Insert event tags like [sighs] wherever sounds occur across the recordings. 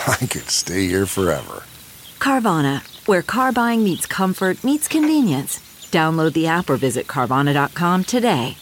[laughs] I could stay here forever. Carvana, where car buying meets comfort, meets convenience. Download the app or visit Carvana.com today.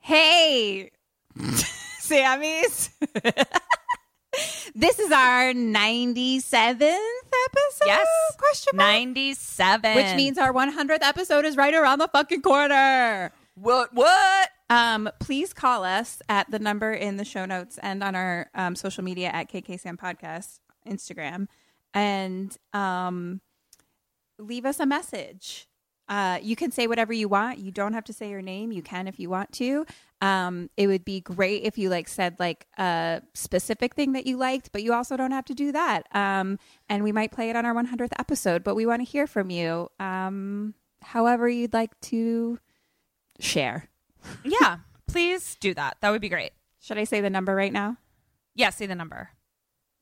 Hey, [laughs] Sammys. [laughs] this is our 97th episode? Yes. Question mark? 97. Which means our 100th episode is right around the fucking corner. what? What? Um, please call us at the number in the show notes and on our um, social media at KKSAM Podcast Instagram and um, leave us a message. Uh, you can say whatever you want. You don't have to say your name. You can if you want to. Um, it would be great if you like said like a specific thing that you liked, but you also don't have to do that. Um, and we might play it on our 100th episode. But we want to hear from you. Um, however you'd like to share. Yeah. Please do that. That would be great. Should I say the number right now? Yeah. Say the number.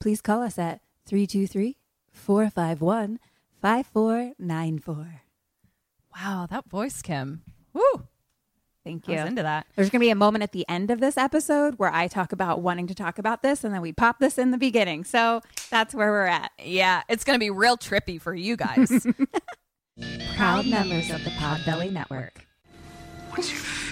Please call us at 323 451 5494. Wow. That voice, Kim. Woo. Thank I you. was into that. There's going to be a moment at the end of this episode where I talk about wanting to talk about this, and then we pop this in the beginning. So that's where we're at. Yeah. It's going to be real trippy for you guys. [laughs] Proud members of the Podbelly Network. [laughs]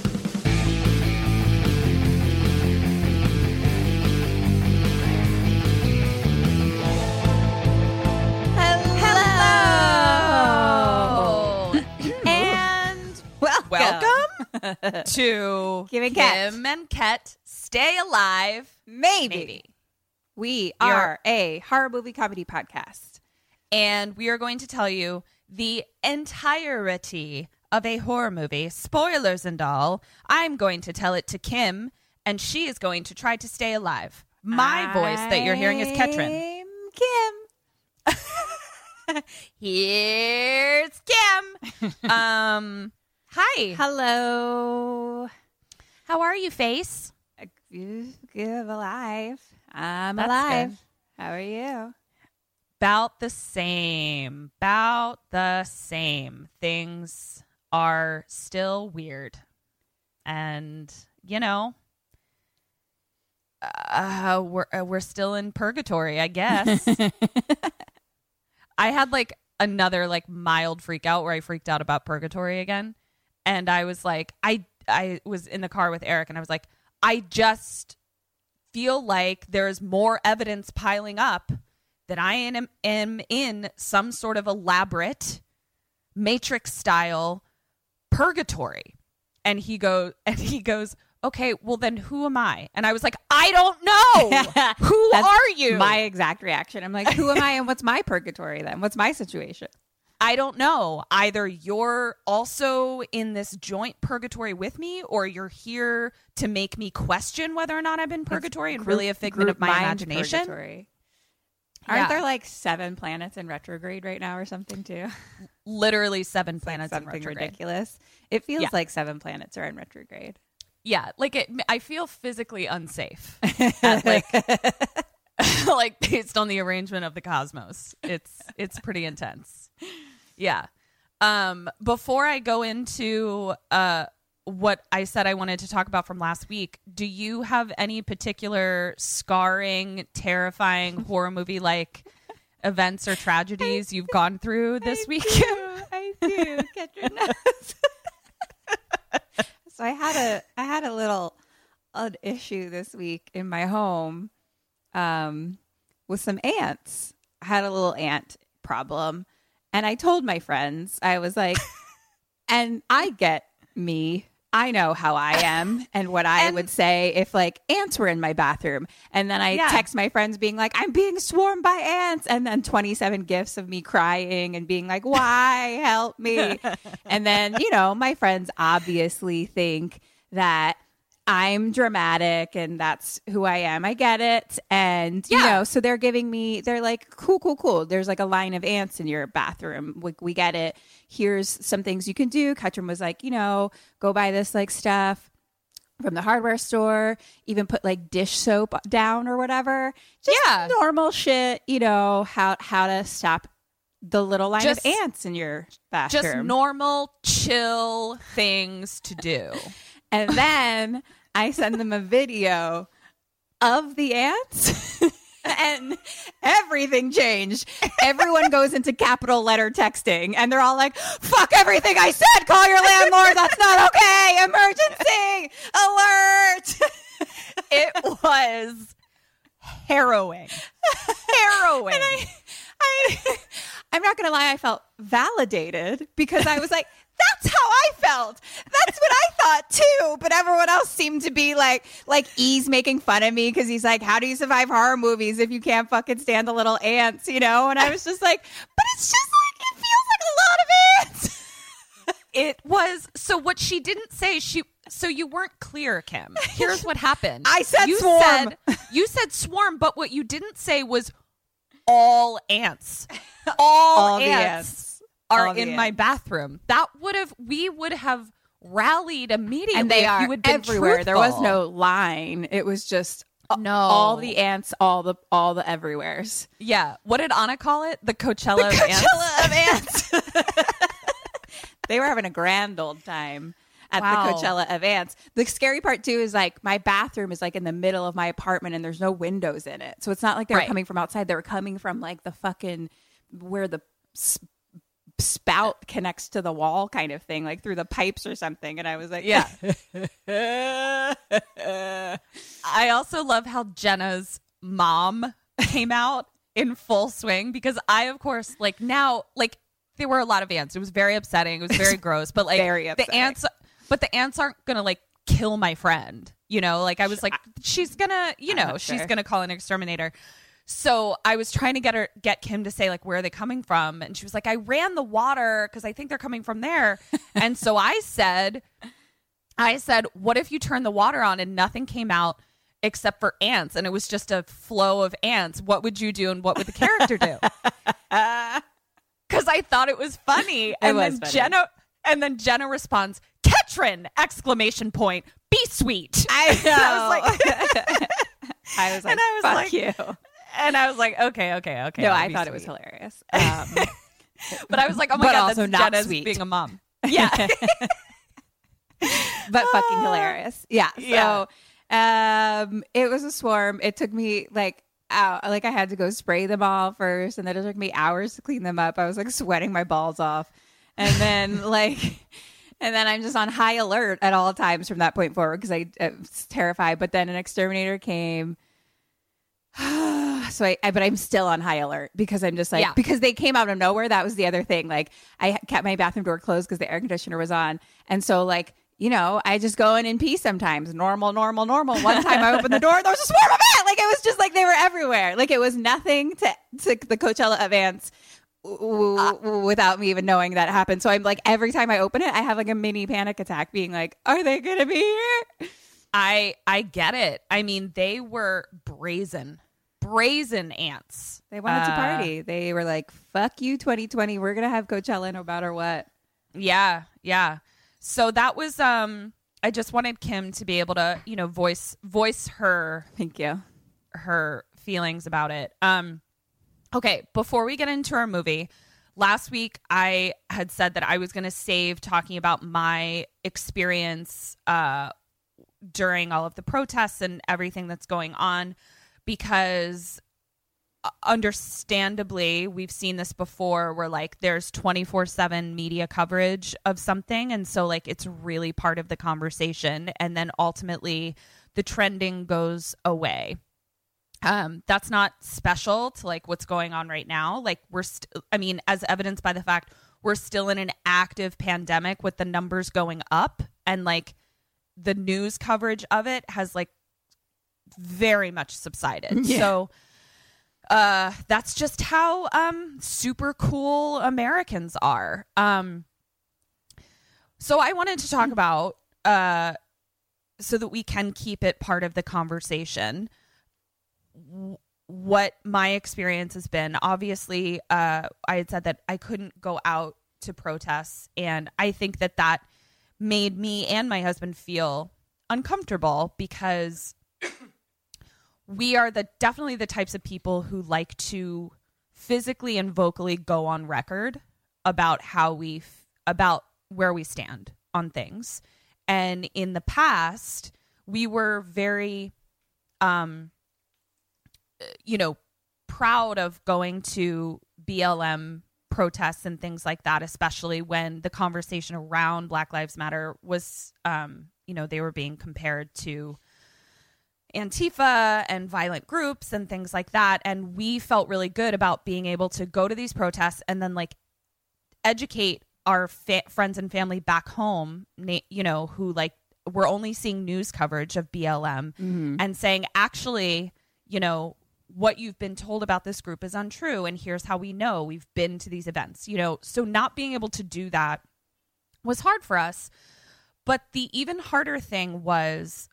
[laughs] to Kim and Ket. Kim and Ket Stay Alive. Maybe. Maybe. We You're- are a horror movie comedy podcast. And we are going to tell you the entirety of a horror movie, spoilers and all. I'm going to tell it to Kim, and she is going to try to stay alive. My voice that you're hearing is Ketrin. Kim. [laughs] Here's Kim. [laughs] um, hi. Hello. How are you, face? Good, good, alive. I'm That's alive. good. How are you? About the same. About the same. Things are still weird. And, you know, uh, we're, uh, we're still in purgatory, I guess. [laughs] I had like another like mild freak out where I freaked out about purgatory again. And I was like, I I was in the car with Eric and I was like, I just feel like there's more evidence piling up that I am, am in some sort of elaborate matrix style purgatory. And he goes [laughs] and he goes, Okay, well then who am I? And I was like, I don't know. [laughs] who are you? My exact reaction. I'm like, who am I and what's my purgatory then? What's my situation? I don't know. Either you're also in this joint purgatory with me, or you're here to make me question whether or not I'm in purgatory and really a figment of my imagination. purgatory. Aren't Yeah. there like seven planets in retrograde right now or something too? Literally seven planets in something retrograde. ridiculous. It feels Yeah. like seven planets are in retrograde. Yeah, like it. I feel physically unsafe. [laughs] at, like, [laughs] like based on the arrangement of the cosmos, it's it's pretty intense. Yeah. Um. Before I go into uh what I said I wanted to talk about from last week. Do you have any particular scarring, terrifying [laughs] horror movie like events or tragedies you've gone through this week? [laughs] I do. Ketrin knows. [laughs] so I had a I had a little an issue this week in my home um, with some ants. I had a little ant problem, and I told my friends I was like, [laughs] and I get me. I know how I am and what I And- would say if like ants were in my bathroom. And then I Yeah. text my friends being like, I'm being swarmed by ants. And then 27 gifts of me crying and being like, why? Help me. [laughs] and then, you know, my friends obviously think that I'm dramatic and that's who I am. I get it. And, you know, so they're giving me, they're like, cool, cool, cool. There's like a line of ants in your bathroom. We, we get it. Here's some things you can do. Katrin was like, you know, go buy this like stuff from the hardware store, even put like dish soap down or whatever. Just Yeah. normal shit, you know, how how to stop the little line Just- of ants in your bathroom. Just normal, chill things to do. And then I send them a video of the ants. [laughs] and everything changed. Everyone goes into capital letter texting and they're all like, fuck everything I said. Call your landlord. That's not okay. Emergency alert. [laughs] It was harrowing. harrowing. I, I, [laughs] I'm not gonna lie, I felt validated because I was like, "That's how I felt. That's what I thought too." But everyone else seemed to be like, like E's making fun of me because he's like, "How do you survive horror movies if you can't fucking stand the little ants?" You know? And I was just like, "But it's just like it feels like a lot of ants." It was so what she didn't say she so you weren't clear, Kim. [laughs] Here's what happened. I said you swarm. Said, you said swarm, but what you didn't say was all ants. [laughs] All, All ants. Are the in my bathroom. That would have we would have rallied immediately. And they are you had been everywhere. There was no line. It was just No. all the ants, all the all the everywheres. Yeah. What did Anna call it? The Coachella, of ants. Of ants. [laughs] they were having a grand old time at Wow. the Coachella of ants. The scary part too is like my bathroom is like in the middle of my apartment and there's no windows in it. So it's not like they were Right. coming from outside. They were coming from like the fucking where the spout connects to the wall kind of thing, like through the pipes or something. And I was like, Yeah. [laughs] I also love how Jenna's mom came out in full swing because I, of course, like now, like there were a lot of ants. It was very upsetting. It was very [laughs] gross. But like the ants, but the ants aren't gonna like kill my friend. You know, like I was like, she's gonna, you know, Uh, she's gonna call an exterminator. So I was trying to get her, get Kim to say like, where are they coming from? And she was like, I ran the water because I think they're coming from there. [laughs] and so I said, I said, what if you turn the water on and nothing came out except for ants and it was just a flow of ants? What would you do and what would the character do? [laughs] Because I thought it was funny. and was then funny. Jenna and then Jenna responds, Ketrin! Exclamation point. Be sweet. I know. [laughs] I was like I was like, And I was fuck like, you. And I was like, okay, okay, okay. No, I thought it was hilarious. Um, [laughs] But I was like, oh my But god, also that's not Jenna's sweet. being a mom. [laughs] Yeah. [laughs] but fucking hilarious. Yeah. So Yeah. um it was a swarm. It took me like out like I had to go spray them all first and then it took me hours to clean them up. I was like sweating my balls off. And then like and then I'm just on high alert at all times from that point forward because I, I was terrified. But then an exterminator came. [sighs] so I, I, but I'm still on high alert because I'm just like, Yeah. because they came out of nowhere. That was the other thing. Like I kept my bathroom door closed because the air conditioner was on. And so like, you know, I just go in and pee sometimes. Normal, normal, normal. One [laughs] time I opened the door, there was a swarm of ants. Like it was just like they were everywhere. Like it was nothing to, to the Coachella w- w- uh. without me even knowing that happened. So I'm like, every time I open it, I have like a mini panic attack being like, are they going to be here? I I get it. I mean, they were brazen, brazen ants. They wanted to Uh, party. They were like, fuck you, 2020. We're going to have Coachella no matter what. Yeah, yeah. So that was um I just wanted Kim to be able to, you know, voice voice her Thank you. her feelings about it. Um okay, before we get into our movie, last week I had said that I was going to save talking about my experience uh, during all of the protests and everything that's going on because uh, understandably we've seen this before where like there's 24/7 media coverage of something. And so like it's really part of the conversation. And then ultimately the trending goes away. Um that's not special to like what's going on right now. Like we're st- i mean as evidenced by the fact we're still in an active pandemic with the numbers going up. And like the news coverage of it has like very much subsided. [laughs] So uh that's just how um super cool americans are. Um so i wanted to talk about uh so that we can keep it part of the conversation what my experience has been. Obviously uh i had said that i couldn't go out to protests and i think that that made me and my husband feel uncomfortable because [coughs] we are the definitely the types of people who like to physically and vocally go on record about how we about where we stand on things. And in the past we were very um you know proud of going to BLM protests and things like that especially when the conversation around Black Lives Matter was um you know they were being compared to Antifa and violent groups and things like that. And we felt really good about being able to go to these protests and then like educate our fa- friends and family back home, you know, who like were only seeing news coverage of BLM and saying, actually, you know, what you've been told about this group is untrue. And here's how we know we've been to these events, you know. So not being able to do that was hard for us. But the even harder thing was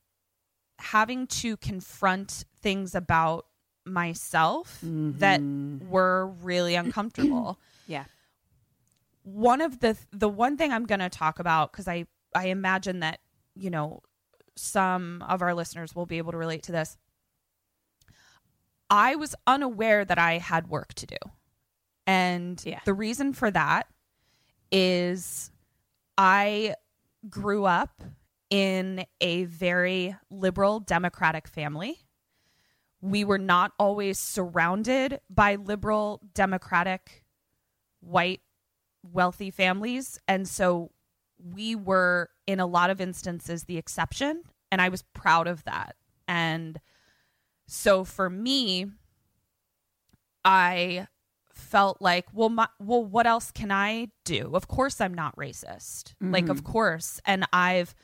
having to confront things about myself that mm-hmm. were really uncomfortable. [clears throat] Yeah. one of the the one thing I'm going to talk about cuz I I imagine that, you know, some of our listeners will be able to relate to this. I was unaware that I had work to do. And Yeah. the reason for that is I grew up in a very liberal democratic family. We were not always surrounded by liberal democratic white wealthy families and so we were in a lot of instances the exception and I was proud of that. And so for me I felt like well my, well what else can I do? Of course I'm not racist. Like of mm-hmm. course and I've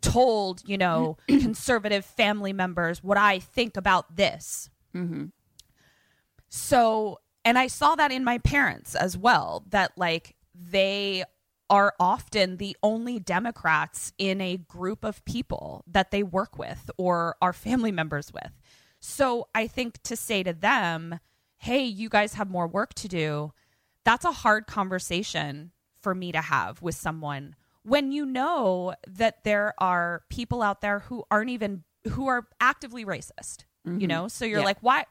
told, you know, [clears throat] conservative family members what I think about this. Mm-hmm. So, and I saw that in my parents as well, that like they are often the only Democrats in a group of people that they work with or are family members with. So I think to say to them, hey, you guys have more work to do, that's a hard conversation for me to have with someone when you know that there are people out there who aren't even who are actively racist you mm-hmm. know? So you're Yeah. like why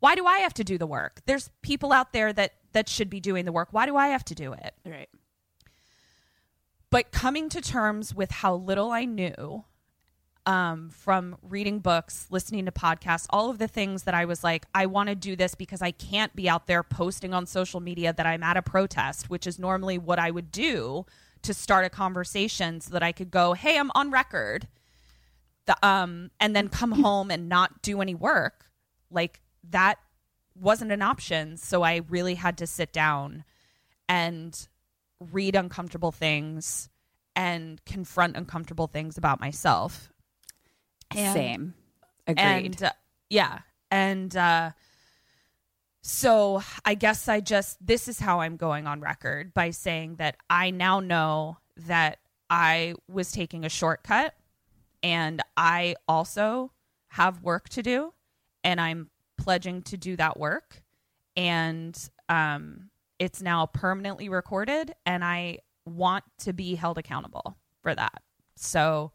why do i have to do the work? There's people out there that that should be doing the work. Why do i have to do it? Right. but coming to terms with how little I knew um, from reading books, listening to podcasts, all of the things that I was like, I want to do this because I can't be out there posting on social media that I'm at a protest, which is normally what I would do to start a conversation so that I could go, hey, I'm on record. The, um, and then come [laughs] home and not do any work. Like that wasn't an option. So I really had to sit down and read uncomfortable things and confront uncomfortable things about myself. And- Same. Agreed. And uh, yeah. And uh, so I guess I just, this is how I'm going on record by saying that I now know that I was taking a shortcut and I also have work to do and I'm pledging to do that work. And um, it's now permanently recorded and I want to be held accountable for that. So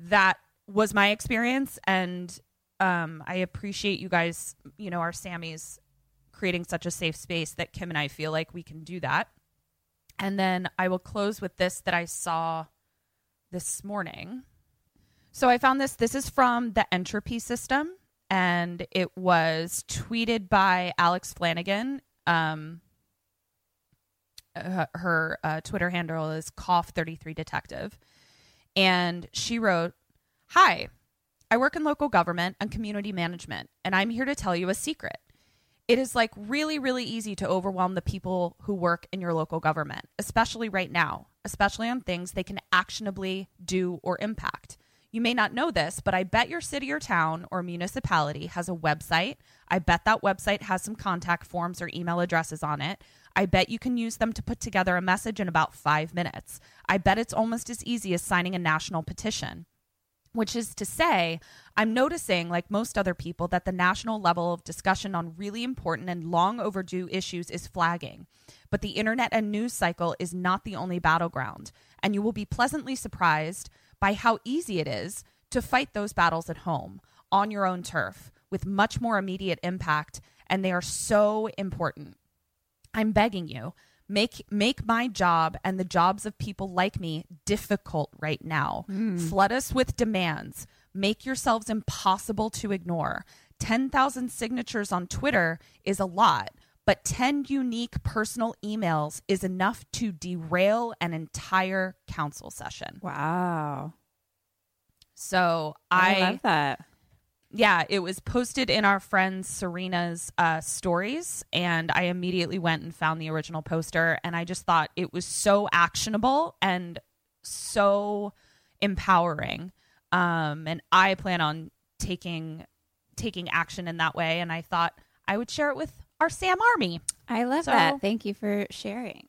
that was my experience and um, I appreciate you guys, you know, our Sammy's creating such a safe space that Kim and I feel like we can do that. And then I will close with this that I saw this morning. So I found this. This is from the Entropy System, and it was tweeted by Alex Flanagan. Um, her uh, Twitter handle is cough33detective. And she wrote, Hi, I work in local government and community management, and I'm here to tell you a secret. It is like really, really easy to overwhelm the people who work in your local government, especially right now, especially on things they can actionably do or impact. You may not know this, but I bet your city or town or municipality has a website. I bet that website has some contact forms or email addresses on it. I bet you can use them to put together a message in about five minutes. I bet it's almost as easy as signing a national petition. Which is to say, I'm noticing, like most other people, that the national level of discussion on really important and long overdue issues is flagging. But the internet and news cycle is not the only battleground. And you will be pleasantly surprised by how easy it is to fight those battles at home, on your own turf, with much more immediate impact. And they are so important. I'm begging you, make make my job and the jobs of people like me difficult right now. Hmm. Flood us with demands. Make yourselves impossible to ignore. 10,000 signatures on Twitter is a lot, but 10 unique personal emails is enough to derail an entire council session. Wow. So I, I, love that. Yeah, it was posted in our friend Serena's uh, stories, and I immediately went and found the original poster, and I just thought it was so actionable and so empowering. Um, and I plan on taking taking action in that way, and I thought I would share it with our Sam Army. I love So- that. Thank you for sharing.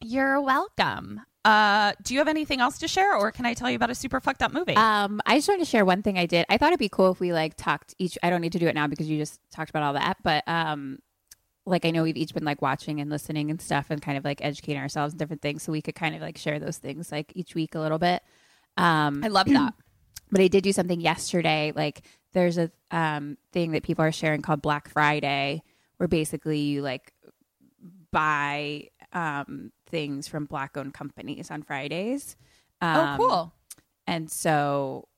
You're welcome. Uh, do you have anything else to share, or can I tell you about a super fucked up movie? Um, I just wanted to share one thing I did. I thought it'd be cool if we like talked each. I don't need to do it now because you just talked about all that. But um, like I know we've each been like watching and listening and stuff, and kind of like educating ourselves and different things, so we could kind of like share those things like each week a little bit. Um, I love that. [clears throat] but I did do something yesterday. Like there's a um thing that people are sharing called Black Friday, where basically you like buy um things from black owned companies on Fridays. oh, Um, cool. and so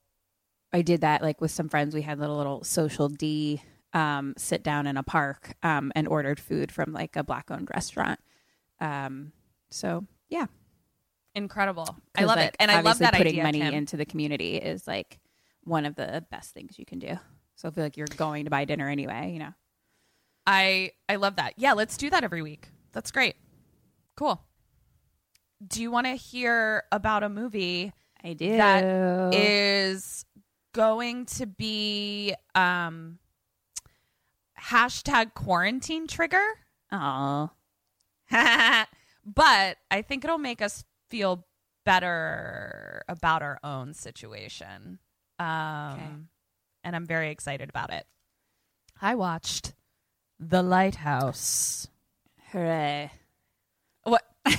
I did that like with some friends. We had a little, little social D um, sit down in a park um, and ordered food from like a black owned restaurant. Um, so yeah, Incredible. I love like, it, and I love that putting idea. money Kim. into the community is like one of the best things you can do. So I feel like you're going to buy dinner anyway, you know. I I love that. Yeah, let's do that every week. That's great. Cool. Do you want to hear about a movie I do. that is going to be um hashtag quarantine trigger? Oh, [laughs] but I think it'll make us feel better about our own situation. Um and I'm very excited about it. I watched The Lighthouse. hooray! What? [laughs]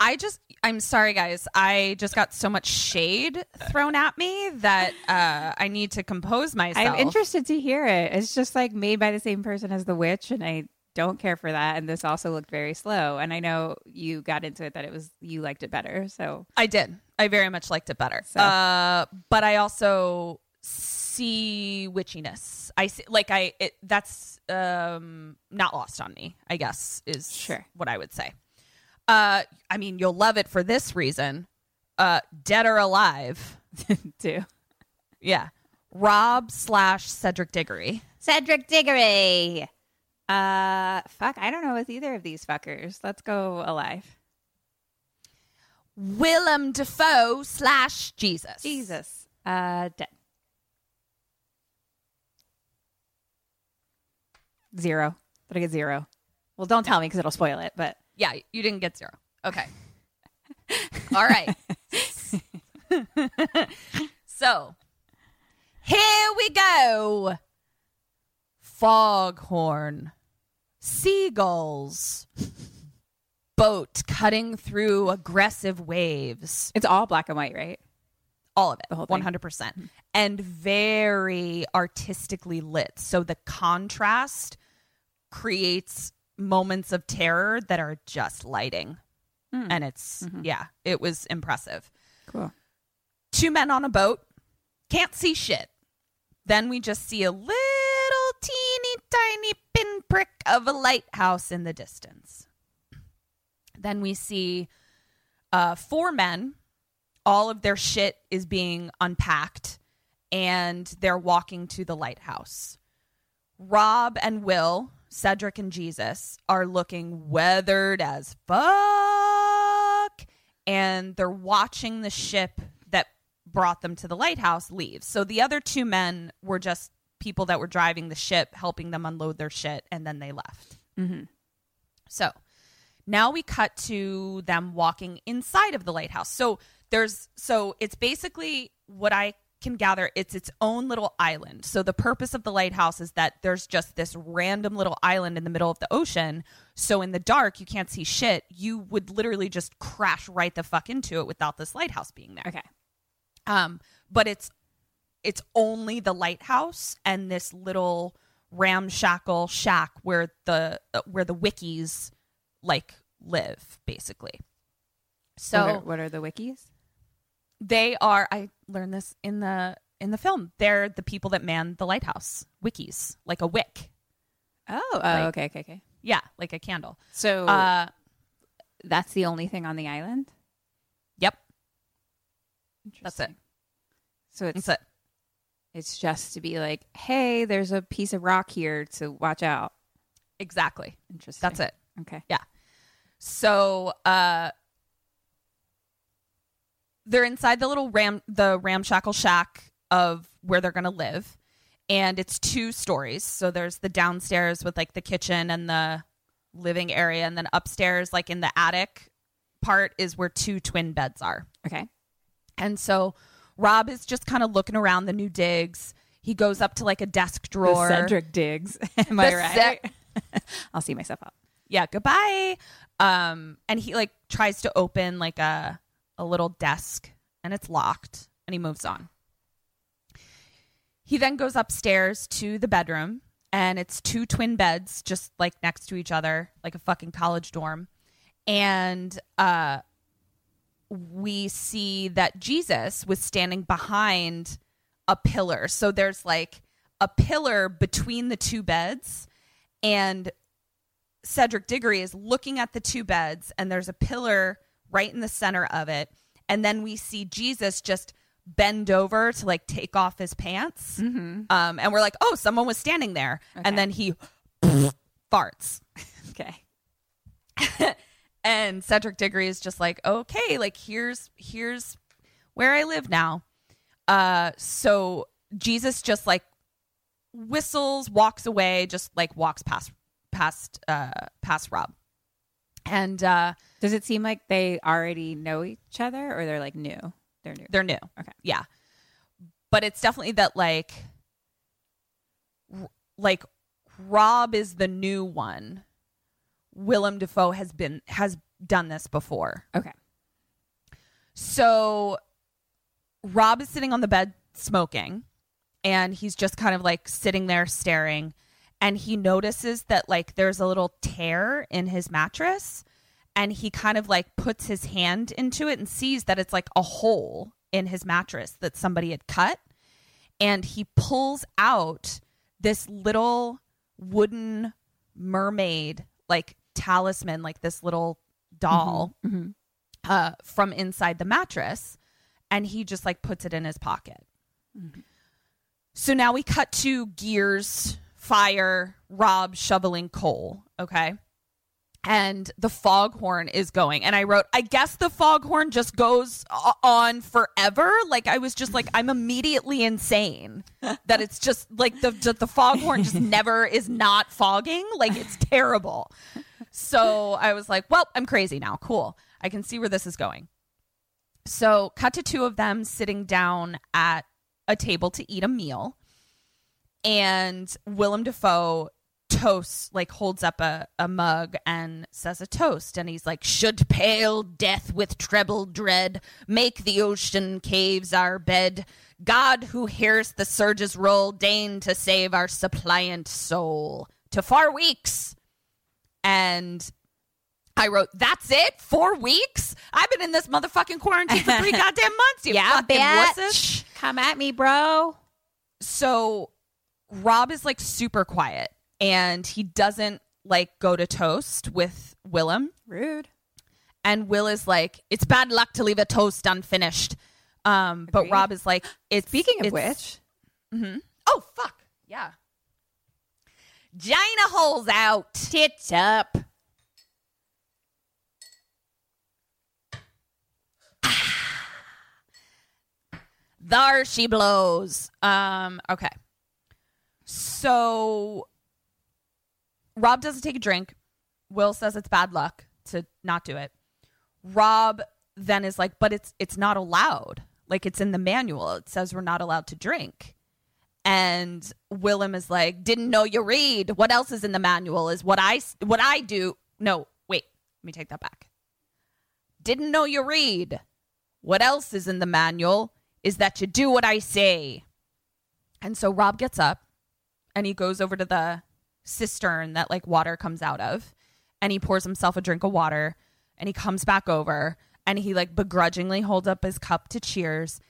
I just, I'm sorry, guys. I just got so much shade thrown at me that uh, I need to compose myself. I'm interested to hear it. It's just like made by the same person as The Witch, and I don't care for that. And this also looked very slow. And I know you got into it that it was you liked it better. So I did. I very much liked it better. So- Uh, but I also see witchiness. I see, like, I, it, that's um, not lost on me, I guess, is Sure. what I would say. Uh, I mean, you'll love it for this reason. Uh, dead or alive. [laughs] too. Yeah. Rob slash Cedric Diggory. Cedric Diggory. Uh, fuck. I don't know with either of these fuckers. Let's go alive. Willem Dafoe slash Jesus. Jesus. Uh, dead. Zero. Did I get zero? Well, don't tell me because it'll spoil it. But Yeah, you didn't get zero. Okay. [laughs] All right. so here we go. Foghorn, seagulls, boat cutting through aggressive waves. it's all black and white, right? All of it, The whole thing. hundred percent. And very artistically lit. So the contrast creates moments of terror that are just lighting. And it's, yeah, it was impressive. Cool. Two men on a boat, can't see shit. Then we just see a little teeny tiny pinprick of a lighthouse in the distance. Then we see uh, four men. All of their shit is being unpacked and they're walking to the lighthouse. Rob and Will, Cedric and Jesus, are looking weathered as fuck. And they're watching the ship that brought them to the lighthouse leave. So the other two men were just people that were driving the ship, helping them unload their shit, and then they left. Mm-hmm. So now we cut to them walking inside of the lighthouse. So there's so it's basically what I can gather it's its own little island. So the purpose of the lighthouse is that there's just this random little island in the middle of the ocean. So in the dark you can't see shit. You would literally just crash right the fuck into it without this lighthouse being there. Okay. Um, but it's it's only the lighthouse and this little ramshackle shack where the where the wickies like live basically. So what are, what are the wickies? They are I learned this in the in the film. They're the people that man the lighthouse. Wickies, like a wick. Oh, oh Like- okay, okay, okay. Yeah, like a candle. So Uh that's the only thing on the island. yep, that's it. So it's it. it's just to be like, hey, there's a piece of rock here, so watch out. Exactly. Interesting. That's it. Okay. Yeah. So uh they're inside the little ram the ramshackle shack of where they're gonna live. And it's two stories. So there's the downstairs with like the kitchen and the living area, and then upstairs, like in the attic part, is where two twin beds are. Okay. And so Rob is just kind of looking around the new digs. He goes up to like a desk drawer. The Cedric digs. [laughs] Am The I right? Ced- [laughs] I'll see myself out. yeah, goodbye. Um, and he like tries to open like a a little desk and it's locked and he moves on. He then goes upstairs to the bedroom and it's two twin beds just like next to each other, like a fucking college dorm. And uh we see that Jesus was standing behind a pillar. So there's like a pillar between the two beds and Cedric Diggory is looking at the two beds, and there's a pillar right in the center of it. And then we see Jesus just bend over to like take off his pants. Um, and we're like, oh, someone was standing there. Okay. And then he [laughs] farts. [laughs] Okay. [laughs] And Cedric Diggory is just like, okay, like here's here's where I live now. Uh, so Jesus just like whistles, walks away, just like walks past past uh past Rob. And uh Does it seem like they already know each other, or they're like new? They're new. they're new. Okay. Yeah. But it's definitely that like r- like Rob is the new one. Willem Dafoe has been has done this before. Okay. So Rob is sitting on the bed smoking and he's just kind of like sitting there staring and he notices that like there's a little tear in his mattress and he kind of like puts his hand into it and sees that it's like a hole in his mattress that somebody had cut and he pulls out this little wooden mermaid like talisman like this little doll mm-hmm, mm-hmm. uh, from inside the mattress and he just like puts it in his pocket. Mm-hmm. So now we cut to gears, fire, Rob shoveling coal. Okay. And the foghorn is going. And I wrote, I guess the foghorn just goes on forever. Like, I was just like, I'm immediately insane [laughs] that it's just like the, the, the foghorn just [laughs] never is not fogging. Like, it's terrible. So I was like, well, I'm crazy now. Cool. I can see where this is going. So, cut to two of them sitting down at a table to eat a meal. And Willem Dafoe toasts like holds up a, a mug and says a toast. And he's like, Should pale death with treble dread make the ocean caves our bed? God, who hears the surges roll, deign to save our suppliant soul. To four weeks. And I wrote, That's it? Four weeks? I've been in this motherfucking quarantine for three [laughs] goddamn months, you yeah, fucking bitch. wusses Come at me, bro. so Rob is like super quiet and he doesn't like go to toast with Willem. Rude. And Will is like, it's bad luck to leave a toast unfinished. Um, but Rob is like, it's Speaking of it's- which, oh fuck, yeah. Gina holes out. tits up. There she blows. Um, okay. So Rob doesn't take a drink. Will says it's bad luck to not do it. Rob then is like, but it's it's not allowed. Like it's in the manual. It says we're not allowed to drink. And Willem is like, didn't know you read. What else is in the manual is what I what I do. No, wait. Let me take that back. Didn't know you read. What else is in the manual is that you do what I say. And so Rob gets up and he goes over to the cistern that like water comes out of and he pours himself a drink of water and he comes back over and he like begrudgingly holds up his cup to cheers,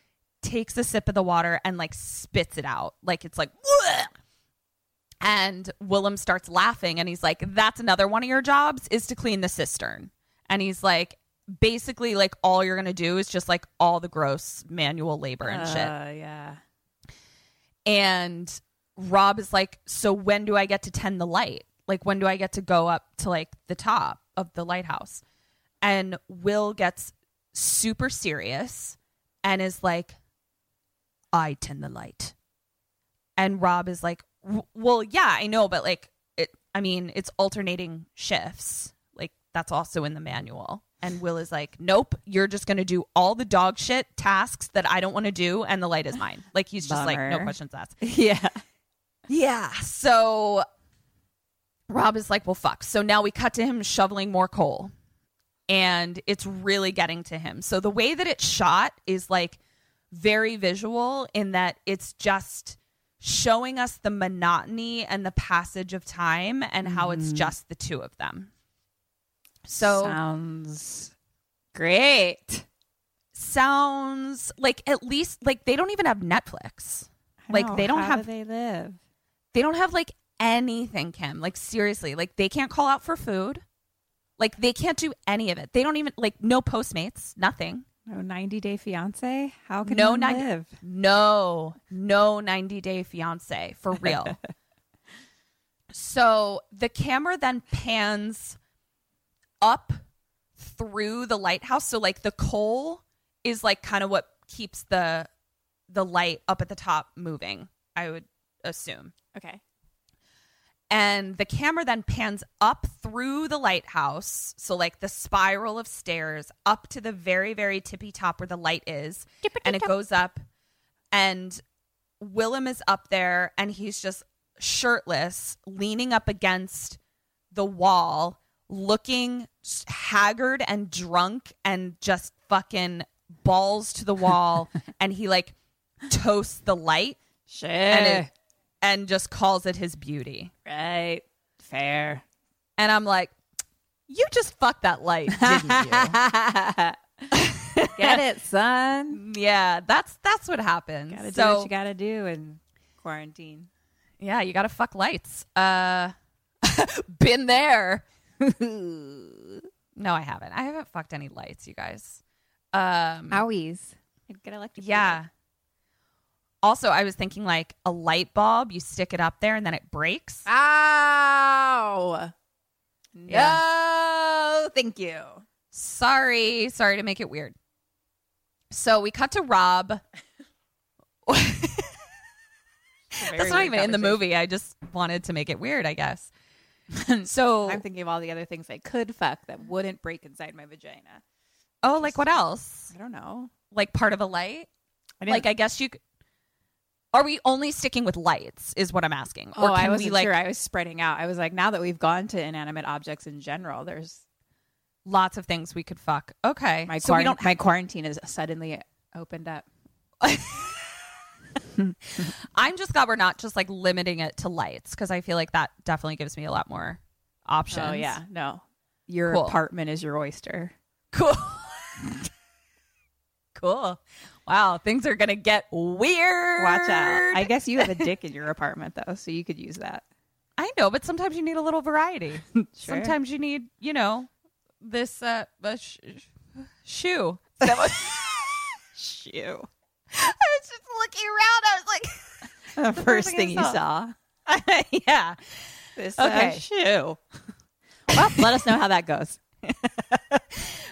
takes a sip of the water and like spits it out. Like it's like "Bleh." and Willem starts laughing and he's like, That's another one of your jobs is to clean the cistern. And he's like, basically like all you're gonna do is just like all the gross manual labor and shit. Uh, yeah. And Rob is like, So when do I get to tend the light? Like when do I get to go up to like the top of the lighthouse? And Will gets super serious and is like, I tend the light. And Rob is like, Well, yeah, I know, but like it I mean, it's alternating shifts. Like that's also in the manual. And Will is like, Nope, you're just gonna do all the dog shit tasks that I don't want to do, and the light is mine. Like he's just like, no questions asked. [laughs] Yeah. Yeah. So Rob is like, well, fuck. So now we cut to him shoveling more coal. And it's really getting to him. So the way that it's shot is like very visual in that it's just showing us the monotony and the passage of time and how it's mm-hmm. just the two of them. So sounds great. sounds like at least like they don't even have Netflix. Like know, they don't have do they live. They don't have like anything, Kim. Like seriously, like they can't call out for food. Like they can't do any of it. They don't even like no Postmates, nothing. No 90 Day Fiance. How can no one nine- live? No, no 90 day fiance for real. [laughs] so the camera then pans up through the lighthouse. So like the coal is like kind of what keeps the the light up at the top moving, I would assume. Okay. and the camera then pans up through the lighthouse so like the spiral of stairs up to the very very tippy top where the light is and it goes up and willem is up there and he's just shirtless leaning up against the wall looking haggard and drunk and just fucking balls to the wall [laughs] and he like toasts the light Shit. and it, and just calls it his beauty. right. Fair. And I'm like, you just fucked that light, didn't you? [laughs] Get it, son. yeah, that's that's what happens. Gotta do so what you gotta do in quarantine. yeah, you gotta fuck lights. Uh, [laughs] been there. [laughs] no, I haven't. I haven't fucked any lights, you guys. Um, Owies. Get electrocuted. yeah. Also, I was thinking like a light bulb, you stick it up there and then it breaks. Ow. No, Yeah. thank you. Sorry, sorry to make it weird. So we cut to Rob. [laughs] That's not even in the movie. I just wanted to make it weird, I guess. [laughs] so, I'm thinking of all the other things I could fuck that wouldn't break inside my vagina. oh, like what else? I don't know. Like part of a light? I Like I guess you. Are we only sticking with lights? Is what I'm asking. Or oh, I wasn't we like sure. I was spreading out. I was like, now that we've gone to inanimate objects in general, there's lots of things we could fuck? Okay, my so we quarant- don't. my quarantine is suddenly opened up. [laughs] I'm just glad we're not just like limiting it to lights because I feel like that definitely gives me a lot more options. Oh yeah, no, your Cool. apartment is your oyster. cool, [laughs] cool. Wow, things are gonna get weird. Watch out. I guess you have a dick in your apartment though, so you could use that. I know, but sometimes you need a little variety. [laughs] Sometimes you need, you know, this uh, uh sh- shoe. That what- [laughs] shoe. I was just looking around. I was like, [laughs] The, first thing thing you saw. yeah. This Okay. uh, shoe. Well, let us know how that goes.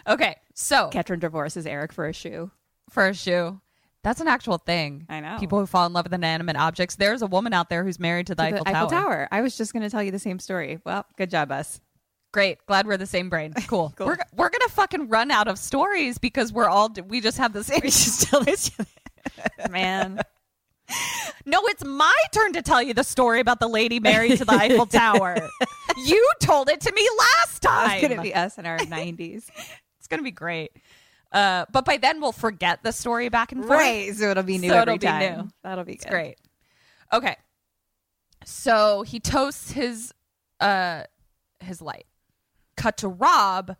Okay, so Ketron divorces Eric for a shoe. For a shoe. That's an actual thing. I know. People who fall in love with inanimate objects. There's a woman out there who's married to the, To Eiffel, the Eiffel Tower. Tower. I was just going to tell you the same story. Well, good job, us. Great. Glad we're the same brain. [laughs] Cool. We're we're gonna fucking run out of stories because we're all we just have the same. Just [laughs] tell this. Man. No, it's my turn to tell you the story about the lady married to the Eiffel [laughs] Tower. you told it to me last time. It's going to be us in our 90s. It's gonna be great. Uh, but by then we'll forget the story back and forth. Right. So it'll be new So every it'll be time. new. That'll be great. Okay. So he toasts his uh his light. Cut to Rob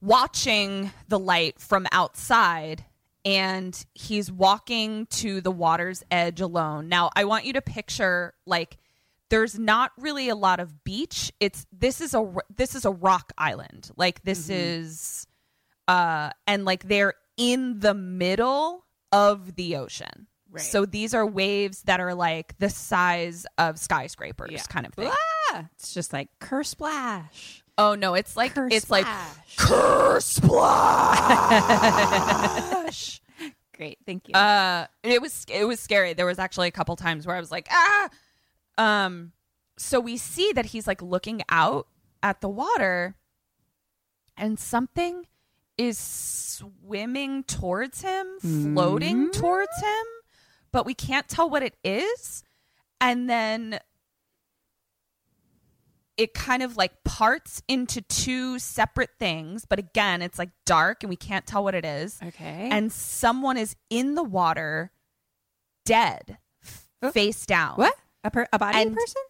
watching the light from outside and he's walking to the water's edge alone. Now, I want you to picture like there's not really a lot of beach. It's this is a this is a rock island. Like this is uh and like they're in the middle of the ocean. Right. So these are waves that are like the size of skyscrapers Yeah. kind of thing. Ah, it's just like curse splash. Oh no, it's like Curse it's like splash. curse splash. [laughs] Great. Thank you. uh it was it was scary. There was actually a couple times where I was like, ah um so we see that he's like looking out at the water and something is swimming towards him, floating mm-hmm. towards him, but we can't tell what it is. And then it kind of like parts into two separate things, but again, it's like dark and we can't tell what it is. okay. And someone is in the water, dead, Oh. face down. what? A, per- a body And- person?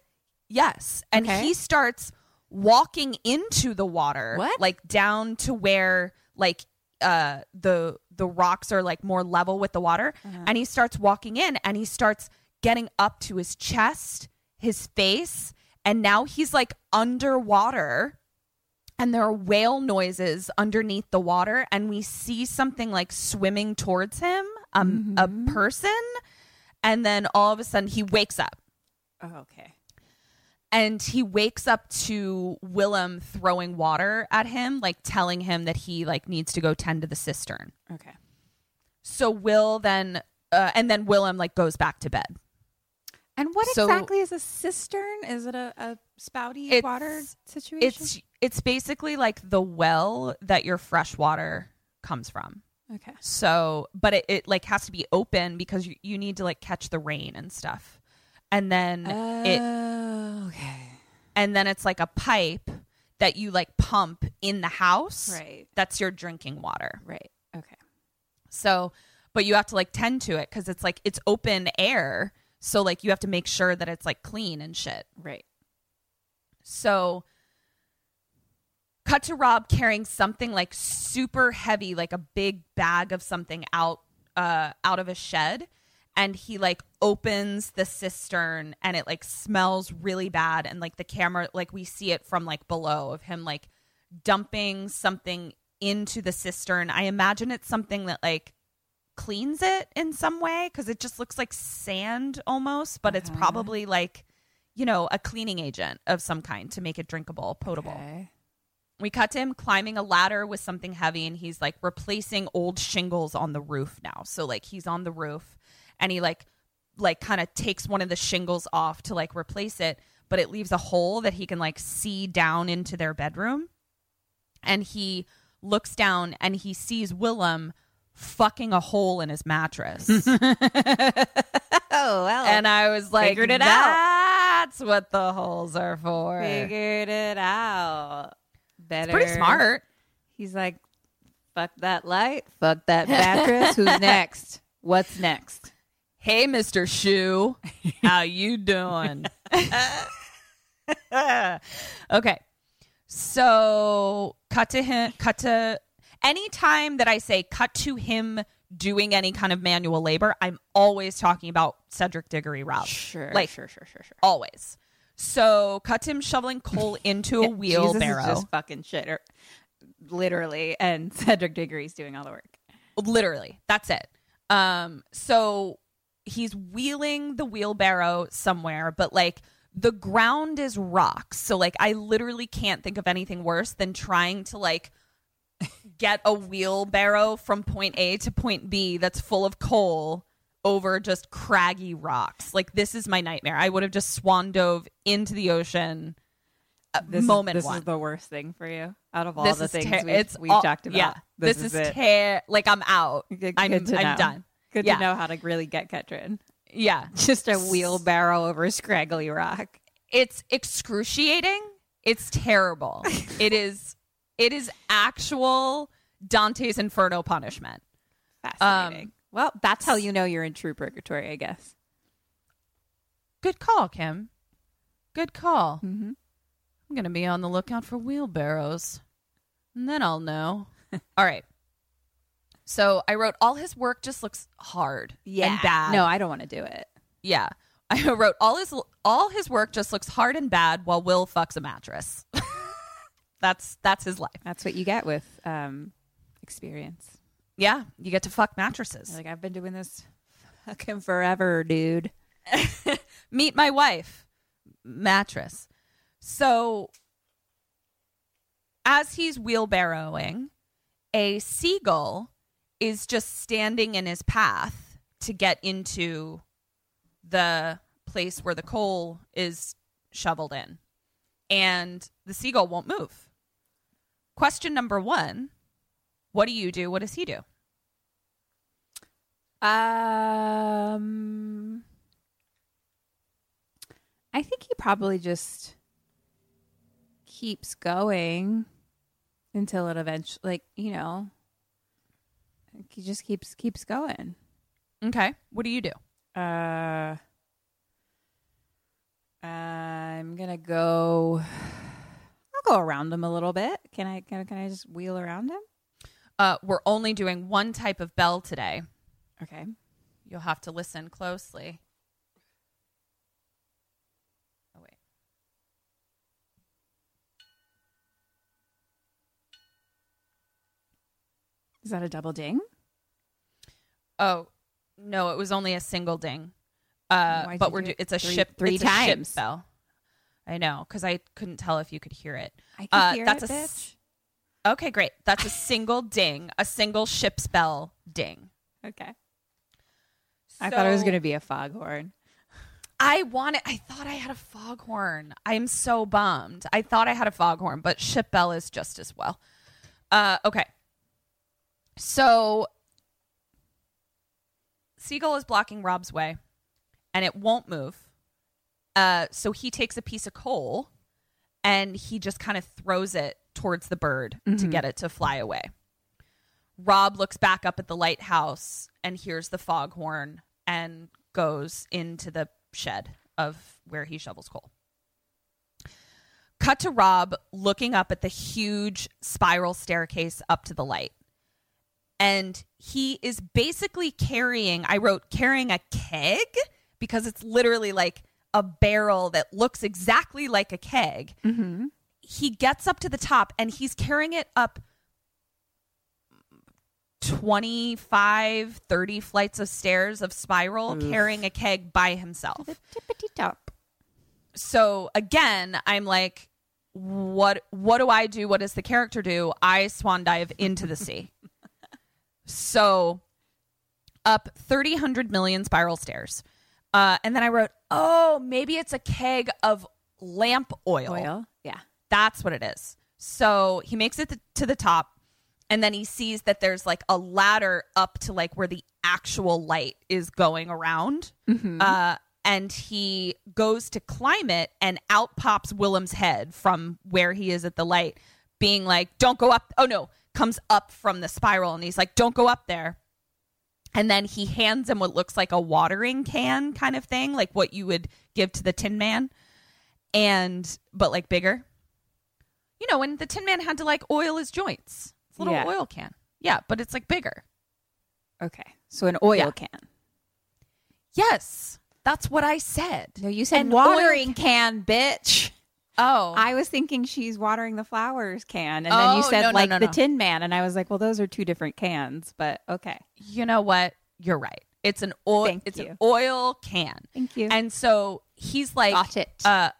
Yes. And Okay. he starts walking into the water. What? Like down to where like uh the the rocks are like more level with the water. Uh-huh. And he starts walking in and he starts getting up to his chest, his face, and now he's like underwater. And there are whale noises underneath the water, and we see something like swimming towards him, um, Mm-hmm. a person, and then all of a sudden he wakes up Oh, okay. And he wakes up to Willem throwing water at him, like telling him that he like needs to go tend to the cistern. Okay. So Will then, uh, and then Willem like goes back to bed. And what So- exactly is a cistern? Is it a, a spouty It's- water situation? It's it's basically like the well that your fresh water comes from. okay. So, but it, it like has to be open because you, you need to like catch the rain and stuff. And then it Oh, okay. and then it's like a pipe that you like pump in the house. Right. That's your drinking water. Right. Okay. So, but you have to like tend to it because it's like it's open air. So like you have to make sure that it's like clean and shit. Right. So, cut to Rob carrying something like super heavy, like a big bag of something out uh out of a shed, and he like opens the cistern and it like smells really bad and like the camera like we see it from like below of him like dumping something into the cistern. I imagine it's something that like cleans it in some way because it just looks like sand almost, but it's uh-huh. probably like, you know, a cleaning agent of some kind to make it drinkable, potable. Okay. We cut to him climbing a ladder with something heavy and he's like replacing old shingles on the roof now. So like he's on the roof and he like like kind of takes one of the shingles off to like replace it, but it leaves a hole that he can like see down into their bedroom. And he looks down and he sees Willem fucking a hole in his mattress. [laughs] [laughs] oh well. and I was like, Figured it out. That's what the holes are for. figured it out. Better. Pretty smart. He's like, fuck that light. Fuck that mattress. Who's [laughs] next? What's next? Hey, Mr. Shoe, how you doing? [laughs] okay. So cut to him cut to anytime that I say cut to him doing any kind of manual labor, I'm always talking about Cedric Diggory Rob. Sure. Like sure, sure, sure, sure. always. So cut to him shoveling coal [laughs] into a Jesus is wheelbarrow. just fucking shit. Or, literally. And [laughs] Cedric Diggory's doing all the work. literally that's it um so he's wheeling the wheelbarrow somewhere but like the ground is rocks so like i literally can't think of anything worse than trying to like get a wheelbarrow from point a to point b that's full of coal over just craggy rocks like this is my nightmare i would have just swan dove into the ocean uh, This moment is, this one is the worst thing for you out of all this the things ter- we've, we've all- talked about. Yeah, this, is, it. ter- like I'm out. I'm, I'm done. Good Yeah. to know how to really get Ketrin. Yeah, Just a wheelbarrow over a scraggly rock. it's excruciating. It's terrible. [laughs] it is. It is actual Dante's Inferno punishment. Fascinating. Um, well, that's how you know you're in true purgatory, I guess. Good call, Kim. Good call. Mm-hmm. I'm gonna be on the lookout for wheelbarrows, and then I'll know. [laughs] All right. So I wrote all his work just looks hard and bad. No, I don't want to do it. Yeah. [laughs] I wrote all his all his work just looks hard and bad while Will fucks a mattress. [laughs] that's that's his life. That's what you get with um, experience. Yeah, you get to fuck mattresses. Like I've been doing this fucking forever, dude. [laughs] Meet my wife. Mattress. So as he's wheelbarrowing, a seagull is just standing in his path to get into the place where the coal is shoveled in. And the seagull won't move. Question number one What do you do? What does he do? Um, I think he probably just keeps going until it eventually, like you know, he just keeps keeps going. Okay. What do you do? Uh, I'm gonna go. I'll go around him a little bit. Can I? Can, I- can I just wheel around him? Uh, we're only doing one type of bell today. Okay. You'll have to listen closely. Oh, wait. Is that a double ding? Oh, no, it was only a single ding. Uh, Why'd but you we're do do- it it's a three- ship three it's a ship times? bell. I know because I couldn't tell if you could hear it. I can Uh, hear that's it, a bitch. s- Okay, great. That's a single ding, a single ship's bell ding. Okay. I thought it was So- going to be a foghorn. I wanted. I thought I had a foghorn. I'm so bummed. I thought I had a foghorn, but ship bell is just as well. Uh, okay. So Seagull is blocking Rob's way, and it won't move. Uh, so he takes a piece of coal, and he just kind of throws it towards the bird to get it to fly away. Rob looks back up at the lighthouse and hears the foghorn and goes into the shed of where he shovels coal. Cut to Rob looking up at the huge spiral staircase up to the light. And he is basically carrying, I wrote carrying a keg because it's literally like a barrel that looks exactly like a keg. Mm-hmm. He gets up to the top and he's carrying it up 25, 30 flights of stairs of spiral, carrying a keg by himself. Tippity top. So again, I'm like, what what do I do? What does the character do? I swan dive into the sea. [laughs] so up 30, 100 million spiral stairs. Uh, and then I wrote, oh, maybe it's a keg of lamp oil. Oil. Yeah. That's what it is. So he makes it th- to the top and then he sees that there's like a ladder up to like where the actual light is going around. Uh, and he goes to climb it, and out pops Willem's head from where he is at the light, being like, Don't go up. Oh no, comes up from the spiral, and he's like, Don't go up there. And then he hands him what looks like a watering can kind of thing, like what you would give to the Tin Man, and but like bigger. You know, when the Tin Man had to like oil his joints. It's a little Yeah. oil can. Yeah, but it's like bigger. Okay. So an oil Yeah. can. Yes, that's what I said. No, you said An watering oil can, bitch. Oh, I was thinking she's watering the flowers can, and then Oh, you said no, no, like no, the no. Tin Man, and I was like, well, those are two different cans, but okay. you know what? You're right. It's an oil. Thank it's you. an oil can. Thank you. And so he's like, Got it. Uh,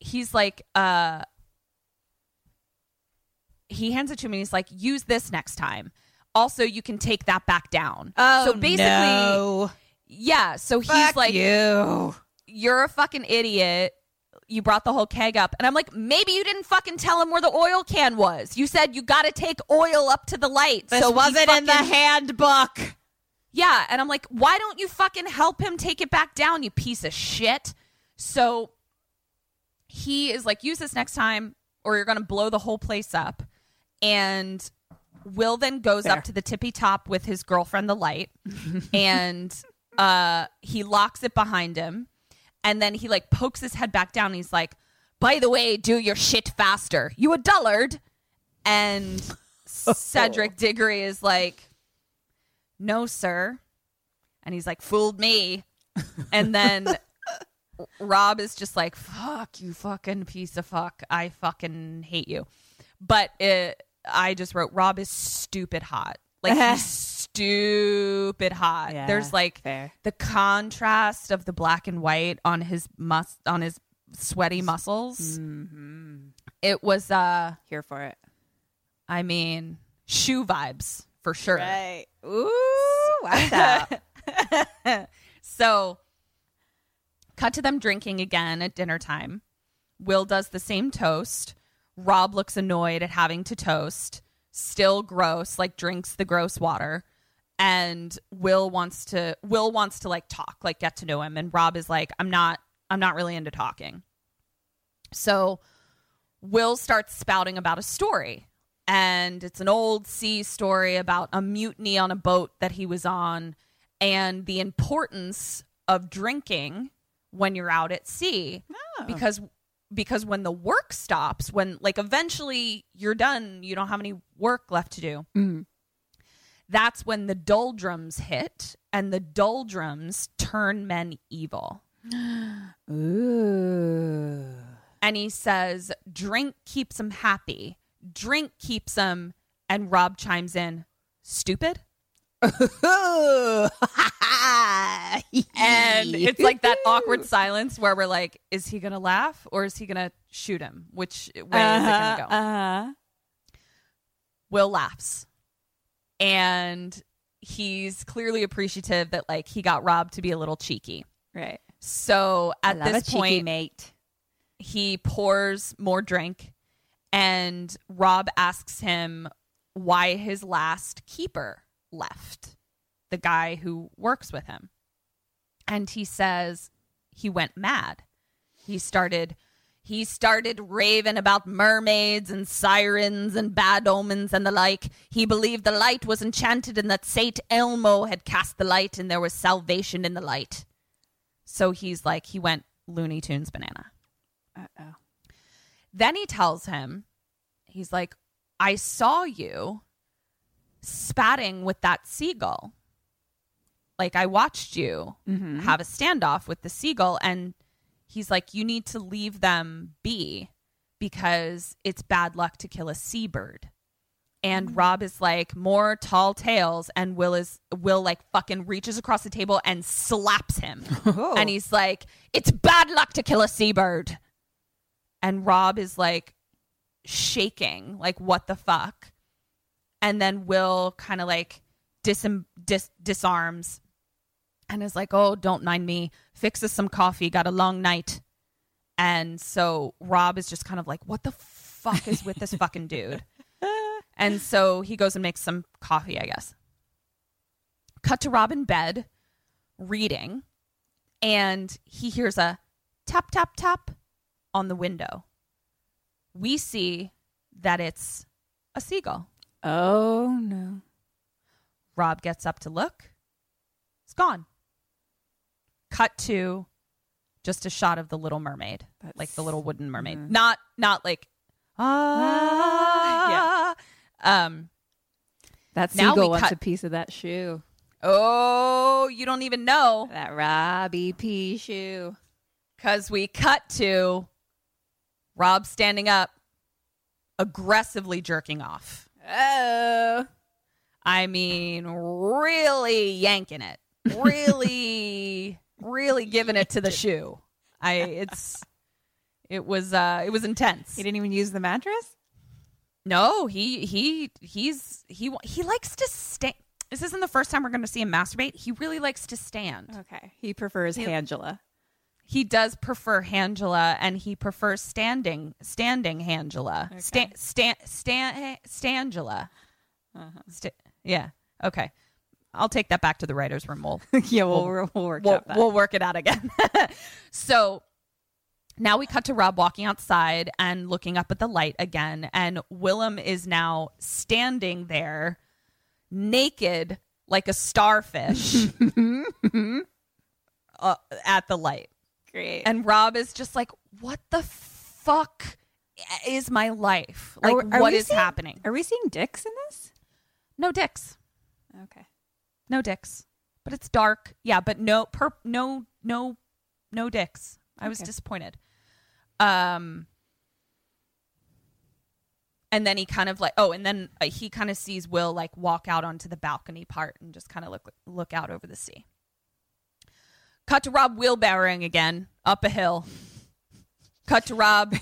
he's like, uh, he hands it to me. and He's like, use this next time. Also, you can take that back down. Oh, so basically, no. yeah. So he's Fuck like, you. you're a fucking idiot. You brought the whole keg up. And I'm like, maybe you didn't fucking tell him where the oil can was. You said you got to take oil up to the light. This so wasn't in the fucking- handbook. Yeah. And I'm like, why don't you fucking help him take it back down, you piece of shit? So he is like, use this next time or you're going to blow the whole place up. And Will then goes Fair. up to the tippy top with his girlfriend, the light, [laughs] and uh, he locks it behind him. And then he like pokes his head back down. And he's like, by the way, do your shit faster. You a dullard. And [laughs] Cedric Diggory is like, no, sir. And he's like, fooled me. And then [laughs] Rob is just like, fuck you, fucking piece of fuck. I fucking hate you. But it, I just wrote, Rob is stupid hot. Like, he's [laughs] stupid hot. Yeah, There's like fair. the contrast of the black and white on his mus on his sweaty muscles. It was, uh, Here for it. I mean, shoe vibes for sure. Right. Ooh, watch [laughs] out. So, cut to them drinking again at dinner time. Will does the same toast. Rob looks annoyed at having to toast. Still gross, like drinks the gross water. And Will wants to Will wants to like talk, like get to know him. And Rob is like, I'm not I'm not really into talking. So Will starts spouting about a story. And it's an old sea story about a mutiny on a boat that he was on and the importance of drinking when you're out at sea. Oh. Because because when the work stops, when like eventually you're done, you don't have any work left to do. Mm-hmm. That's when the doldrums hit and the doldrums turn men evil. [gasps] Ooh. and he says, "Drink keeps them happy. Drink keeps them. And Rob chimes in, "Stupid." [laughs] and it's like that awkward [laughs] silence where we're like, "Is he gonna laugh or is he gonna shoot him? Which way is it gonna go?" Uh-huh. Will laughs, and he's clearly appreciative that like he got Rob to be a little cheeky. Right. So at this cheeky point, mate. he pours more drink and Rob asks him why his last keeper left, the guy who works with him. And he says he went mad. He started he started raving about mermaids and sirens and bad omens and the like. He believed the light was enchanted and that Saint Elmo had cast the light and there was salvation in the light. So he's like he went Looney Tunes banana. Uh-oh. Then he tells him, he's like, I saw you spatting with that seagull. Like, I watched you mm-hmm. have a standoff with the seagull. And he's like, You need to leave them be because it's bad luck to kill a seabird. And mm. Rob is like, More tall tales. And Will is, Will like fucking reaches across the table and slaps him. [laughs] Oh. And he's like, It's bad luck to kill a seabird and Rob is like shaking, like what the fuck, and then Will kind of like dis- dis- disarms and is like, "Oh, don't mind me. Fixes some coffee. Got a long night." And so Rob is just kind of like, "What the fuck is with this fucking dude?" [laughs] And so he goes and makes some coffee, I guess. Cut to Rob in bed reading, and he hears a tap, tap, tap on the window. We see that it's a seagull. Oh no. Rob gets up to look. It's gone. Cut to just a shot of the little mermaid, That's- like the little wooden mermaid. Mhm. Not not like ah. Um That seagull wants cut- a piece of that shoe. oh, you don't even know That Robbie P shoe. cuz we cut to Rob standing up aggressively jerking off. Oh. I mean, really yanking it, really, [laughs] really giving it to the shoe. I it's it was uh it was intense. He didn't even use the mattress? No, he he he's he he likes to stand. This isn't the first time we're going to see him masturbate. He really likes to stand. Okay. He prefers He- Angela. He does prefer Hangela, and he prefers standing standing Hangela. Stan Stan Stan Stangela. Sta- yeah. Okay. I'll take that back to the writers' room. We'll [laughs] yeah, we'll, We'll- we'll, work we'll, that. we'll work it out again. [laughs] so now we cut to Rob walking outside and looking up at the light again. And Willem is now standing there naked like a starfish [laughs] uh, at the light. Great. And Rob is just like, what the fuck is my life? Like, we- are what is seeing- happening? Are we seeing dicks in this? No dicks. Okay. No dicks. But it's dark. Yeah, but no per no no no dicks. I was disappointed. Um and then he kind of like oh and then uh, he kind of sees Will like walk out onto the balcony part and just kind of look look out over the sea. Cut to Rob wheelbarrowing again up a hill. Cut to Rob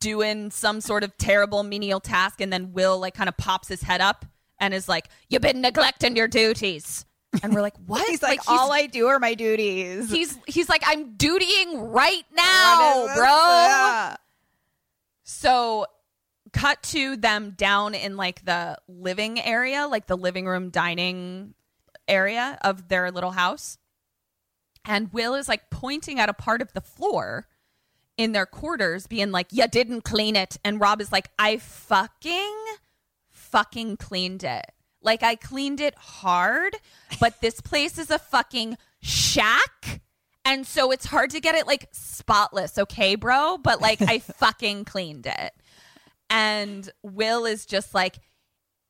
doing some sort of terrible menial task and then Will like kind of pops his head up and is like, "You've been neglecting your duties." And we're like, "What?" [laughs] He's like, all I do are my duties. he's he's like, "I'm dutying right now, bro." Yeah. So, cut to them down in like the living area, like the living room dining area of their little house. And Will is like pointing at a part of the floor in their quarters, being like, You didn't clean it. And Rob is like, I fucking, fucking cleaned it. Like, I cleaned it hard, but this place is a fucking shack. And so it's hard to get it like spotless, okay, bro? But like, I [laughs] fucking cleaned it. And Will is just like,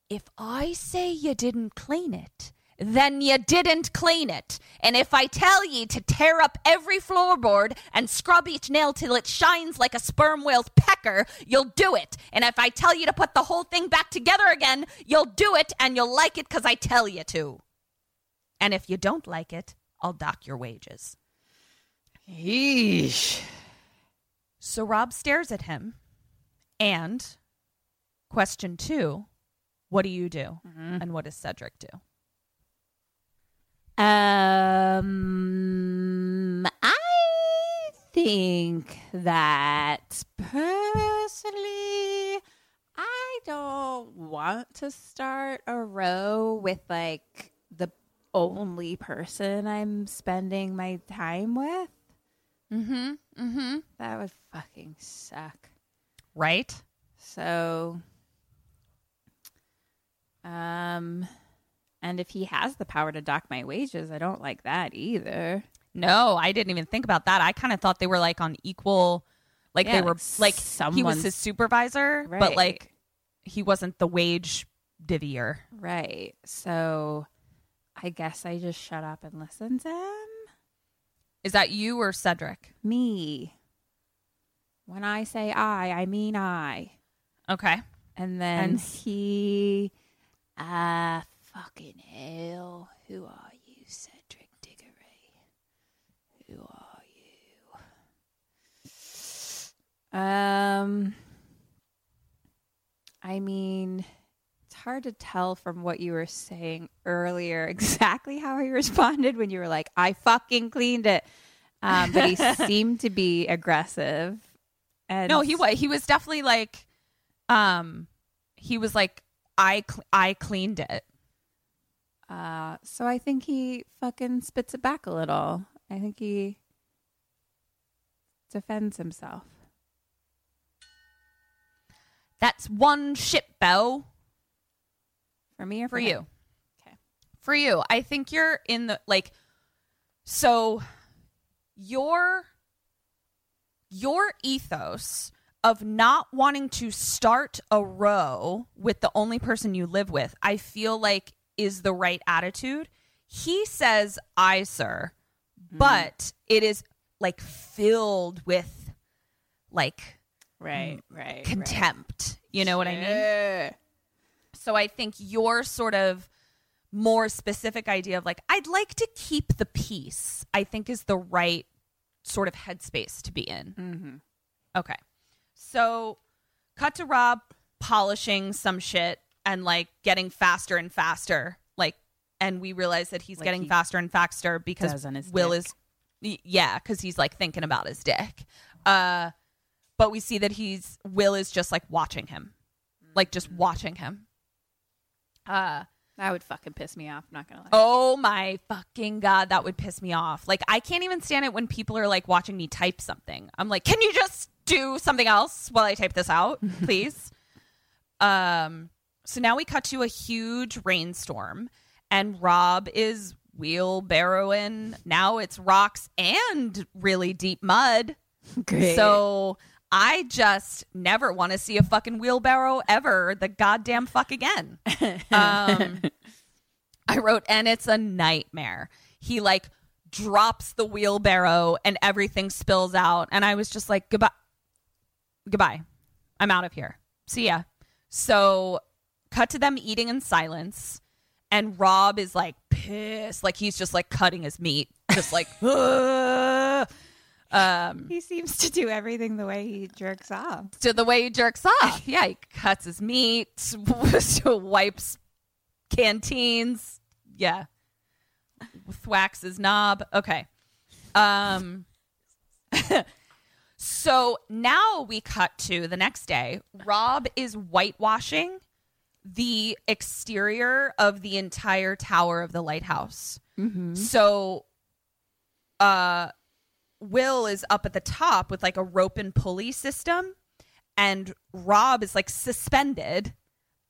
if I say you didn't clean it, then ye didn't clean it. And if I tell ye to tear up every floorboard and scrub each nail till it shines like a sperm whale's pecker, you'll do it. And if I tell you to put the whole thing back together again, you'll do it and you'll like it because I tell you to. And if you don't like it, I'll dock your wages. Yeesh. So Rob stares at him. And question two what do you do? Mm-hmm. And what does Cedric do? Um, I think that personally, I don't want to start a row with like the only person I'm spending my time with. Mm-hmm. Mm-hmm. That would fucking suck. Right? So, um, and if he has the power to dock my wages, I don't like that either. No, I didn't even think about that. I kind of thought they were like on equal, like Yeah, they were like someone. he was his supervisor, but like he wasn't the wage divvier. Right. So, I guess I just shut up and listen to him. Is that you or Cedric? Me. When I say I, I mean I. Okay. And then And- he, ah, fucking hell. Who are you, Cedric Diggory? Who are you? Um, I mean, it's hard to tell from what you were saying earlier [laughs] exactly how he responded when you were like, I fucking cleaned it. Um, but he [laughs] seemed to be aggressive. And No, he was he was definitely like um he was like, I cl- I cleaned it. Uh, so I think he fucking spits it back a little. I think he defends himself. That's one ship Bo. For me or For him? you. Okay. For you. I think you're in the like so your your ethos of not wanting to start a row with the only person you live with, I feel like is the right attitude. He says, I, sir, but it is like filled with like Right, right. contempt. You know what I mean? So I think your sort of more specific idea of like, I'd like to keep the peace, I think is the right sort of headspace to be in. Mm-hmm. Okay. So cut to Rob polishing some shit and like getting faster and faster. Like, and we realize that he's Like getting he faster and faster because Will dick. is, yeah, because he's like thinking about his dick. Uh, but we see that he's, Will is just like watching him, like just watching him. Uh, That would fucking piss me off. Not gonna lie. Oh my fucking god, that would piss me off. Like I can't even stand it when people are like watching me type something. I'm like, "Can you just do something else while I type this out, [laughs] please?" um so now we cut to a huge rainstorm and Rob is wheelbarrowing. Now it's rocks and really deep mud. Great. So I just never want to see a fucking wheelbarrow ever the goddamn fuck again. [laughs] Um, I wrote, and it's a nightmare. He like drops the wheelbarrow and everything spills out. And I was just like, goodbye. Goodbye. I'm out of here. See ya. So cut to them eating in silence. And Rob is like pissed. Like he's just like cutting his meat. Just like, [laughs] um, he seems to do everything the way he jerks off. to the way he jerks off. Yeah, he cuts his meat, [laughs] wipes canteens. Yeah. Thwacks his knob. Okay. Um [laughs] so now we cut to the next day. Rob is whitewashing the exterior of the entire tower of the lighthouse. So uh Will is up at the top with like a rope and pulley system, and Rob is like suspended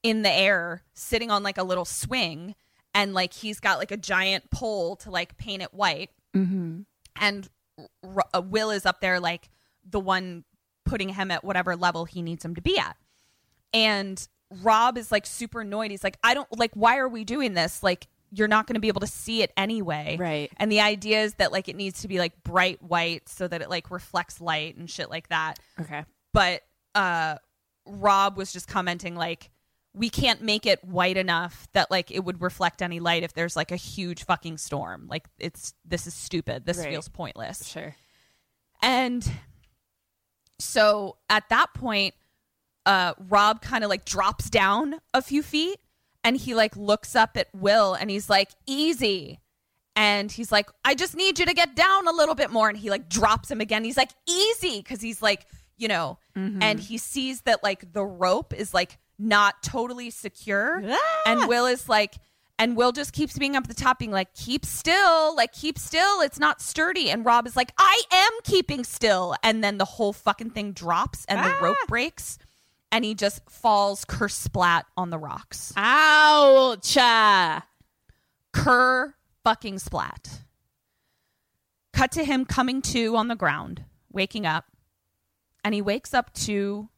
in the air, sitting on like a little swing, and like he's got like a giant pole to like paint it white. Mm-hmm. And R- uh, Will is up there, like the one putting him at whatever level he needs him to be at. And Rob is like super annoyed. He's like, I don't like, why are we doing this? Like, you're not going to be able to see it anyway. Right. And the idea is that like it needs to be like bright white so that it like reflects light and shit like that. Okay. But uh Rob was just commenting like we can't make it white enough that like it would reflect any light if there's like a huge fucking storm. Like it's this is stupid. This Right. feels pointless. Sure. And so at that point, uh, Rob kind of like drops down a few feet and he like looks up at Will and he's like, easy. And he's like, I just need you to get down a little bit more. And he like drops him again. He's like, easy. Cause he's like, you know, mm-hmm. and he sees that like the rope is like not totally secure. Ah! And Will is like, and Will just keeps being up at the top, being like, keep still, like, keep still. It's not sturdy. And Rob is like, I am keeping still. And then the whole fucking thing drops and the rope ah! breaks. And he just falls kersplat on the rocks. Ouch! Cur fucking splat. Cut to him coming to on the ground, waking up. And he wakes up to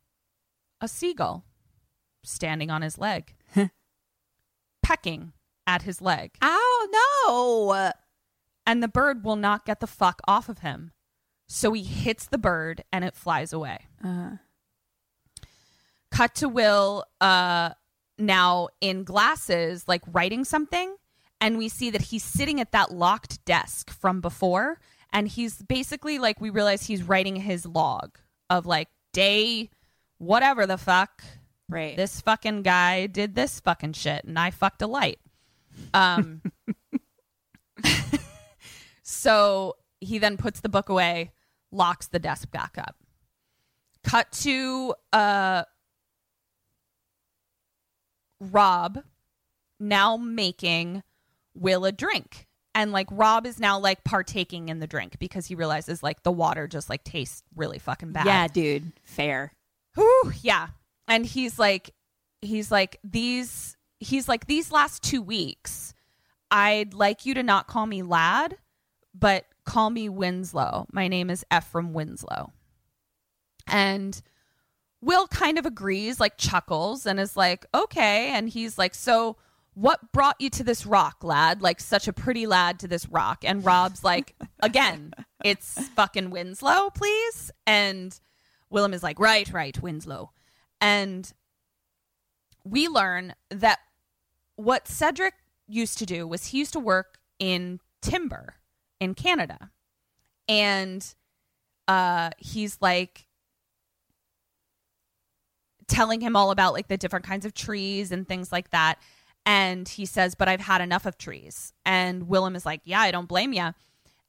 a seagull standing on his leg, [laughs] pecking at his leg. Ow! No! and the bird will not get the fuck off of him. So he hits the bird and it flies away. Uh-huh. Cut to Will uh, now in glasses, like writing something. And we see that he's sitting at that locked desk from before. And he's basically like, we realize he's writing his log of like day, whatever the fuck. Right. This fucking guy did this fucking shit and I fucked a light. Um, [laughs] so he then puts the book away, locks the desk back up. Cut to uh Rob now making Will a drink. And like Rob is now like partaking in the drink because he realizes like the water just like tastes really fucking bad. Yeah, dude. Fair. Whew, yeah. And he's like, he's like, these, he's like, these last two weeks, I'd like you to not call me lad, but call me Winslow. My name is Ephraim Winslow. And Will kind of agrees, like chuckles, and is like, okay. And he's like, so what brought you to this rock, lad? Like such a pretty lad to this rock. And Rob's like, [laughs] again, it's fucking Winslow, please. And Willem is like, right, right, Winslow. And we learn that what Cedric used to do was he used to work in timber in Canada. And uh he's like telling him all about like the different kinds of trees and things like that. And he says, But I've had enough of trees. And Willem is like, Yeah, I don't blame you.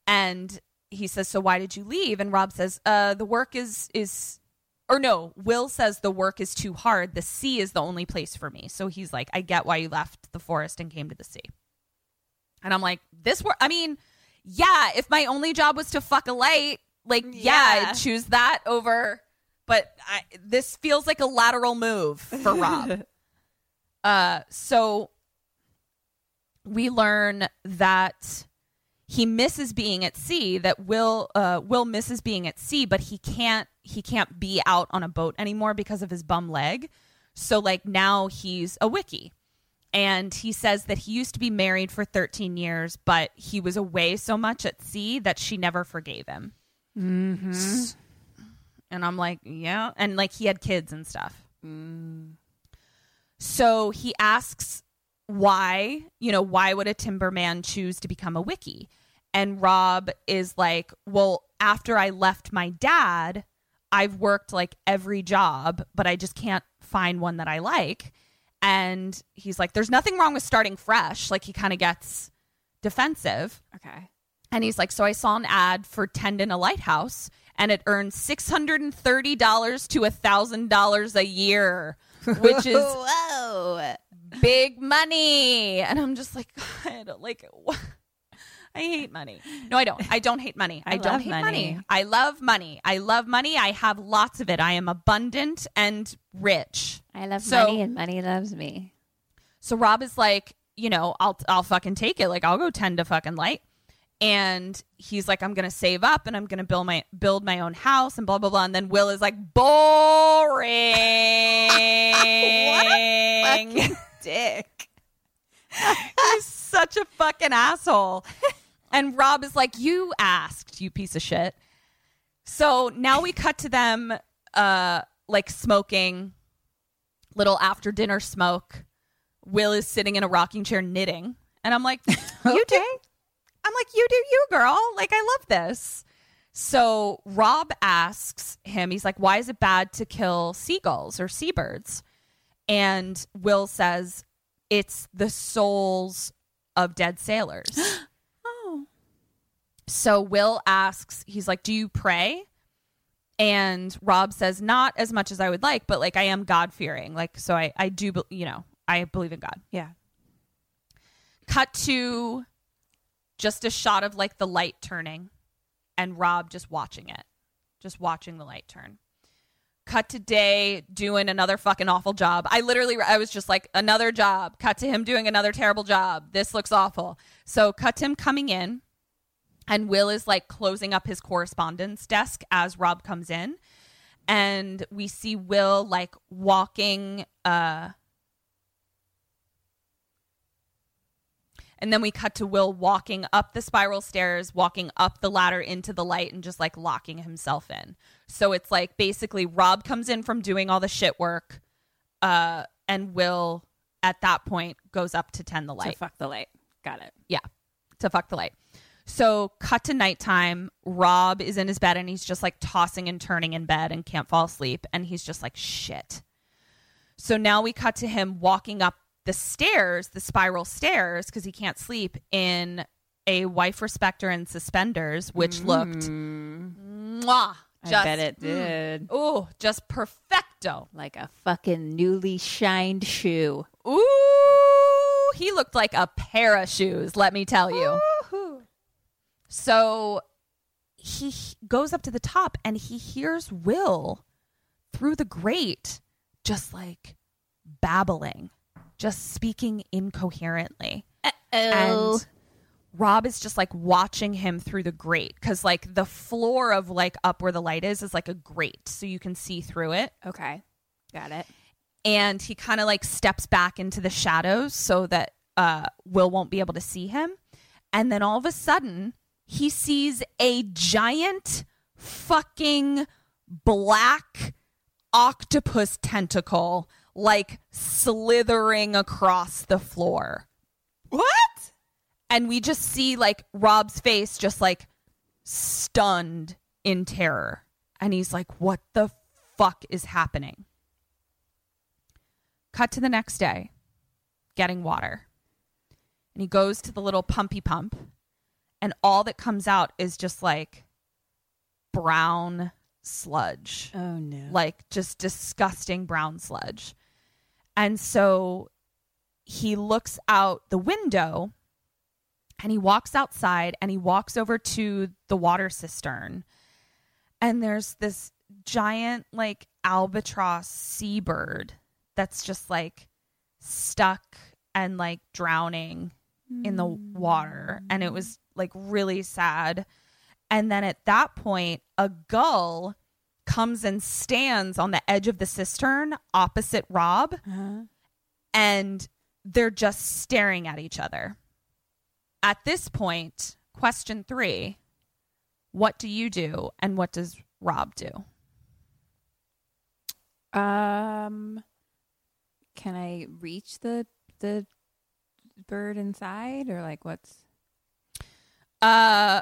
And he says, So why did you leave? And Rob says, Uh, the work is is or no, Will says the work is too hard. The sea is the only place for me. So he's like, I get why you left the forest and came to the sea. And I'm like, this work I mean, yeah, if my only job was to fuck a light, like, yeah, Yeah. I'd choose that over but I, this feels like a lateral move for Rob. [laughs] uh, so we learn that he misses being at sea. That Will uh, Will misses being at sea, but he can't he can't be out on a boat anymore because of his bum leg. So like now he's a wickie. And he says that he used to be married for 13 years, but he was away so much at sea that she never forgave him. And I'm like, yeah. And like he had kids and stuff. Mm. So he asks why, you know, why would a timberman choose to become a wickie? And Rob is like, well, after I left my dad, I've worked like every job, but I just can't find one that I like. And he's like, there's nothing wrong with starting fresh. Like he kind of gets defensive. Okay. And he's like, So I saw an ad for Tendon a Lighthouse and it earns $630 to $1,000 a year, which is [laughs] Whoa. big money. And I'm just like, [laughs] God, like, what? I hate money. No, I don't. I don't hate money. I, I don't love hate money. money. I love money. I love money. I have lots of it. I am abundant and rich. I love So- money and money loves me. So Rob is like, you know, I'll I'll fucking take it. Like I'll go tend to fucking light. And he's like, I'm gonna save up and I'm gonna build my build my own house and blah blah blah. And then Will is like, boring. [laughs] what Dick. [laughs] He's such a fucking asshole. [laughs] And Rob is like, You asked, you piece of shit. So now we cut to them uh like smoking, little after dinner smoke. Will is sitting in a rocking chair knitting. And I'm like, You do I'm like, You do you, girl. Like, I love this. So Rob asks him, he's like, Why is it bad to kill seagulls or seabirds? And Will says, It's the souls of dead sailors. [gasps] Oh. So Will asks, he's like, Do you pray? And Rob says, Not as much as I would like, but like I am God fearing. Like, so I, I do, you know, I believe in God. Yeah. Cut to just a shot of like the light turning and Rob just watching it, just watching the light turn. Cut to Day doing another fucking awful job. I literally, I was just like, another job. Cut to him doing another terrible job. This looks awful. So cut to him coming in, and Will is like closing up his correspondence desk as Rob comes in. And we see Will like walking, uh, And then we cut to Will walking up the spiral stairs, walking up the ladder into the light, and just like locking himself in. So it's like basically Rob comes in from doing all the shit work, uh, and Will at that point goes up to tend the light. To fuck the light. Got it. Yeah, to fuck the light. So, cut to nighttime. Rob is in his bed and he's just like tossing and turning in bed and can't fall asleep. And he's just like, shit. So now we cut to him walking up the stairs, the spiral stairs, because he can't sleep in a wife respecter and suspenders, which looked mm-hmm. mwah, I just, bet it mm. did. Oh, just perfecto. Like a fucking newly shined shoe. Ooh, he looked like a pair of shoes, let me tell you. So he goes up to the top and he hears Will through the grate just like babbling, just speaking incoherently. And Rob is just like watching him through the grate because like the floor of like up where the light is is like a grate so you can see through it Okay, got it. and he kind of like steps back into the shadows so that uh, Will won't be able to see him. And then all of a sudden, he sees a giant fucking black octopus tentacle like slithering across the floor. What? And we just see like Rob's face just like stunned in terror. And he's like, what the fuck is happening? Cut to the next day, getting water. And he goes to the little pumpy pump, and all that comes out is just like brown sludge Oh no. like just disgusting brown sludge. And so he looks out the window and he walks outside and he walks over to the water cistern. And there's this giant, like, albatross seabird that's just like stuck and like drowning in the water. And it mm. was like really sad. And then at that point, a gull comes and stands on the edge of the cistern opposite Rob. And they're just staring at each other. At this point, question three what do you do and what does Rob do? Um, can I reach the the bird inside, or like what's? Uh,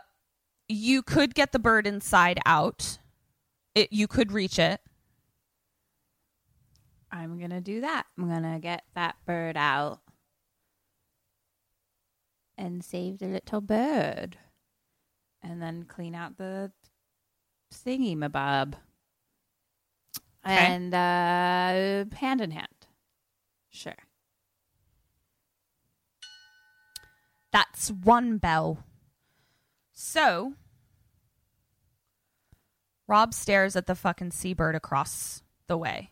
you could get the bird inside out. It, you could reach it. I'm gonna do that. I'm gonna get that bird out and save the little bird, and then clean out the thingy mabob. And uh, hand in hand. Sure. That's one bell. So, Rob stares at the fucking seabird across the way.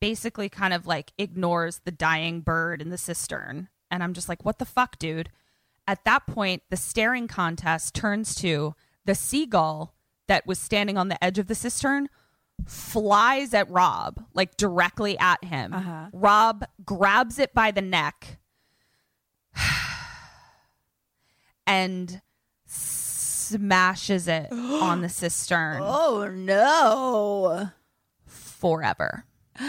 Basically, kind of like ignores the dying bird in the cistern. And I'm just like, what the fuck, dude? At that point, the staring contest turns to the seagull that was standing on the edge of the cistern flies at Rob, like directly at him. Uh-huh. Rob grabs it by the neck [sighs] and smashes it [gasps] on the cistern Oh no! forever. [gasps]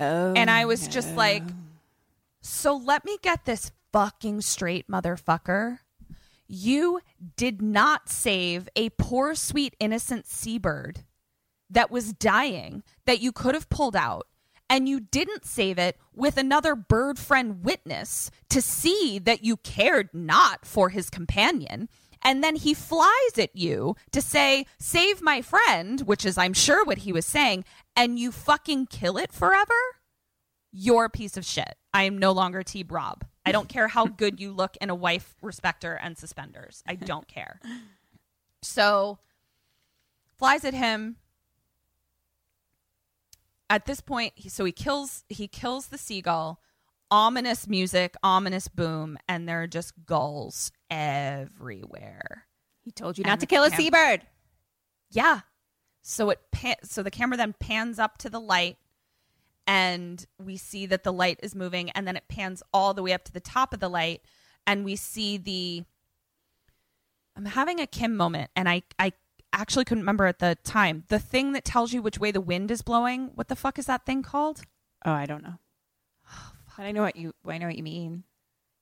Oh, And I was just like, so let me get this fucking straight, motherfucker. You did not save a poor, sweet, innocent seabird that was dying that you could have pulled out. And you didn't save it with another bird friend witness to see that you cared not for his companion. And then he flies at you to say, Save my friend, which is, I'm sure, what he was saying, and you fucking kill it forever? You're a piece of shit. I am no longer T Rob. I don't care how good you look in a wife respecter and suspenders. I don't care. So flies at him. At this point, he, so he kills he kills the seagull. Ominous music, ominous boom, and there are just gulls everywhere. he told you And not to kill a cam- seabird. Yeah. So it pan- so the camera then pans up to the light and we see that the light is moving and then it pans all the way up to the top of the light and we see the I'm having a Kim moment and I I actually couldn't remember at the time. The thing that tells you which way the wind is blowing, what the fuck is that thing called? Oh, I don't know. But I know what you. I know what you mean.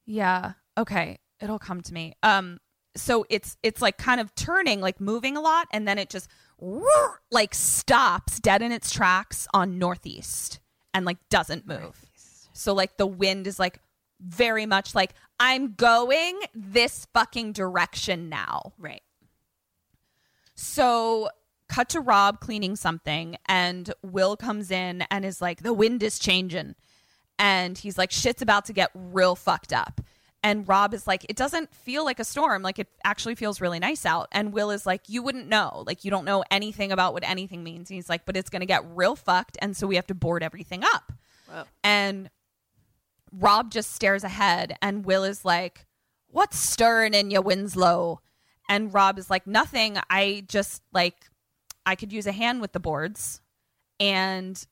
Yeah. Okay. It'll come to me. Um so it's it's like kind of turning, like moving a lot, and then it just roar, like stops dead in its tracks on northeast and like doesn't move. So like the wind is like very much like I'm going this fucking direction now. Right. So cut to Rob cleaning something, and Will comes in and is like, The wind is changing. And he's like, Shit's about to get real fucked up. And Rob is like, It doesn't feel like a storm. Like, it actually feels really nice out. And Will is like, You wouldn't know. Like, you don't know anything about what anything means. And he's like, But it's going to get real fucked. And so we have to board everything up. And Rob just stares ahead, and Will is like, What's stirring in you, Winslow? And Rob is like, Nothing. I just like, I could use a hand with the boards. And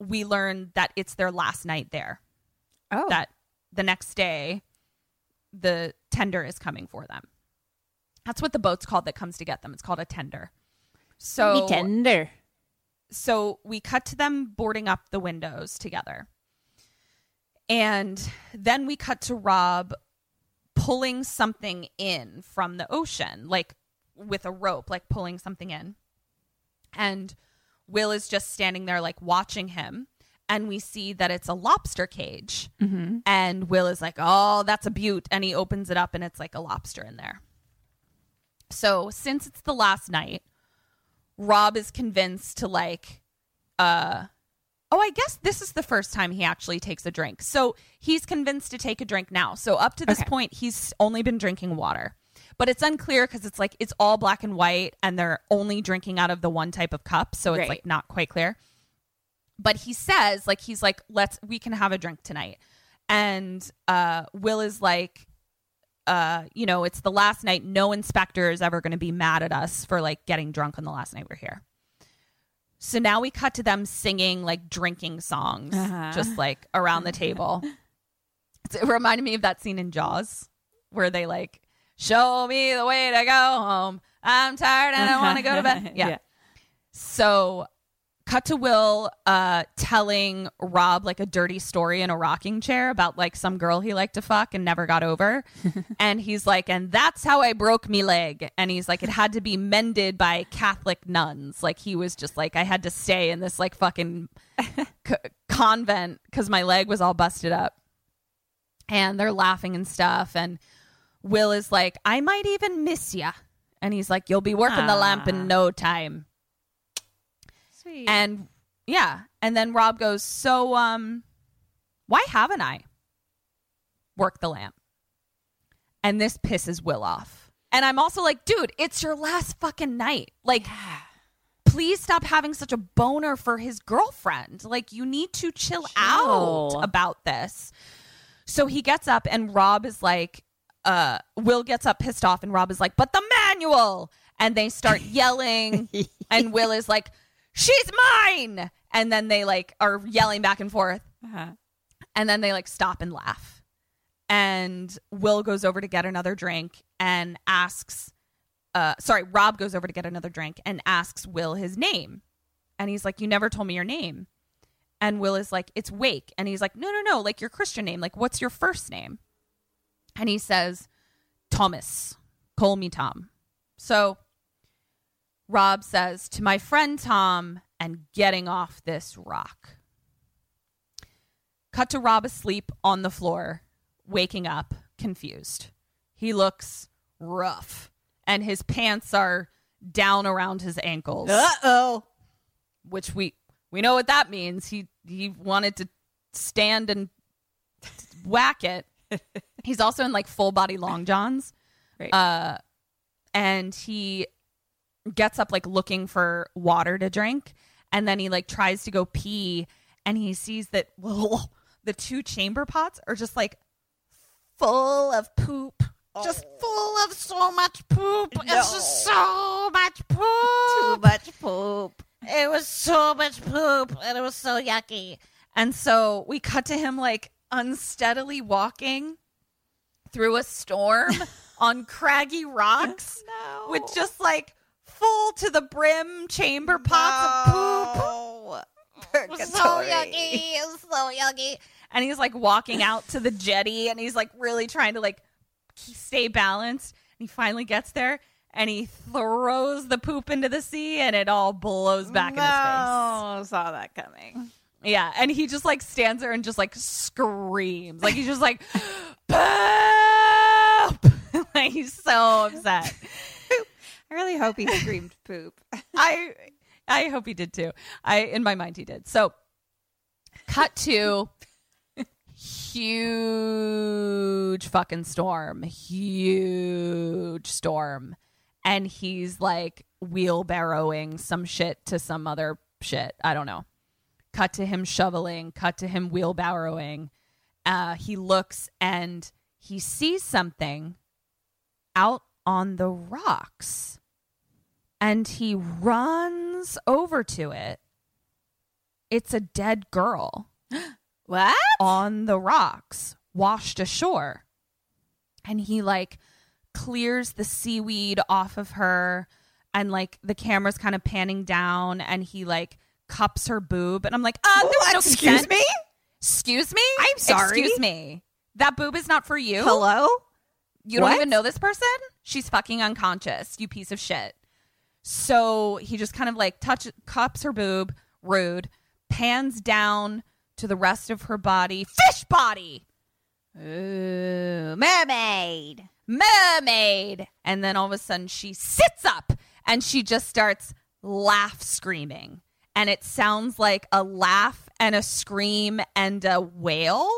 we learn that it's their last night there. Oh, That the next day, the tender is coming for them. That's what the boat's called that comes to get them. It's called a tender. So tender. so we cut to them boarding up the windows together. And then we cut to Rob pulling something in from the ocean, like with a rope, like pulling something in. And Will is just standing there, like watching him. And we see that it's a lobster cage. And Will is like, oh, that's a beaut. And he opens it up, and it's like a lobster in there. So, since it's the last night, Rob is convinced to like uh oh I guess this is the first time he actually takes a drink. So he's convinced to take a drink now. So up to this Okay. point he's only been drinking water. But it's unclear cuz it's like it's all black and white and they're only drinking out of the one type of cup, so it's Right. like not quite clear. But he says like he's like let's we can have a drink tonight. And uh Will is like uh, you know, it's the last night. No inspector is ever going to be mad at us for like getting drunk on the last night we're here. So now we cut to them singing like drinking songs, Uh-huh. just like around the table. [laughs] It reminded me of that scene in Jaws where they like, show me the way to go home. I'm tired and I want to go to bed. [laughs] Yeah. Yeah. So cut to Will uh telling Rob like a dirty story in a rocking chair about like some girl he liked to fuck and never got over. [laughs] and he's like, and that's how I broke me leg. And he's like, it had to be mended by Catholic nuns. Like he was just like, I had to stay in this like fucking [laughs] c- convent because my leg was all busted up. And they're laughing and stuff. And Will is like, I might even miss ya. And he's like, you'll be working the lamp in no time. Sweet. And yeah, and then Rob goes, "So um why haven't I worked the lamp?" And this pisses Will off. And I'm also like, "Dude, it's your last fucking night. Like please stop having such a boner for his girlfriend. Like you need to chill, out about this." So he gets up and Rob is like uh Will gets up pissed off and Rob is like, "But the manual." And they start [laughs] yelling and Will is like, "She's mine." And then they like are yelling back and forth Uh-huh. and then they like stop and laugh. And Will goes over to get another drink and asks uh sorry, Rob goes over to get another drink and asks Will his name. And he's like, "You never told me your name." And Will is like, "It's Wake." And he's like, "No, no, no, like your Christian name. Like what's your first name?" And he says, "Thomas. Call me Tom." So Rob says to my friend Tom and getting off this rock. Cut to Rob asleep on the floor, waking up confused. He looks rough and his pants are down around his ankles, Uh oh. which we we know what that means. He he wanted to stand and whack it. [laughs] He's also in like full body long johns. Right. Uh and he gets up like looking for water to drink and then he like tries to go pee and he sees that [laughs] the two chamber pots are just like full of poop just full of so much poop it's just so much poop Too much poop. it was so much poop and it was so yucky and so we cut to him like unsteadily walking through a storm [laughs] on craggy rocks [laughs] No. with just like full to the brim chamber pots of poop. It was [laughs] so yucky. It was so yucky. And he's like walking out to the jetty and he's like really trying to like stay balanced. And he finally gets there and he throws the poop into the sea and it all blows back in his face. No, saw that coming. Yeah, and he just like stands there and just like screams. Like he's just like [laughs] poop. [laughs] like he's so upset. I really hope he screamed poop. [laughs] I I hope he did too. I in my mind he did. So cut to huge fucking storm. Huge storm. And he's like wheelbarrowing some shit to some other shit. I don't know. Cut to him shoveling, cut to him wheelbarrowing. Uh, he looks and he sees something out on the rocks and he runs over to it. It's a dead girl [gasps] What? on the rocks, washed ashore. And he like clears the seaweed off of her and like the camera's kind of panning down and he like cups her boob and I'm like, uh, there was no Excuse consent. me? Excuse me? I'm sorry? Excuse me. That boob is not for you. Hello? You don't What? even know this person? She's fucking unconscious, you piece of shit. So he just kind of like touch cups her boob, rude, pans down to the rest of her body, fish body, Ooh, mermaid. mermaid. And then all of a sudden she sits up and she just starts laugh screaming. And it sounds like a laugh and a scream and a wail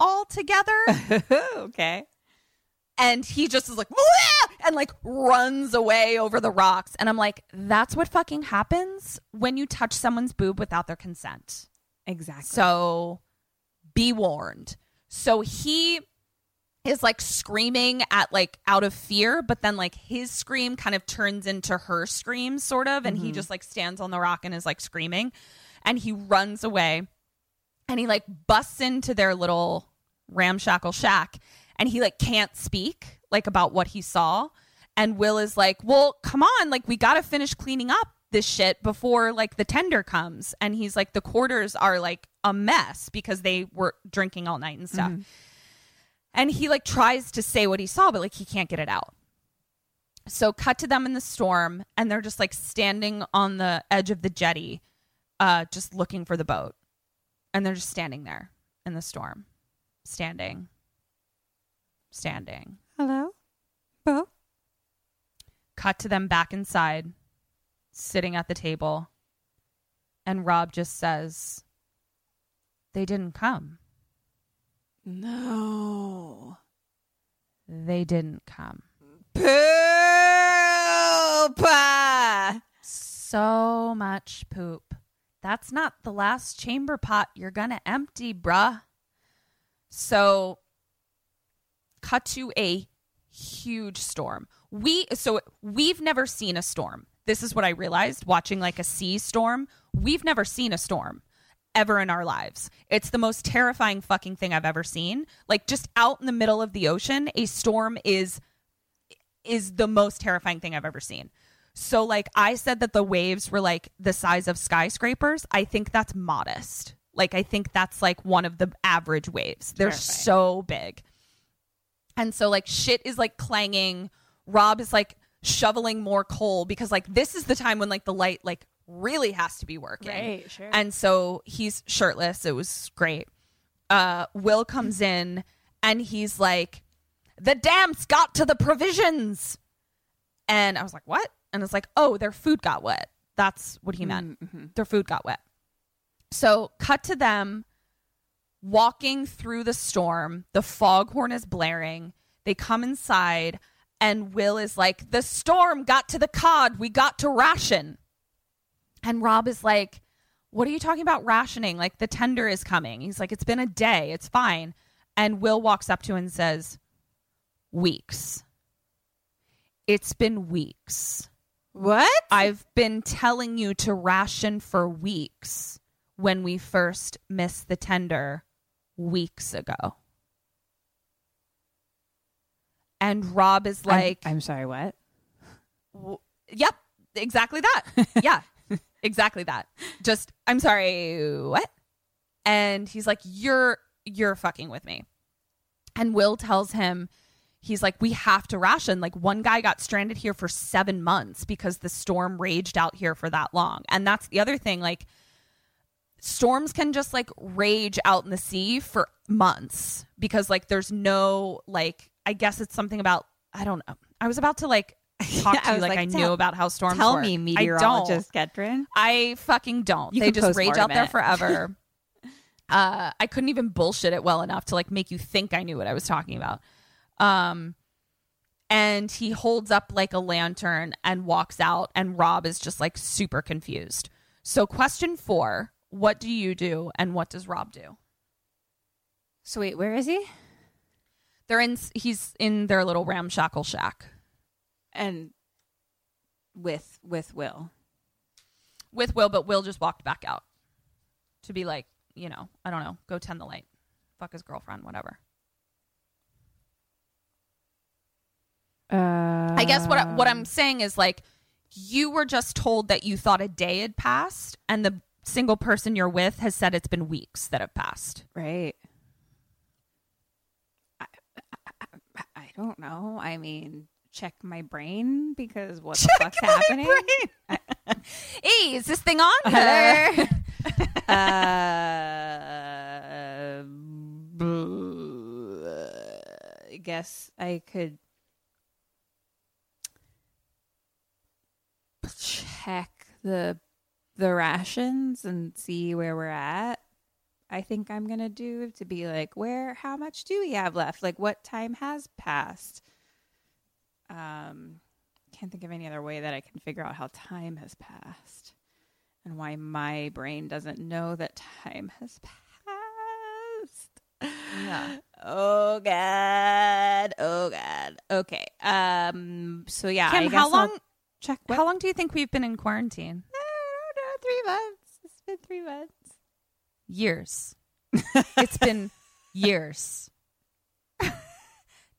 all together. [laughs] okay. and he just is like "Wah!" and like runs away over the rocks and i'm like that's what fucking happens when you touch someone's boob without their consent Exactly. so be warned so he is like screaming at like out of fear but then like his scream kind of turns into her scream sort of and he mm-hmm. just like stands on the rock and is like screaming and he runs away and he like busts into their little ramshackle shack and he like can't speak like about what he saw and will is like well come on like we gotta finish cleaning up this shit before like the tender comes and he's like the quarters are like a mess because they were drinking all night and stuff mm-hmm. And he like tries to say what he saw but like he can't get it out. So cut to them in the storm and they're just like standing on the edge of the jetty uh just looking for the boat. And they're just standing there in the storm. Standing. Standing. Hello? Bo? cut to them back inside sitting at the table. And rob just says they didn't come No. they didn't come. Poop. so much poop. That's not the last chamber pot you're gonna empty bruh. So cut to a huge storm. We so we've never seen a storm. This is what i realized watching like a sea storm. We've never seen a storm ever in our lives it's the most terrifying fucking thing i've ever seen like just out in the middle of the ocean a storm is is the most terrifying thing I've ever seen. So like I said that the waves were like the size of skyscrapers. I think that's modest. Like I think that's like one of the average waves. They're so big. And so like shit is like clanging. Rob is like shoveling more coal because like this is the time when like the light like really has to be working. Right, sure. And so he's shirtless. It was great. Uh Will comes [laughs] in and he's like the damps got to the provisions. And I was like, what? And it's like, oh, their food got wet. That's what he meant. Their food got wet. So, cut to them walking through the storm. The foghorn is blaring. They come inside, and Will is like, the storm got to the cod. We got to ration. And Rob is like, what are you talking about rationing? Like, the tender is coming. He's like, it's been a day. It's fine. And Will walks up to him and says, weeks. It's been weeks. What? I've been telling you to ration for weeks when we first missed the tender weeks ago. And Rob is like, I'm, I'm sorry, what? w- yep, exactly that. [laughs] yeah, exactly that. Just, I'm sorry, what? And he's like, you're, you're fucking with me. And Will tells him, he's like, we have to ration. Like, one guy got stranded here for seven months because the storm raged out here for that long. And that's the other thing. Like, storms can just like rage out in the sea for months because, like, there's no, like, I guess it's something about, I don't know. I was about to like [laughs] talk to you like, like, I knew about how storms Tell work. me, I meteorologist Ketrin. I fucking don't. You they just rage out there forever. [laughs] uh, I couldn't even bullshit it well enough to like make you think I knew what I was talking about. Um, and he holds up like a lantern and walks out, and Rob is just like super confused. So, question four: What do you do, and what does Rob do? So wait, where is he? They're in. He's in their little ramshackle shack And with with Will. with Will, but Will just walked back out to be like, you know, I don't know, go tend the light, fuck his girlfriend, whatever. Uh, I guess what what I'm saying is like you were just told that you thought a day had passed, and the single person you're with has said it's been weeks that have passed. right. I, I, I don't know. I mean, check my brain because what the fuck's happening? [laughs] hey, is this thing on? Hello. [laughs] uh, I guess I could check the the rations and see where we're at. I think I'm gonna do to be like, where? How much do we have left? Like, what time has passed? Um, can't think of any other way that I can figure out how time has passed and why my brain doesn't know that time has passed. Yeah. Oh god. Oh god. Okay. Um. So yeah. I Kim, how I'll long? check? What? How long do you think we've been in quarantine? I don't know. Three months. It's been three months. Years. it's been [laughs] years.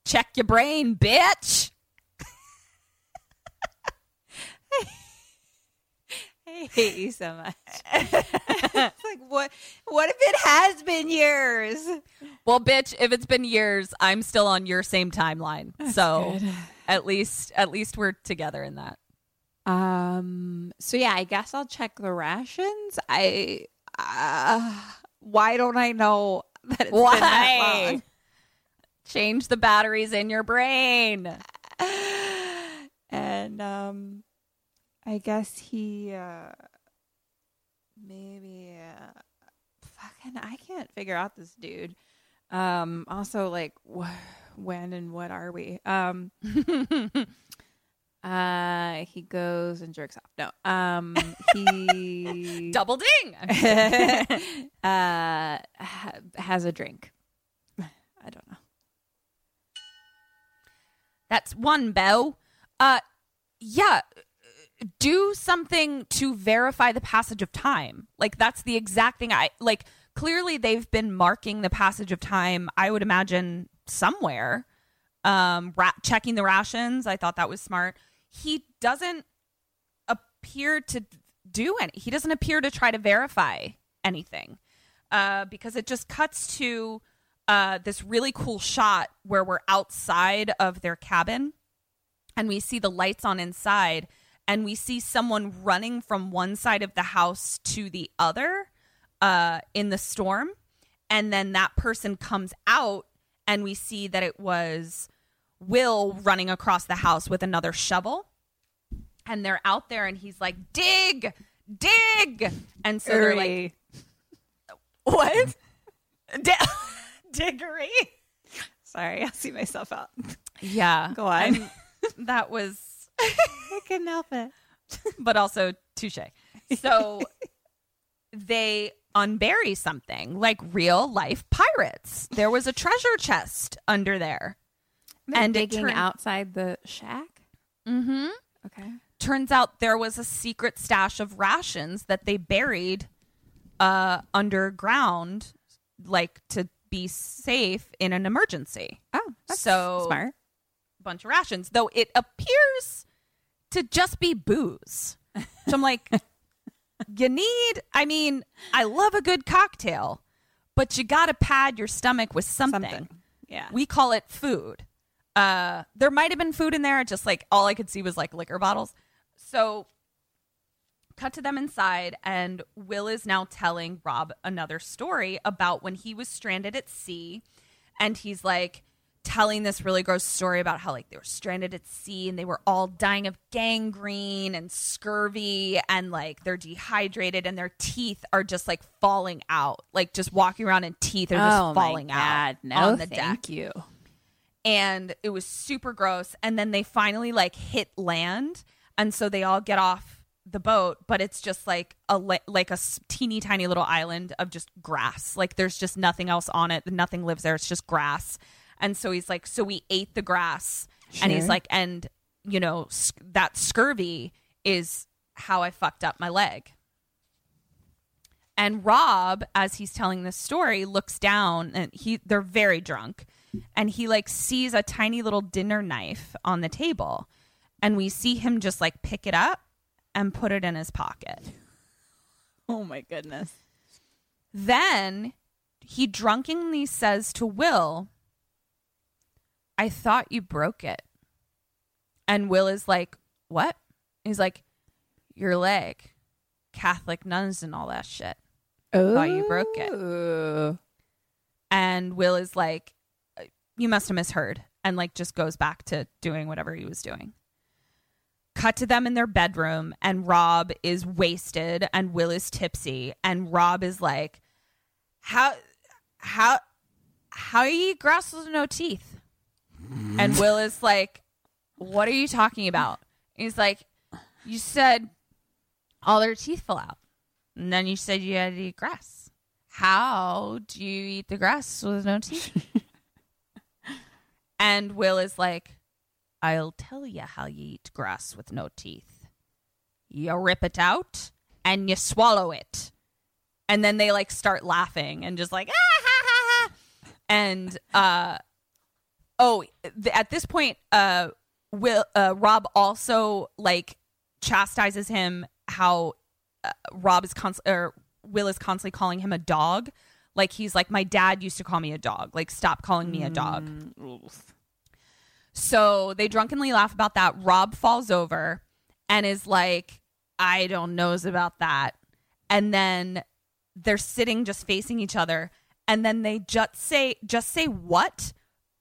Check your brain, bitch. [laughs] I hate you so much. [laughs] it's like what? What if it has been years? Well, bitch, if it's been years, I'm still on your same timeline. so at least at least we're together in that. Um. So yeah, I guess I'll check the rations. I. Uh, why don't I know that it's been that Why? long? Change the batteries in your brain. [sighs] and um i guess he uh maybe uh fucking i can't figure out this dude. Um also like wh- when and what are we? Um [laughs] uh he goes and jerks off. No um he [laughs] Double ding. [laughs] uh ha- has a drink. I don't know. That's one bow. Uh yeah, do something to verify the passage of time. Like that's the exact thing I like clearly they've been marking the passage of time, I would imagine somewhere. Um ra- checking the rations, I thought that was smart. He doesn't appear to do any. He doesn't appear to try to verify anything. Uh because it just cuts to uh, this really cool shot where we're outside of their cabin and we see the lights on inside and we see someone running from one side of the house to the other uh, in the storm. And then that person comes out and we see that it was will running across the house with another shovel. And they're out there and he's like dig dig. And so they're like what? [laughs] [laughs] Diggory. Sorry i'll see myself out. Yeah. Go on. And that was i couldn't help it [laughs] but also touche. So [laughs] they unbury something like real life pirates. There was a treasure chest under there. and And digging turned- outside the shack. Mm-hmm. Okay. Turns out there was a secret stash of rations that they buried uh, underground, like to be safe in an emergency. Oh, that's So- smart. Bunch of rations, though it appears to just be booze. So I'm like, [laughs] you need, I mean, I love a good cocktail, but you got to pad your stomach with something. Something. Yeah. We call it food. Uh, there might have been food in there, just like all I could see was like liquor bottles. So cut to them inside, and Will is now telling Rob another story about when he was stranded at sea. And he's like, telling this really gross story about how like they were stranded at sea and they were all dying of gangrene and scurvy and like they're dehydrated and their teeth are just like falling out like just walking around and teeth are just Oh falling out no, on the thank deck. you. and it was super gross. And then they finally like hit land. And so they all get off the boat but it's just like a like a teeny tiny little island of just grass. Like there's just nothing else on it. Nothing lives there. It's just grass and so he's like so we ate the grass and he's like and you know sc- that scurvy is how i fucked up my leg and Rob, as he's telling this story, looks down and he they're very drunk. And he like sees a tiny little dinner knife on the table. And we see him just like pick it up and put it in his pocket. [laughs] Oh my goodness. Then he drunkenly says to Will, I thought you broke it. And Will is like, What? He's like, Your leg. Catholic nuns and all that shit. Oh, Thought you broke it. Oh. And Will is like, You must have misheard. And like just goes back to doing whatever he was doing. Cut to them in their bedroom, and Rob is wasted, and Will is tipsy, and Rob is like, "How, how, how you eat grass with no teeth?" And Will is like, "What are you talking about?" He's like, "You said all their teeth fell out, and then you said you had to eat grass. How do you eat the grass with no teeth?" [laughs] and Will is like, I'll tell you how you eat grass with no teeth. You rip it out and you swallow it. And then they like start laughing and just like, ah, ha, ha, ha. and, uh, oh, th- at this point, uh, Will, uh, Rob also like chastises him how uh, Rob is constantly, or Will is constantly calling him a dog. Like he's like, my dad used to call me a dog. Like, stop calling me a dog. So they drunkenly laugh about that. Rob falls over and is like, I don't knows about that. And then they're sitting just facing each other. And then they just say just say what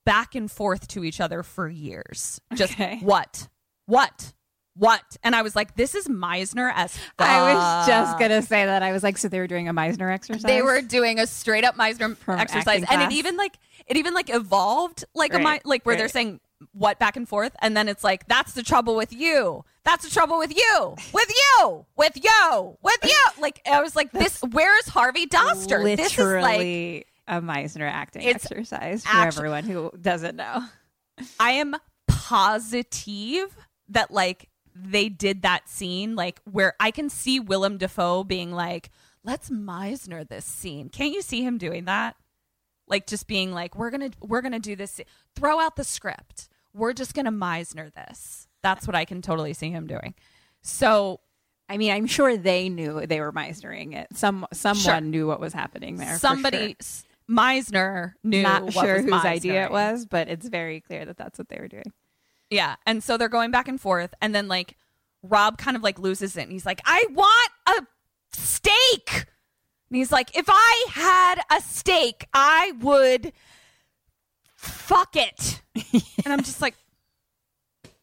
back and forth to each other for years. Just Okay. what? What? What? And I was like, this is Meisner as fuck. I was just gonna say that. I was like, so they were doing a Meisner exercise. They were doing a straight up Meisner From exercise, and it even like it even like evolved like a Mi- like where they're saying what back and forth, and then it's like that's the trouble with you. That's the trouble with you, with you, with you, with you. Like I was like, this. Where's Harvey Doster? This is like literally a Meisner acting It's exercise for actu- everyone who doesn't know. I am positive that like they did that scene like where I can see Willem Dafoe being like, "Let's Meisner this scene." Can't you see him doing that? Like just being like, "We're gonna we're gonna do this. Throw out the script. We're just gonna Meisner this." That's what I can totally see him doing. So I mean, I'm sure they knew they were Meisnering it. Some someone Sure. knew what was happening there. somebody sure. Meisner knew not what sure was whose idea it was, but it's very clear that that's what they were doing. Yeah. And so they're going back and forth. And then, like, Rob kind of like loses it. And he's like, I want a steak. And he's like, if I had a steak, I would fuck it. [laughs] and I'm just like,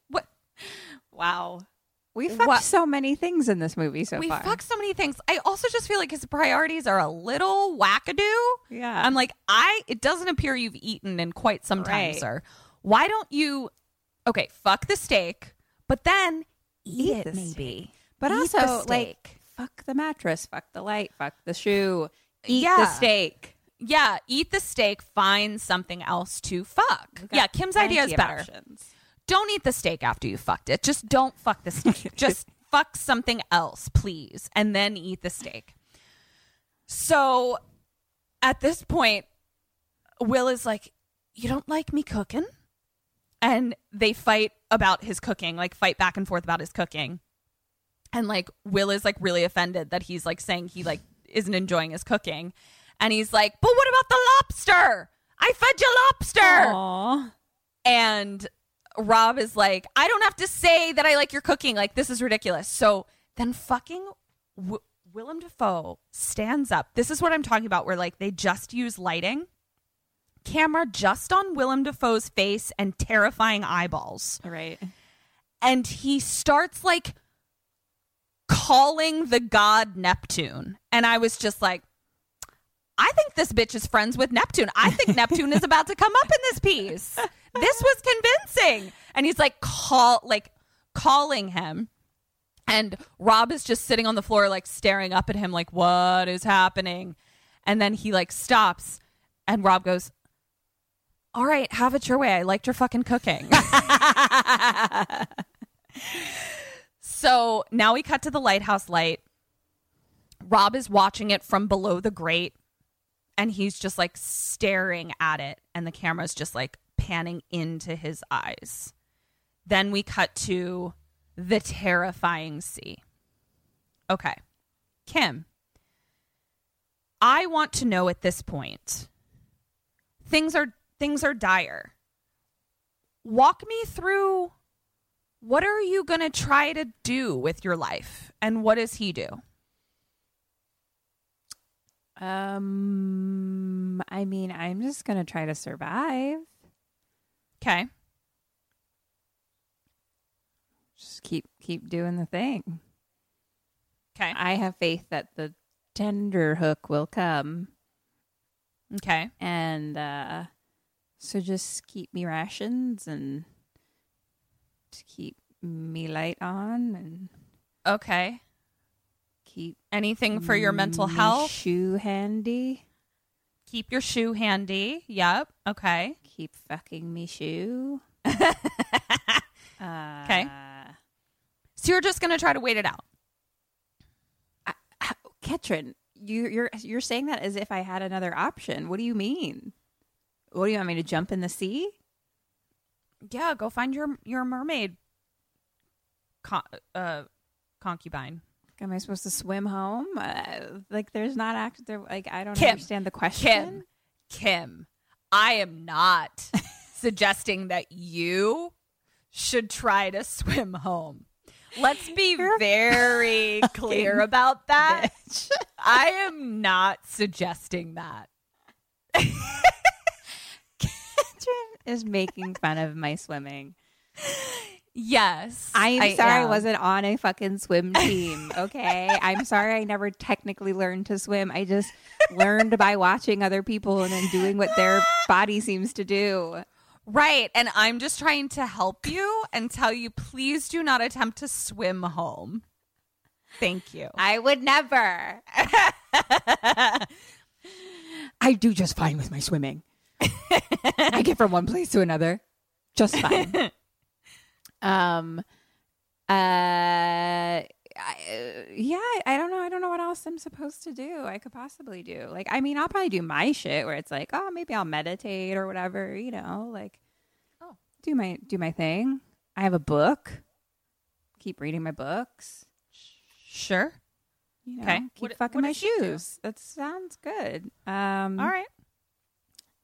what? Wow. We fucked What- so many things in this movie so far. we far. fuck so many things. I also just feel like his priorities are a little wackadoo. Yeah. I'm like, I, it doesn't appear you've eaten in quite some time, Right. sir. Why don't you, okay, fuck the steak, but then eat, Eat it the maybe. But Eat the also, like, steak. fuck the mattress, fuck the light, fuck the shoe, eat Yeah. the steak. Yeah, eat the steak, find something else to fuck. Yeah, Kim's idea is plenty of better. options. Don't eat the steak after you fucked it. Just don't fuck the steak. [laughs] Just fuck something else, please, and then eat the steak. So at this point, Will is like, You don't like me cooking? And they fight about his cooking, like fight back and forth about his cooking. And like Will is like really offended that he's like saying he like isn't enjoying his cooking. And he's like, But what about the lobster? I fed you lobster. Aw. And Rob is like, I don't have to say that I like your cooking. Like, this is ridiculous. So then fucking w- Willem Dafoe stands up. This is what I'm talking about, where like they just use lighting. camera just on Willem Dafoe's face and terrifying eyeballs. Right. And he starts like calling the god Neptune. And I was just like, I think this bitch is friends with Neptune. I think Neptune is about to come up in this piece. This was convincing. And he's like call like calling him. And Rob is just sitting on the floor, like staring up at him, like, what is happening? And then he like stops and Rob goes, All right, have it your way. I liked your fucking cooking. [laughs] so now we cut to the lighthouse light. Rob is watching it from below the grate and he's just like staring at it and the camera's just like panning into his eyes. Then we cut to the terrifying sea. Okay. Kim, I want to know at this point. Things are things are dire. Walk me through what are you going to try to do with your life and what does he do? Um, I mean, I'm just gonna try to survive. Okay. Just keep keep doing the thing. Okay. I have faith that the tender hook will come, Okay. and uh, so just keep me rations and to keep me light on and Okay. Keep Anything for your mental health? shoe handy. Keep your shoe handy. Yep. Okay. Keep fucking me shoe. uh, [laughs] Okay. So you're just going to try to wait it out. Ketrin, you, you're you're saying that as if I had another option. What do you mean? What do you want me to jump in the sea? Yeah, go find your your mermaid con- uh concubine. Am I supposed to swim home? Uh, like, there's not act. There, like, I don't Kim, understand the question. Kim, Kim, I am not [laughs] suggesting that you should try to swim home. Let's be very [laughs] clear about that. I am not suggesting that. [laughs] Ketrin is making fun of my swimming. Yes. I'm I sorry I wasn't on a fucking swim [laughs] team. Okay. I'm sorry I never technically learned to swim. I just learned by watching other people and then doing what their body seems to do. Right. And I'm just trying to help you and tell you please do not attempt to swim home. Thank you. I would never. [laughs] I do just fine with my swimming. I get from one place to another just fine. [laughs] um, uh, I, yeah, I don't know. I don't know what else I'm supposed to do. I could possibly do. Like, I mean, I'll probably do my shit where it's like, oh, maybe I'll meditate or whatever. You know, like, Oh. do my do my thing. I have a book. Keep reading my books. Sure. You know, Okay. keep What- fucking what my does she do? shoes. That sounds good. Um, All right.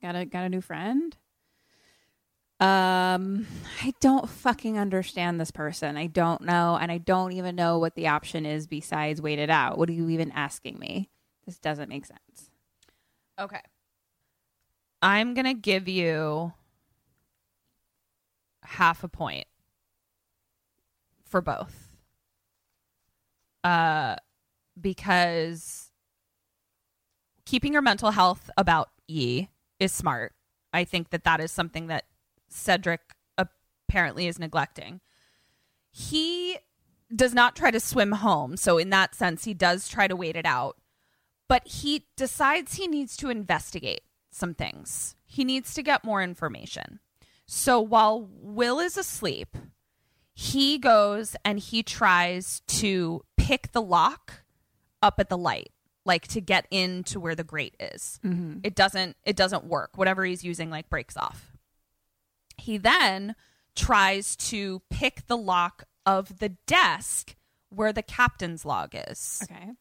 got a got a new friend. Um, I don't fucking understand this person. I don't know, and I don't even know what the option is besides wait it out. What are you even asking me? This doesn't make sense. Okay. I'm to give you half a point for both. Uh because keeping your mental health about ye is smart. I think that that is something that Cedric apparently is neglecting. He does not try to swim home, so in that sense he does try to wait it out but he decides he needs to investigate some things. He needs to get more information. So while Will is asleep, he goes and he tries to pick the lock up at the light, like to get into where the grate is. Mm-hmm. It doesn't it doesn't work. Whatever he's using like breaks off. He then tries to pick the lock of the desk where the captain's log is Okay.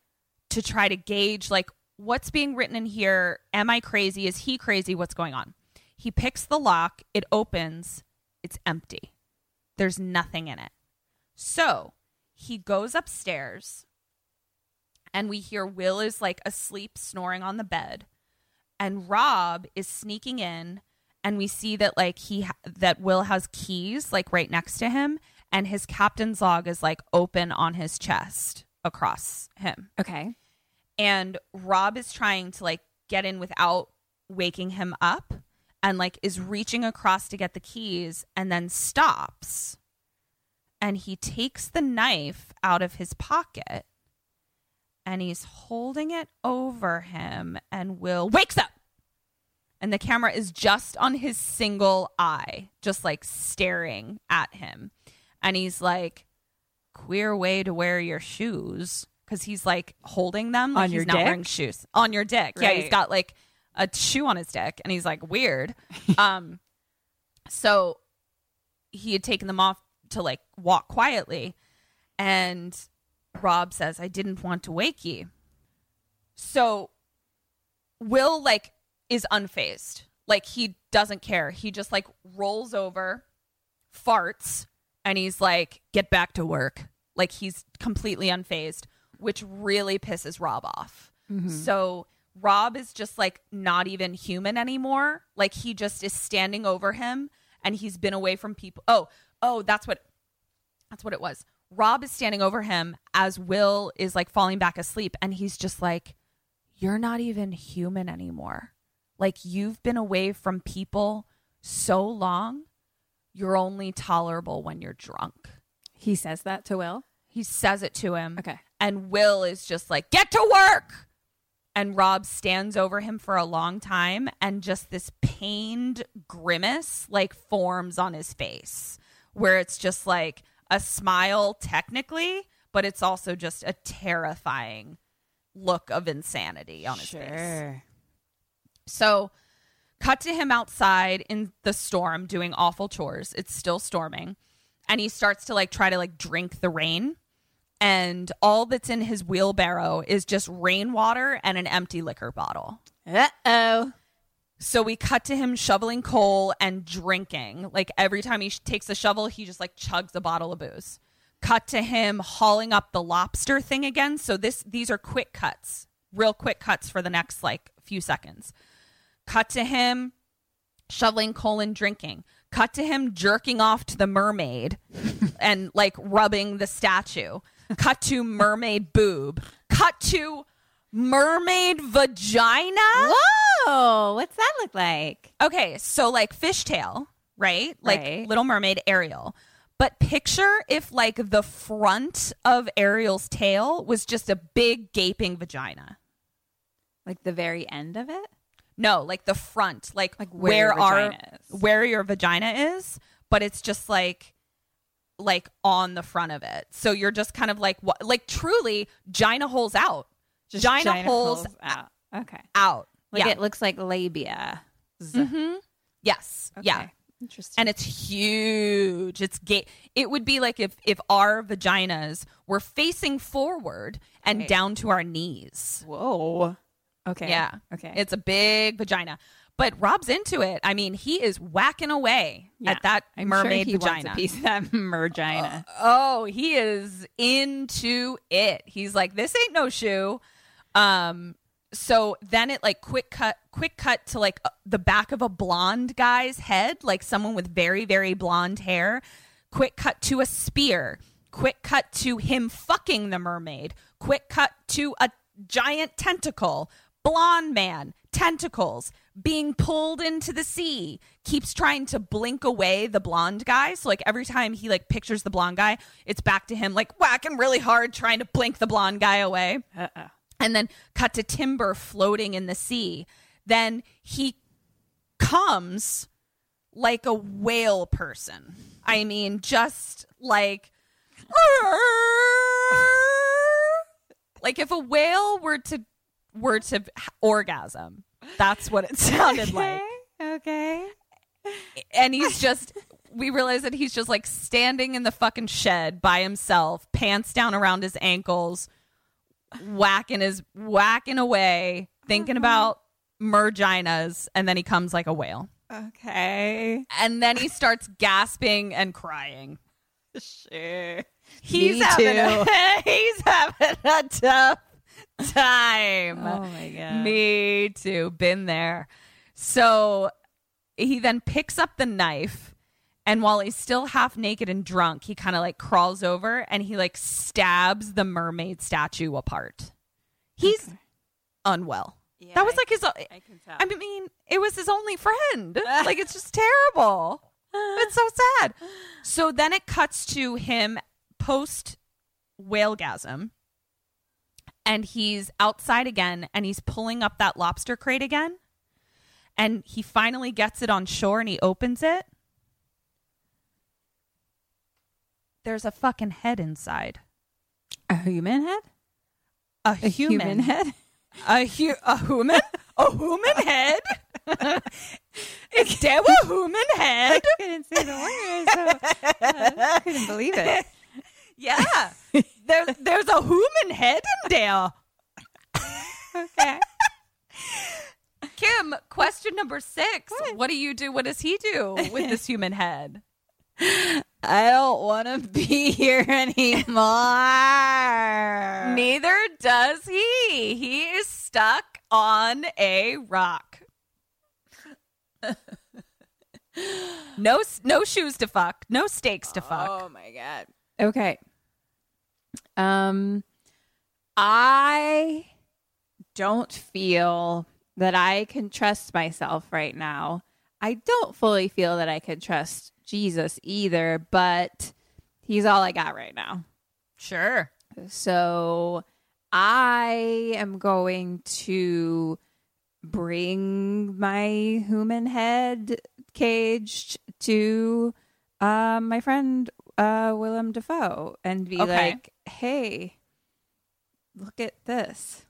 to try to gauge like what's being written in here. Am I crazy? Is he crazy? What's going on? He picks the lock, it opens, it's empty. There's nothing in it. So he goes upstairs and we hear Will is like asleep, snoring on the bed. and Rob is sneaking in and we see that like he ha- that Will has keys like right next to him and his captain's log is like open on his chest across him. Okay. And Rob is trying to like get in without waking him up and like is reaching across to get the keys and then stops. And he takes the knife out of his pocket and he's holding it over him and Will wakes up. And the camera is just on his single eye, just like staring at him. And he's like, queer way to wear your shoes. Cause he's like holding them like On he's your not dick? wearing shoes. On your dick. Yeah, he's got like a shoe on his dick and he's like weird. [laughs] um so he had taken them off to like walk quietly and Rob says, I didn't want to wake you. So Will like is unfazed. Like he doesn't care. He just like rolls over, farts, and he's like, get back to work. Like he's completely unfazed, which really pisses Rob off. Mm-hmm. So Rob is just like not even human anymore. Like he just is standing over him and he's been away from people. Oh, oh, that's what that's what it was. Rob is standing over him as Will is like falling back asleep and he's just like you're not even human anymore. Like you've been away from people so long, you're only tolerable when you're drunk. He says that to Will. He says it to him. Okay. And Will is just like, get to work. And Rob stands over him for a long time and just this pained grimace like forms on his face where it's just like a smile technically, but it's also just a terrifying look of insanity on his face. So, cut to him outside in the storm doing awful chores. It's still storming. And he starts to like try to like drink the rain. And all that's in his wheelbarrow is just rainwater and an empty liquor bottle. Uh oh. So we cut to him shoveling coal and drinking. Like every time he sh- takes a shovel, he just like chugs a bottle of booze. Cut to him hauling up the lobster thing again. So this these are quick cuts, real quick cuts for the next like few seconds. Cut to him shoveling coal and drinking. Cut to him jerking off to the mermaid [laughs] and like rubbing the statue. Cut to mermaid boob. Cut to mermaid vagina. Whoa. What's that look like? Okay, so like fishtail, right? Like Right. Little Mermaid Ariel. But picture if like the front of Ariel's tail was just a big gaping vagina. Like the very end of it? No, like the front, like, Like where where, our is. where your vagina is, but it's just like like on the front of it. So you're just kind of like what like truly gina holes out. Just gina, gina holes, out. Okay. out. Like yeah. it looks like labia. Mhm. Yes. Yeah. Interesting. and it's huge. It's gay. It would be like if if our vaginas were facing forward and down to our knees. Whoa. Okay. Yeah. Okay. It's a big vagina. But Rob's into it. I mean, he is whacking away Yeah. at that I'm mermaid sure he vagina. Wants a piece of that [laughs] mergina. Oh, he is into it. He's like, this ain't no shoe. Um, so then it like quick cut, quick cut to like uh, the back of a blonde guy's head, like someone with very, very blonde hair. Quick cut to a spear. Quick cut to him fucking the mermaid. Quick cut to a giant tentacle. Blonde man, tentacles, being pulled into the sea. Keeps trying to blink away the blonde guy. So like every time he like pictures the blonde guy, it's back to him like whacking really hard trying to blink the blonde guy away Uh-oh. and then cut to timber floating in the sea. Then he comes like a whale person. I mean, just like [laughs] like if a whale were to were to orgasm. That's what it [laughs] sounded like. Okay. And he's just we realize that he's just like standing in the fucking shed by himself, pants down around his ankles, whacking his whacking away, thinking mm-hmm. about merginas, and then he comes like a whale. Okay. And then he starts gasping and crying. Sure. He's Me having too. a, [laughs] he's having a tough [laughs] time. Oh my god. Me too. Been there. So he then picks up the knife, and while he's still half naked and drunk, he kind of like crawls over and he like stabs the mermaid statue apart. He's unwell. Yeah, that was like his. I, can tell. I mean, it was his only friend. [laughs] like it's just terrible. It's so sad. [laughs] So then it cuts to him post whalegasm and he's outside again and he's pulling up that lobster crate again and he finally gets it on shore and he opens it there's a fucking head inside a human head? a, A human, head? a, hu- a human a human head [laughs] is there a human head I couldn't say the word, so uh, I couldn't believe it. Yeah [laughs] there, there's a human head in there Okay. kim question number six what do you do what does he do with this human head I don't want to be here anymore. Neither does he. He is stuck on a rock. [laughs] no, no shoes to fuck. No stakes to fuck. Oh my god. Okay. Um I don't feel that I can trust myself right now. I don't fully feel that I can trust Jesus either, but he's all I got right now. Sure. So I am going to bring my human head caged to uh, my friend uh, Willem Dafoe and be Okay. like, hey, look at this.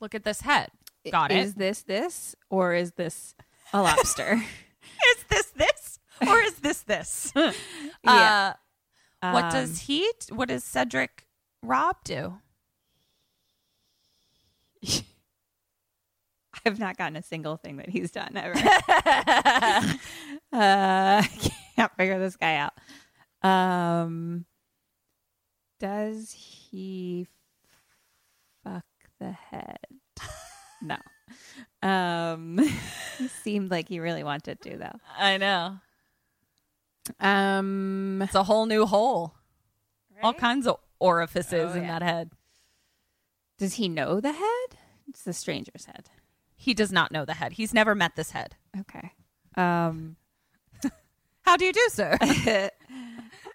Look at this head. Got it. Is this this or is this a lobster? [laughs] [laughs] Is this this or is this this? [laughs] Yeah. Uh, what Um, does he? What does Cedric Rob do? I've not gotten a single thing that he's done ever. uh, I can't figure this guy out. Um, does he fuck the head? [laughs] No. Um, he seemed like he really wanted to, though. I know. Um, It's a whole new hole. All kinds of orifices Oh, in yeah. that head. does he know the head? It's the stranger's head. He does not know the head. He's never met this head. Okay. Um, [laughs] How do you do, sir? [laughs]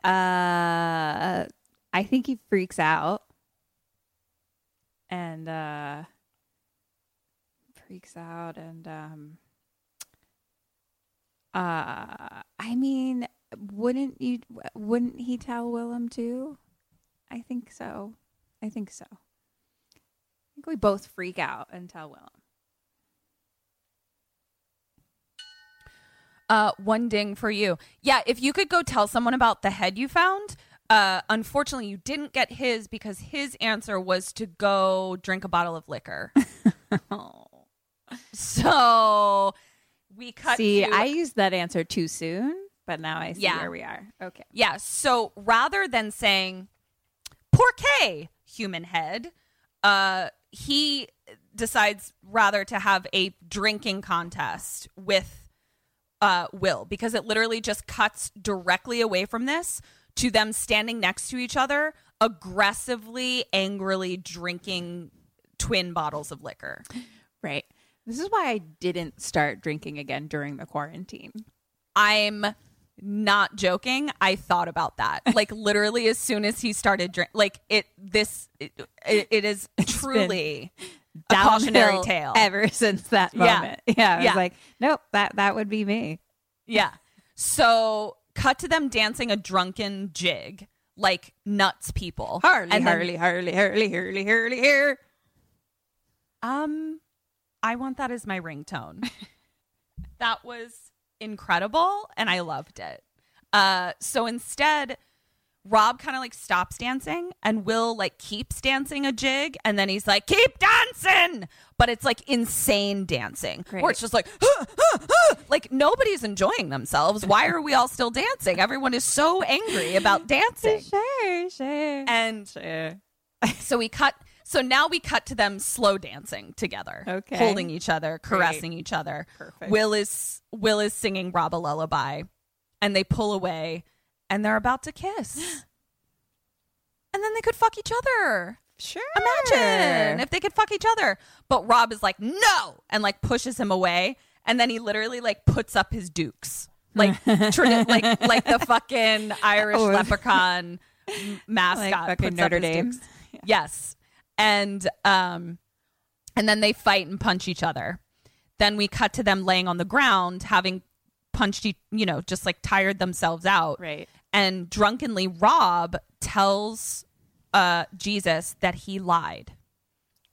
uh, I think he freaks out and uh, freaks out and um, uh, I mean, wouldn't you? Wouldn't he tell Willem too? I think so. I think so. I think we both freak out and tell Willem. Uh, one ding for you. Yeah, if you could go tell someone about the head you found. Uh, unfortunately, you didn't get his because his answer was to go drink a bottle of liquor. [laughs] So we cut. See, to- I used that answer too soon, but now I see Yeah. where we are. Okay. Yeah. So rather than saying "Porqué, human head," uh, he decides rather to have a drinking contest with uh, Will because it literally just cuts directly away from this to them standing next to each other, aggressively, angrily drinking twin bottles of liquor. Right. This is why I didn't start drinking again during the quarantine. I'm not joking. I thought about that. [laughs] Like literally as soon as he started drink like it this it, it, is truly a cautionary Downhill [laughs] tale. ever since that moment. [laughs] Yeah, I was like, nope, that that would be me. Yeah. So cut to them dancing a drunken jig like nuts people. Harley, And then- Harley, Harley, Harley, Harley, Harley, here. Um, I want that as my ringtone. [laughs] that was incredible, and I loved it. Uh, so instead, Rob kind of like stops dancing, and Will like keeps dancing a jig, and then he's like, "Keep dancing!" But it's like insane dancing, where it's just like, "Huh, huh, huh." like nobody's enjoying themselves. Why are we all still dancing? Everyone is so angry about dancing. Sure, sure. And sure. so we cut So now we cut to them slow dancing together, Okay. holding each other, caressing each other. Perfect. Will is Will is singing Rob a lullaby, and they pull away, and they're about to kiss, [gasps] and then they could fuck each other. Sure. Imagine if they could fuck each other. But Rob is like, no, and like pushes him away, and then he literally like puts up his dukes, like [laughs] tradi- like like the fucking Irish Oh. [laughs] leprechaun mascot, Like fucking Notre Dame. dukes. Yes, and um, and then they fight and punch each other. Then we cut to them laying on the ground, having punched, you know, just like tired themselves out, Right. And drunkenly Rob tells uh Jesus that he lied.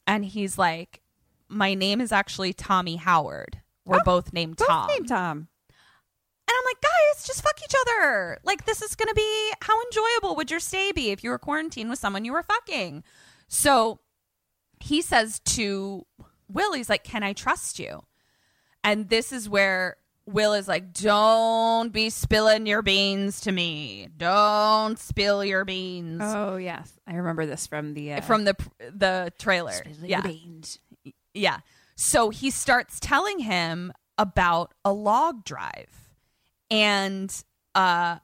And he's like, My name is actually Tommy Howard. We're both named Both Tom. named Tom. And I'm like, guys, just fuck each other. Like, this is going to be how enjoyable would your stay be if you were quarantined with someone you were fucking? So he says to Will, he's like, Can I trust you? And this is where Will is like, Don't be spilling your beans to me. Don't spill your beans. Oh yes, I remember this from the uh, From the the trailer. yeah. Yeah. So he starts telling him about a log drive and uh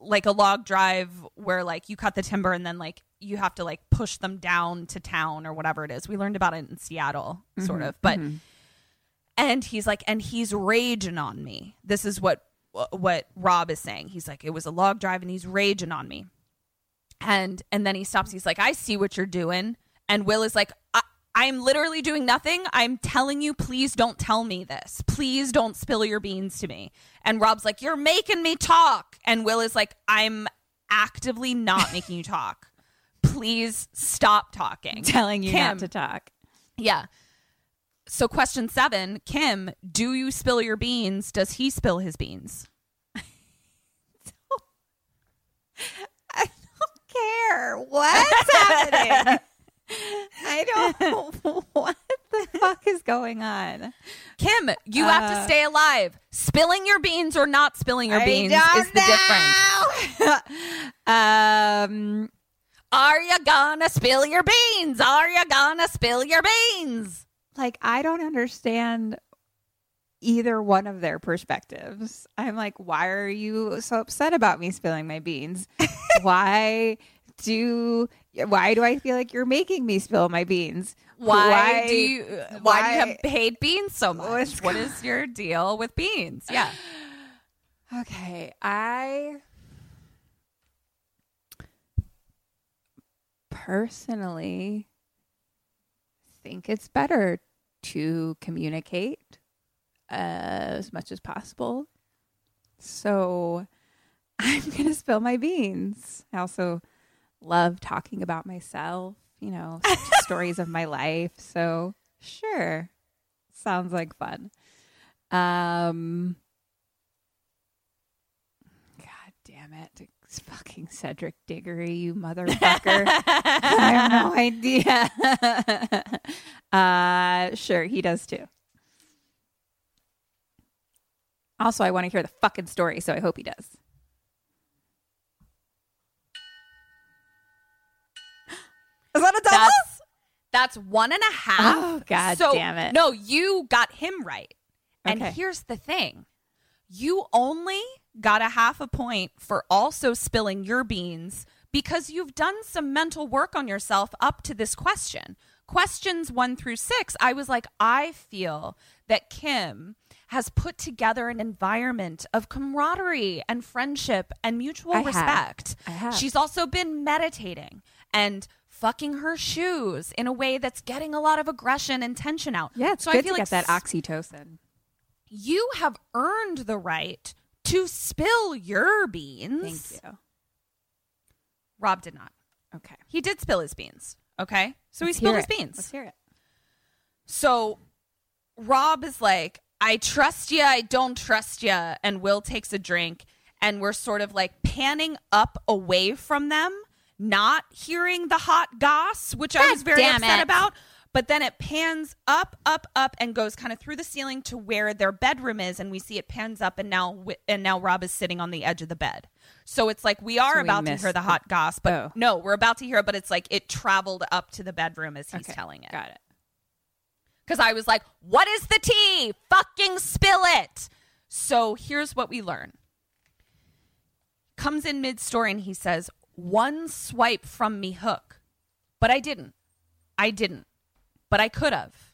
like a log drive where like you cut the timber and then like you have to like push them down to town or whatever it is. We learned about it in Seattle sort of. But and he's like and he's raging on me. This is what what Rob is saying. He's like it was a log drive and he's raging on me. And and then he stops. He's like i see what you're doing. And will is like I, i'm literally doing nothing. I'm telling you please don't tell me this. Please don't spill your beans to me. And rob's like you're making me talk. And will is like i'm actively not [laughs] making you talk. Please stop talking. Telling you not to talk. yeah so question seven kim do you spill your beans does he spill his beans [laughs] I don't care what's happening. I don't. [laughs] What the fuck is going on? Kim, you have to Uh, stay alive. Spilling your beans or not spilling your beans is the difference. difference. [laughs] um, Are you gonna spill your beans? Are you gonna spill your beans? Like I don't understand either one of their perspectives. I'm like, why are you so upset about me spilling my beans? [laughs] why do why do I feel like you're making me spill my beans? Why, do you why, do you have hate beans so much? What is your deal with beans? Yeah. [sighs] Okay, I personally think it's better to communicate as much as possible. So [laughs] I'm going to spill my beans. I also love talking about myself, you know, [laughs] stories of my life. So, sure. Sounds like fun. Um God damn it. It's fucking Cedric Diggory, you motherfucker. I have no [laughs] idea. [laughs] uh sure, he does too. Also, I want to hear the fucking story, so I hope he does. [gasps] Is that a double? That's that's one and a half. Oh, God so, damn it. No, you got him right. And Okay. here's the thing. You only got a half a point for also spilling your beans because you've done some mental work on yourself up to this question. Questions one through six, I was like, I feel that Kim has put together an environment of camaraderie and friendship and mutual I have. respect. I have. She's also been meditating and fucking her shoes in a way that's getting a lot of aggression and tension out. Yeah, so I feel like get that oxytocin. you have earned the right to spill your beans. Thank you. Rob did not. Okay. He did spill his beans. Okay. So Let's he spilled his beans. Let's hear it. So Rob is like, I trust you, I don't trust you. And Will takes a drink, and we're sort of like panning up away from them, not hearing the hot goss, which I was very upset it. about. But then it pans up, up, up, and goes kind of through the ceiling to where their bedroom is, and we see it pans up, and now and now Rob is sitting on the edge of the bed. So it's like we are So we about to hear the hot goss, but Oh. no, we're about to hear it. But it's like it traveled up to the bedroom as he's Okay, telling it. Got it. Because I was like, "What is the tea? Fucking spill it!" So here's what we learn. Comes in mid story and he says, "One swipe from me hook, but I didn't. I didn't, but I could have."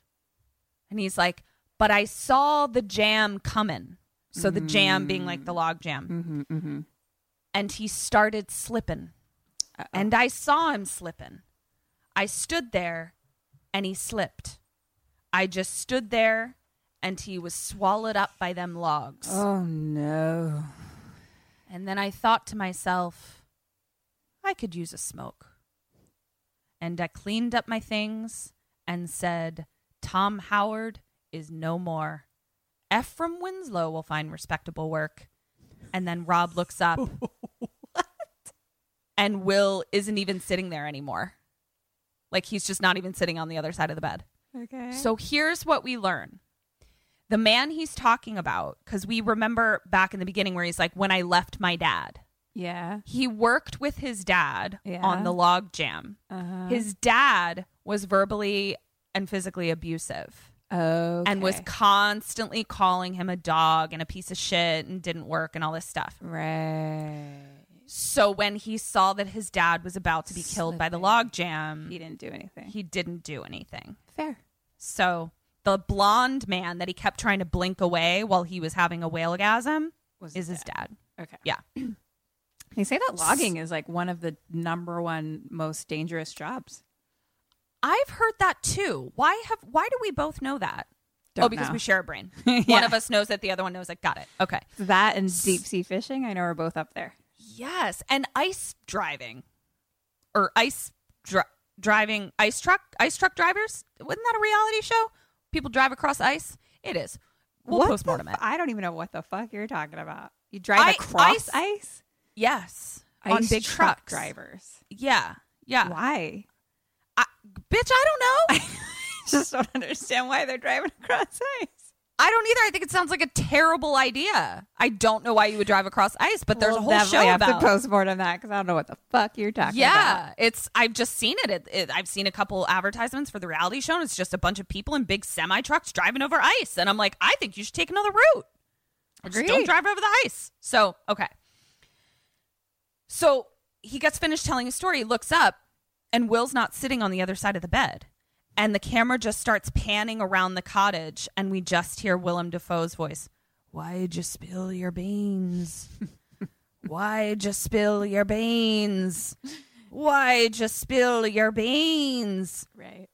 And he's like, "But I saw the jam coming." So the jam being like the mm. log jam. Mm-hmm, mm-hmm. And he started slipping. And I saw him slipping. I stood there and he slipped. I just stood there and he was swallowed up by them logs. Oh no. And then I thought to myself, I could use a smoke. And I cleaned up my things and said, Tom Howard is no more. Ephraim Winslow will find respectable work. And then Rob looks up. [laughs] And Will isn't even sitting there anymore. Like he's just not even sitting on the other side of the bed. Okay. So here's what we learn. The man he's talking about, because we remember back in the beginning where he's like, when I left my dad, yeah. he worked with his dad Yeah. on the log jam. Uh-huh. His dad was verbally and physically abusive Oh. and was constantly calling him a dog and a piece of shit and didn't work and all this stuff. right. So when he saw that his dad was about to be killed by the Slipping. log jam, He didn't do anything. he didn't do anything. Fair. So the blonde man that he kept trying to blink away while he was having a whalegasm Was is his dad. Okay. Yeah. [clears throat] They say that logging is like one of the number one most dangerous jobs. I've heard that too. Why have why do we both know that? Don't oh, because know. we share a brain. [laughs] One of us knows it, the other one knows it. Got it. Okay. That and deep sea fishing, I know are both up there. Yes, and ice driving or ice dri- driving ice truck ice truck drivers. Wasn't that a reality show? People drive across ice. It is. We'll What postmortem the it. f- I don't even know what the fuck you're talking about. You drive I- across ice- ice? Yes, on Ice big truck trucks. drivers. Yeah, yeah. Why? Bitch, I don't know. [laughs] I Just don't understand why they're driving across ice. I don't either. I think it sounds like a terrible idea. I don't know why you would drive across ice, but there's We'll a whole show have about. to postmortem that because I don't know what the fuck you're talking yeah, about. Yeah, it's. I've just seen it. It, it. I've seen a couple advertisements for the reality show. and It's just a bunch of people in big semi trucks driving over ice, and I'm like, I think you should take another route. Just don't drive over the ice. So okay. So he gets finished telling his story. He looks up, and Will's not sitting on the other side of the bed. And the camera just starts panning around the cottage, and we just hear Willem Dafoe's voice. Why'd you spill your beans? [laughs] Why'd you spill your beans? Why'd you spill your beans? Right.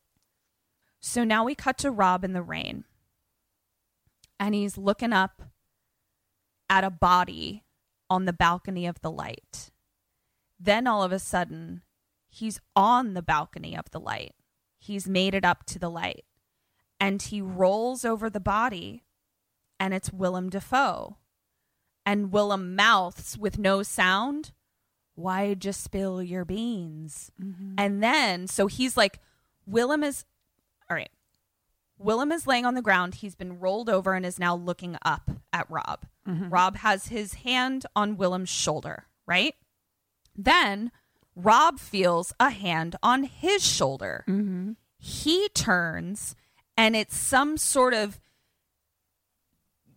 So now we cut to Rob in the rain. And he's looking up at a body on the balcony of the light. Then all of a sudden, he's on the balcony of the light. He's made it up to the light. And he rolls over the body, and it's Willem Dafoe. And Willem mouths with no sound, Why'd you spill your beans? Mm-hmm. And then, so he's like, Willem is, all right. Willem is laying on the ground. He's been rolled over and is now looking up at Rob. Mm-hmm. Rob has his hand on Willem's shoulder, right? Then Rob feels a hand on his shoulder. Mm-hmm. He turns and it's some sort of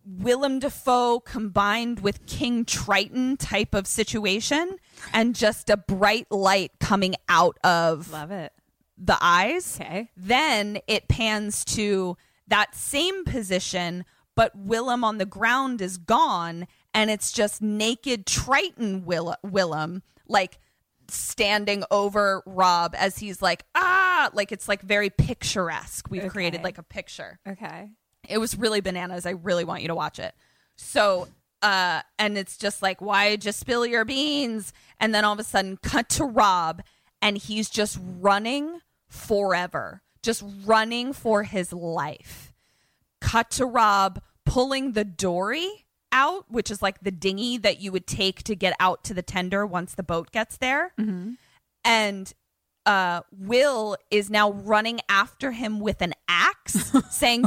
Willem Dafoe combined with King Triton type of situation and just a bright light coming out of Love it. the eyes. Okay. Then it pans to that same position, but Willem on the ground is gone, and it's just naked Triton Will- Willem, like standing over Rob as he's like, ah, like it's like very picturesque. We've created like a picture Okay. it was really bananas. I really want you to watch it. So, uh, and it's just like, why just spill your beans? And then all of a sudden, cut to Rob, and he's just running forever, just running for his life. Cut to Rob pulling the dory out, which is like the dinghy that you would take to get out to the tender once the boat gets there. And uh, Will is now running after him with an axe, [laughs] saying,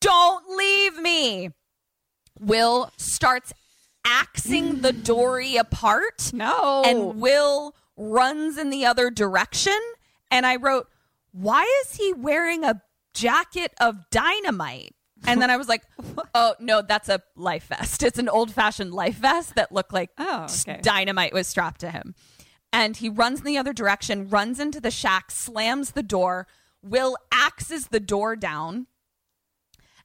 Don't leave me. Will starts axing the dory apart. No. And Will runs in the other direction. And I wrote, Why is he wearing a jacket of dynamite? And then I was like, [laughs] Oh, no, that's a life vest. It's an old fashioned life vest that looked like Oh, okay. dynamite was strapped to him. And he runs in the other direction, runs into the shack, slams the door. Will axes the door down.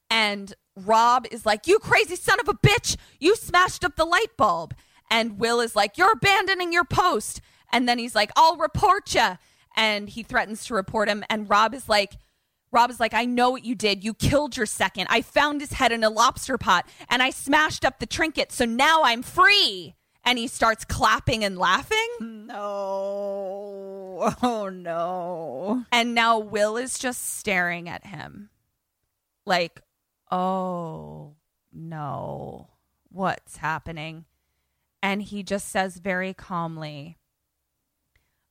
And Rob is like, You crazy son of a bitch. You smashed up the light bulb. And Will is like, You're abandoning your post. And then he's like, I'll report you. And he threatens to report him. And Rob is like, Rob is like, I know what you did. You killed your second. I found his head in a lobster pot and I smashed up the trinket. So now I'm free. And he starts clapping and laughing. no. Oh no. And now Will is just staring at him like, oh no, what's happening? And he just says very calmly,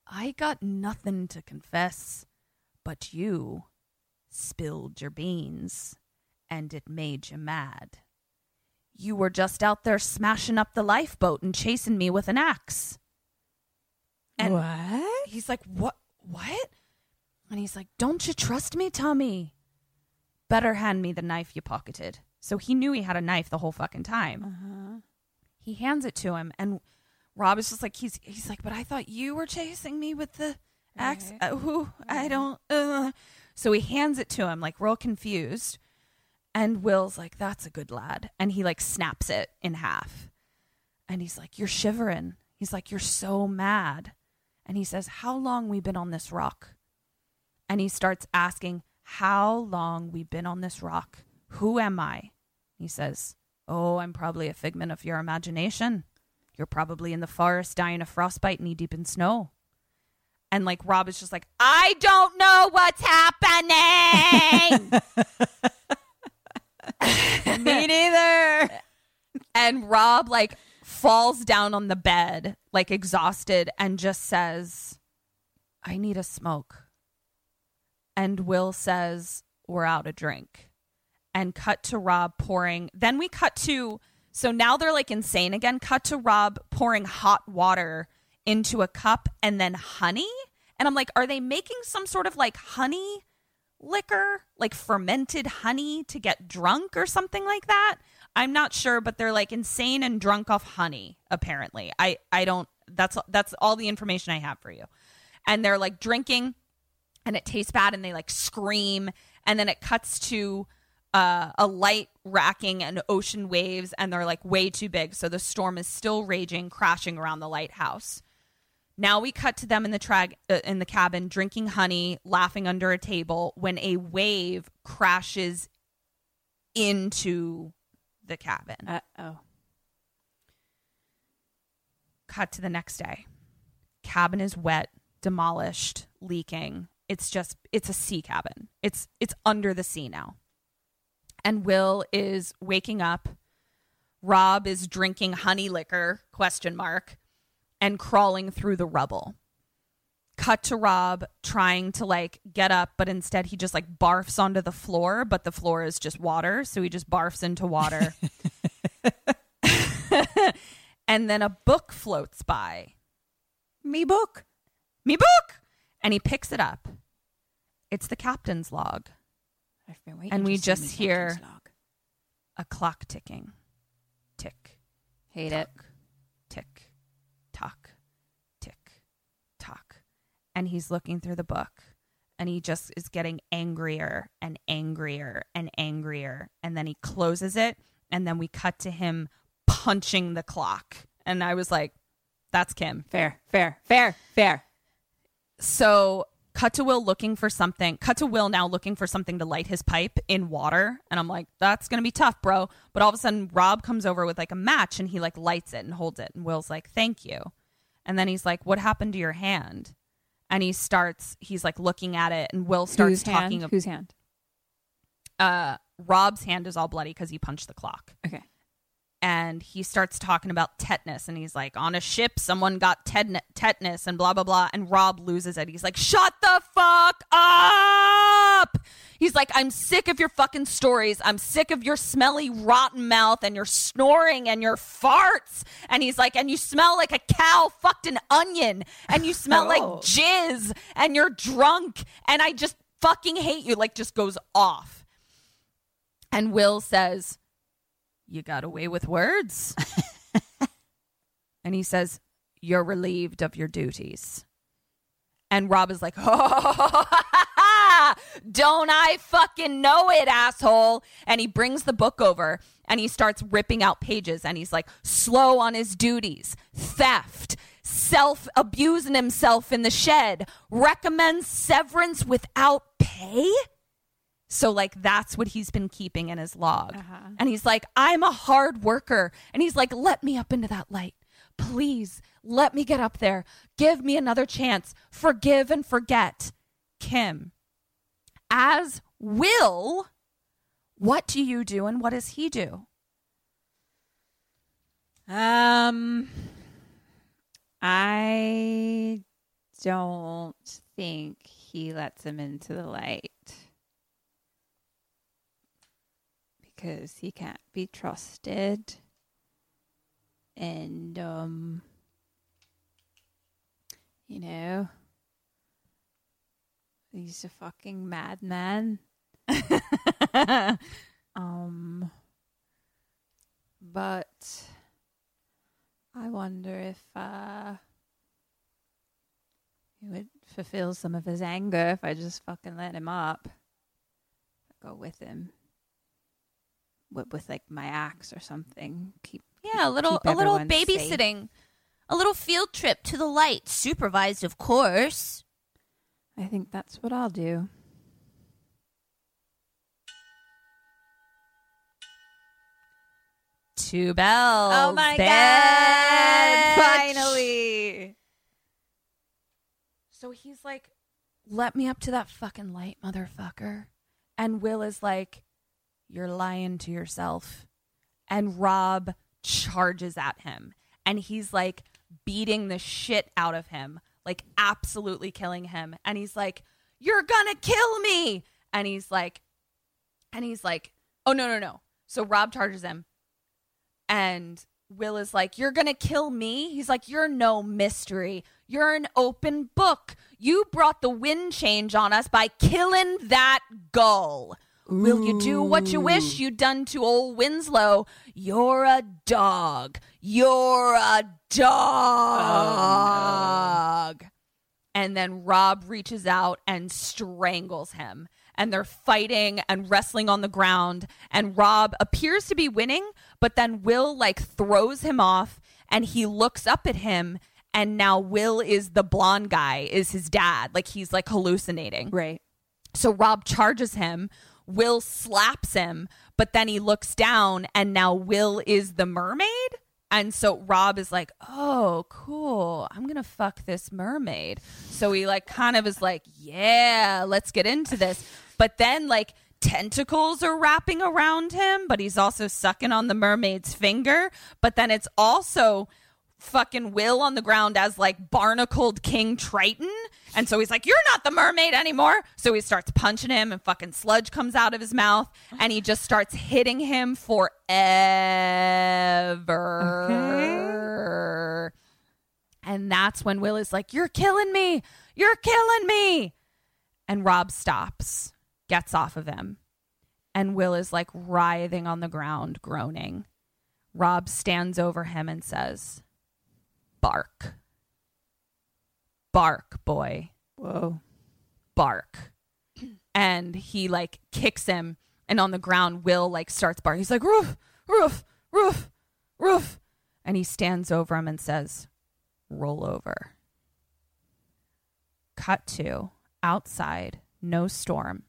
I got nothing to confess, but you spilled your beans and it made you mad. You were just out there smashing up the lifeboat and chasing me with an axe. And what? he's like, What? What? And he's like, Don't you trust me, Tommy? Better hand me the knife you pocketed. So he knew he had a knife the whole fucking time. Uh-huh. He hands it to him, and Rob is just like, He's he's like, But I thought you were chasing me with the axe. Right. Uh, who? I don't. Uh. So he hands it to him, like, real confused. And Will's like, That's a good lad. And he, like, snaps it in half. And he's like, You're shivering. He's like, You're so mad. And he says, How long we been on this rock? And he starts asking, How long we been on this rock? Who am I? He says, Oh, I'm probably a figment of your imagination. You're probably in the forest dying of frostbite knee deep in snow. And like Rob is just like, I don't know what's happening. [laughs] [laughs] Me neither. and Rob like falls down on the bed, like exhausted, and just says, I need a smoke. And Will says, We're out of drink. And cut to Rob pouring. Then we cut to, so now they're like insane again. Cut to Rob pouring hot water into a cup and then honey. And I'm like, Are they making some sort of like honey liquor, like fermented honey to get drunk or something like that. I'm not sure, but they're like insane and drunk off honey, apparently. I, I don't that's that's all the information I have for you. And they're like drinking and it tastes bad and they like scream and then it cuts to uh, a light racking and ocean waves and they're like way too big so the storm is still raging crashing around the lighthouse now we cut to them in the trag uh, in the cabin drinking honey, laughing under a table when a wave crashes into the cabin. Uh oh. cut to the next day. Cabin is wet, demolished, leaking. It's just it's a sea cabin. It's it's under the sea now. And Will is waking up. Rob is drinking honey liquor question mark and crawling through the rubble. Cut to Rob trying to like get up, but instead he just like barfs onto the floor, but the floor is just water, so he just barfs into water. [laughs] [laughs] and then a book floats by. Me book. Me book! And he picks it up. It's the captain's log, I've been waiting. And we just hear- a clock ticking. Tick, Hate it. tick, tock, tick, tock. And he's looking through the book and he just is getting angrier and angrier and angrier. And then he closes it and then we cut to him punching the clock. And I was like, that's Kim. Fair, fair, fair, fair. So cut to Will looking for something. Cut to Will now looking for something to light his pipe in water. And I'm like, that's gonna be tough, bro. But all of a sudden Rob comes over with like a match and he like lights it and holds it. And Will's like, thank you. And then he's like, what happened to your hand? And he starts, he's like looking at it, and Will starts Whose talking. hand? Of, Whose hand? uh, Rob's hand is all bloody because he punched the clock. Okay. And he starts talking about tetanus and he's like on a ship someone got tet- tetanus and blah blah blah and rob loses it. He's like shut the fuck up! He's like i'm sick of your fucking stories. I'm sick of your smelly rotten mouth and your snoring and your farts. And he's like and you smell like a cow fucked an onion and you smell like [laughs] Oh. jizz and you're drunk and i just fucking hate you. Like just goes off. And will says you got away with words. and he says, You're relieved of your duties. And Rob is like, Oh, [laughs] don't I fucking know it, asshole? And he brings the book over and he starts ripping out pages and he's like, slow on his duties, theft, self abusing himself in the shed, recommends severance without pay. So, like, that's what he's been keeping in his log. And he's like, I'm a hard worker. And he's like, let me up into that light. Please let me get up there. Give me another chance. Forgive and forget. Kim, as Will, what do you do and what does he do? Um, I don't think he lets him into the light because he can't be trusted, and um, you know, he's a fucking madman. [laughs] um, but. I wonder if uh, he would fulfill some of his anger if I just fucking let him up. Go with him. With, with like my axe or something. Keep Yeah, a little a little everyone safe. babysitting. A little field trip to the light, supervised of course. I think that's what I'll do. Two bells. Oh my bitch. god! Finally. So he's like, let me up to that fucking light, motherfucker. And Will is like, you're lying to yourself. And Rob charges at him. And he's like beating the shit out of him, like absolutely killing him. And he's like, you're gonna kill me. And he's like, and he's like, oh, no, no, no. So Rob charges him. And Will is like, You're going to kill me? He's like, You're no mystery. You're an open book. You brought the wind change on us by killing that gull. Will you do what you wish mm. you done to old Winslow? You're a dog. You're a dog. And then Rob reaches out and strangles him. And they're fighting and wrestling on the ground. And Rob appears to be winning, but then Will like throws him off and he looks up at him. And now Will is the blonde guy, is his dad. Like he's like hallucinating. Right. So Rob charges him. Will slaps him, but then he looks down and now Will is the mermaid. And so Rob is like, oh, cool. I'm going to fuck this mermaid. So he like kind of is like, yeah, let's get into this. But then like tentacles are wrapping around him, but he's also sucking on the mermaid's finger. But then it's also fucking Will on the ground as like barnacled King Triton. And so he's like, You're not the mermaid anymore. So he starts punching him, and fucking sludge comes out of his mouth, and he just starts hitting him forever. And that's when Will is like, You're killing me. You're killing me. And Rob stops, gets off of him. And Will is like writhing on the ground, groaning. Rob stands over him and says, Bark. Bark, boy. Whoa. Bark. And he like kicks him, and on the ground, Will like starts barking. He's like, Roof, roof, roof, roof. And he stands over him and says, Roll over. Cut to outside, no storm.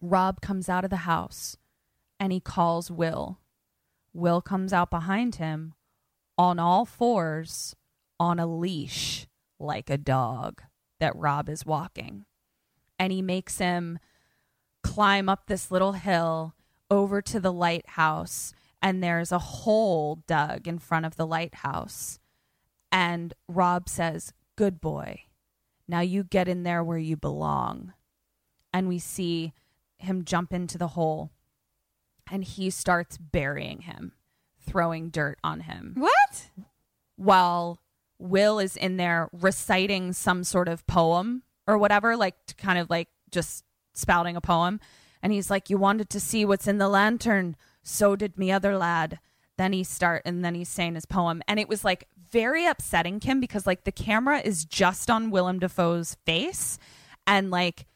Rob comes out of the house and he calls Will. Will comes out behind him on all fours on a leash like a dog that Rob is walking. And he makes him climb up this little hill over to the lighthouse and there's a hole dug in front of the lighthouse. And Rob says, Good boy. Now you get in there where you belong. And we see him jump into the hole and he starts burying him, throwing dirt on him What? while Will is in there reciting some sort of poem or whatever, like to kind of like just spouting a poem. And he's like, You wanted to see what's in the lantern. So did me other lad. Then he start and then he's saying his poem. And it was like very upsetting Kim because like the camera is just on Willem Dafoe's face and like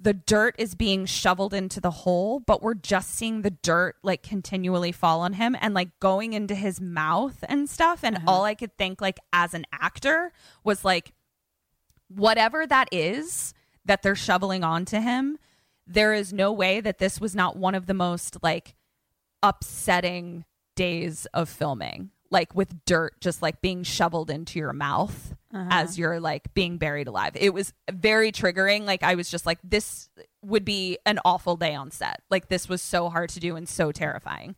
the dirt is being shoveled into the hole, but we're just seeing the dirt like continually fall on him and like going into his mouth and stuff. And uh-huh. all I could think, like, as an actor, was like, whatever that is that they're shoveling onto him, there is no way that this was not one of the most like upsetting days of filming. Like with dirt just like being shoveled into your mouth uh-huh. as you're like being buried alive. It was very triggering. Like I was just like, this would be an awful day on set. Like this was so hard to do and so terrifying.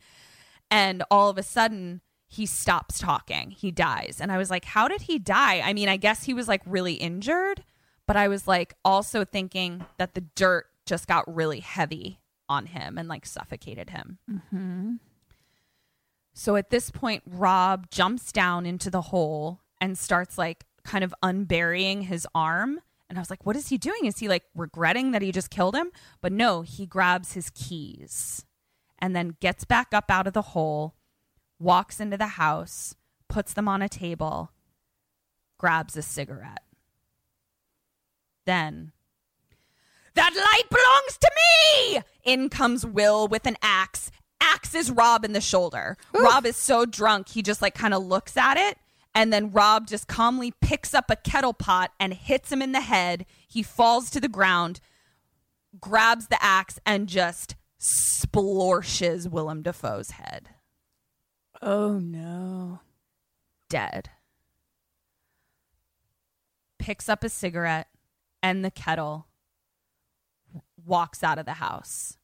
And all of a sudden, he stops talking. He dies. And I was like, how did he die? I mean, I guess he was like really injured, but I was like also thinking that the dirt just got really heavy on him and like suffocated him. Mm-hmm. So at this point, Rob jumps down into the hole and starts like kind of unburying his arm. And I was like, what is he doing? Is he like regretting that he just killed him? But no, he grabs his keys and then gets back up out of the hole, walks into the house, puts them on a table, grabs a cigarette. Then, that light belongs to me! In comes Will with an axe, axes Rob in the shoulder. Rob is so drunk, he just like kind of looks at it. And then Rob just calmly picks up a kettle pot and hits him in the head. He falls to the ground, grabs the axe, and just splorshes Willem Dafoe's head. Oh no. Dead. Picks up a cigarette and the kettle, walks out of the house,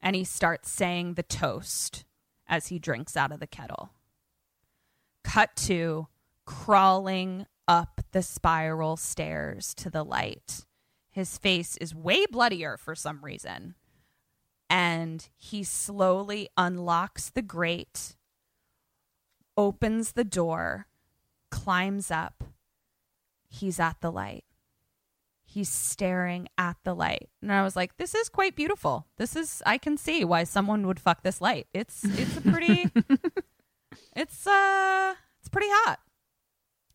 and he starts saying the toast as he drinks out of the kettle. Cut to crawling up the spiral stairs to the light. His face is way bloodier for some reason. And he slowly unlocks the grate, opens the door, climbs up. He's at the light. He's staring at the light. And I was like, this is quite beautiful. This is I can see why someone would fuck this light. It's it's a pretty [laughs] it's uh it's pretty hot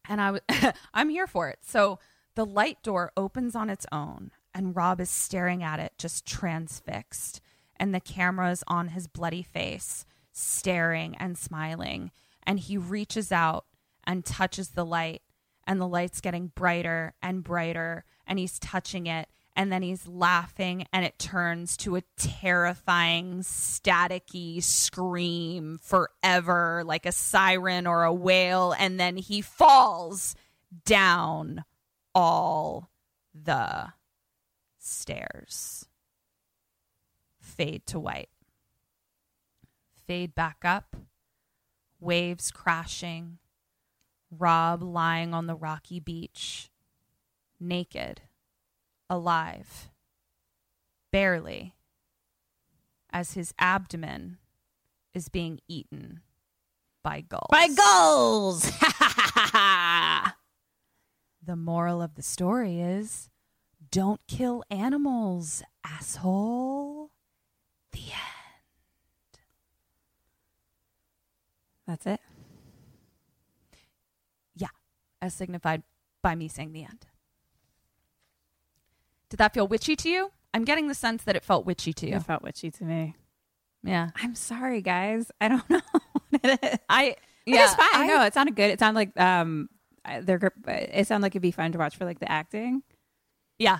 and I was [laughs] I'm here for it so the light door opens on its own and rob is staring at it just transfixed and the camera is on his bloody face staring and smiling and he reaches out and touches the light and the light's getting brighter and brighter and he's touching it and then he's laughing and it turns to a terrifying staticky scream forever like a siren or a whale and then he falls down all the stairs. Fade to white. Fade back up. Waves crashing. Rob lying on the rocky beach naked alive, barely, as his abdomen is being eaten by gulls. By goals! [laughs] The moral of the story is don't kill animals, asshole. The end. That's it. Yeah, as signified by me saying the end. Did that feel witchy to you? I'm getting the sense that it felt witchy to you. It felt witchy to me. Yeah. I'm sorry, guys. I don't [laughs] know what it is. I Yeah, it's fine. I- no, it sounded good. It sounded like um, they're. It sounded like it'd be fun to watch for like the acting. Yeah.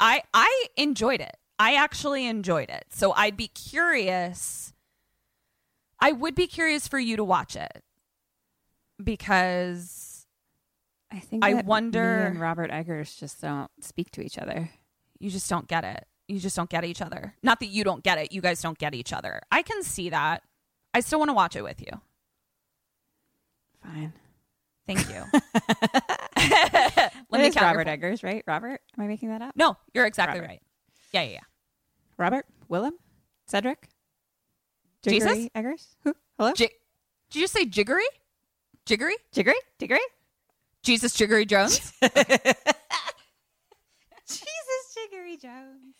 I I enjoyed it. I actually enjoyed it. So I'd be curious I would be curious for you to watch it because I think. I wonder- and Robert Eggers just don't speak to each other. you just don't get it. You just don't get each other. Not that you don't get it. You guys don't get each other. I can see that. I still want to watch it with you. Fine. Thank you. [laughs] [laughs] Let me me count Robert Eggers, right? Robert? Am I making that up? No, you're exactly Robert. right. Yeah, yeah, yeah. Robert? Willem? Cedric? Jesus? Eggers? Who? Hello? J- Did you just say Jiggery? Jiggery? Jiggery? Jiggery? Jesus Jiggery Jones? [laughs] Jesus Jiggery Jones.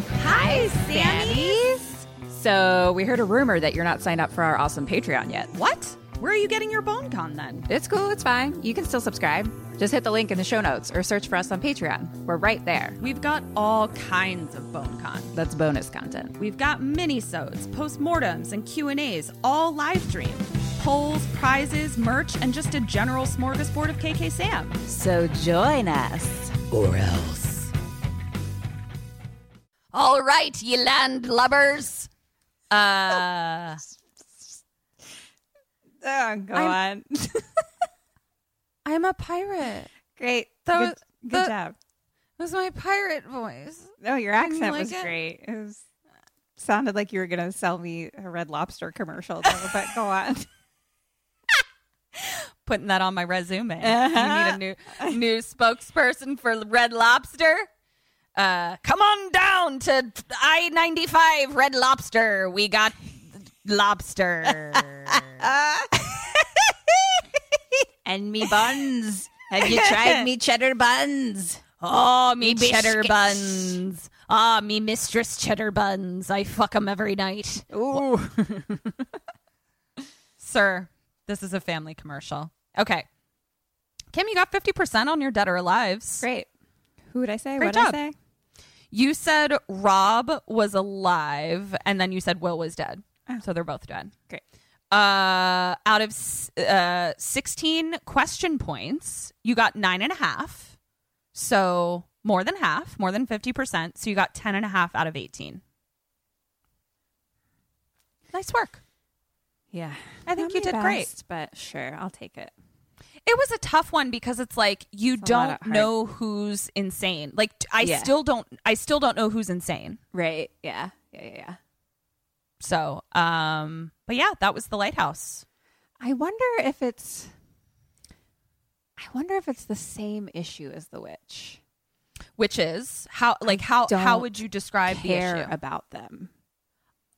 [laughs] Hi, Sammys. So we heard a rumor that you're not signed up for our awesome Patreon yet. what? Where are you getting your bone con then? It's cool. It's fine. You can still subscribe. Just hit the link in the show notes or search for us on Patreon. We're right there. We've got all kinds of bone con. That's bonus content. We've got mini-sodes, postmortems, and Q&As, all live streamed. Polls, prizes, merch, and just a general smorgasbord of KK Sam. So join us. Or else. All right, ye land lubbers. Uh, Oh, go I'm- on. [laughs] I'm a pirate. great. That good was- good that- job. It was my pirate voice. No, your accent like was it? great. It was sounded like you were gonna sell me a Red Lobster commercial, though. but go on. [laughs] [laughs] Putting that on my resume. [laughs] Uh-huh. You need a new new spokesperson for Red Lobster. Uh, come on down to I ninety five Red Lobster. We got lobster. [laughs] And me buns. Have you tried me cheddar buns? Oh, me, Me cheddar buns. Ah, me mistress cheddar buns. I fuck 'em every night. Ooh. Sir, this is a family commercial. Okay. Kim, you got 50% on your Dead or Alives. Great. Who would I say? What did. I say? You said Rob was alive, and then you said Will was dead. Oh. So they're both dead. Great. Uh, out of uh, 16 question points, you got nine and a half. So more than half, more than 50%. So you got 10 and a half out of 18. Nice work. Yeah. I think Not you did great. But sure, I'll take it. It was a tough one because it's like you It's don't know who's insane. Like I Yeah. still don't I still don't know who's insane. Right. Yeah. Yeah. Yeah. yeah. So, um but yeah, that was the lighthouse. I wonder if it's. I wonder if it's the same issue as the witch. Which is how like how how would you describe the Care issue? about them.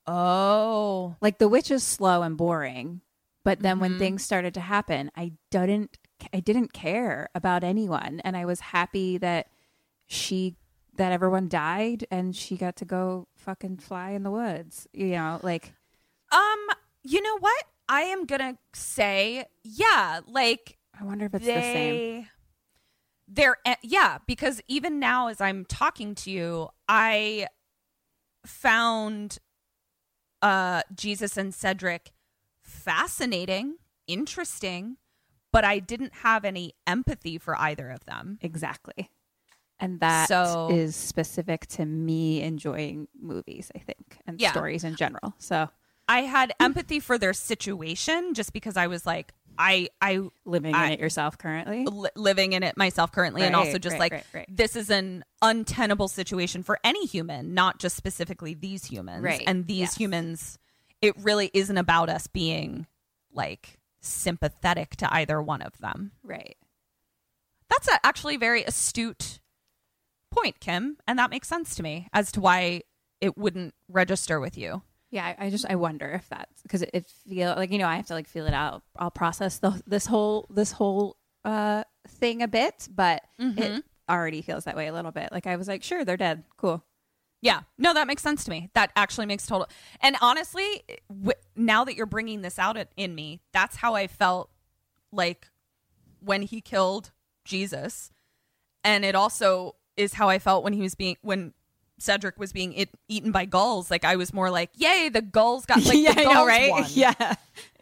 Oh. Like the witch is slow and boring, but then when Mhm. things started to happen, I didn't. I didn't care about anyone, and I was happy that she that everyone died and she got to go fucking fly in the woods. You know, like Um, you know what? I am gonna say, yeah, like I wonder if it's the same. they they're eh, yeah because even now as i'm talking to you i found uh jesus and cedric fascinating interesting but i didn't have any empathy for either of them Exactly. And that is So- specific to me enjoying movies, I think, and Yeah. stories in general. So i had empathy for their situation just because i was like i i living I- in it yourself currently. li- living in it myself currently and also just right, like right, right. this is an untenable situation for any human not just specifically these humans Right, and these yes. humans it really isn't about us being like sympathetic to either one of them Right. that's a actually very astute point kim and that makes sense to me as to why it wouldn't register with you Yeah, I, I just I wonder if that's because it, it feel like you know I have to like feel it out. I'll process the this whole this whole uh thing a bit, but Mm-hmm. it already feels that way a little bit. Like I was like, sure, they're dead, cool. Yeah, no, that makes sense to me. That actually makes total. And honestly, w- now that you're bringing this out in me, that's how I felt like when he killed Jesus, and it also is how I felt when he was being when Cedric was being it, eaten by gulls. Like I was more like, "Yay, the gulls got [laughs] like yeah, the gulls know, right? won." [laughs] Yeah,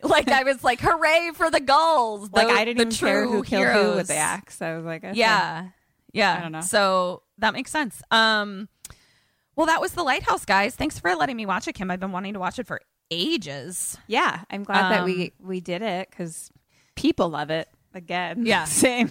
like I was like, "Hooray for the gulls!" like I didn't the even care who killed who with the axe. I was like, okay. Yeah. Yeah. I don't know. So that makes sense. Um well that was the lighthouse guys. Thanks for letting me watch it, Kim. I've been wanting to watch it for ages. yeah. I'm glad that Um, we we did it because people love it again. Yeah. [laughs] same.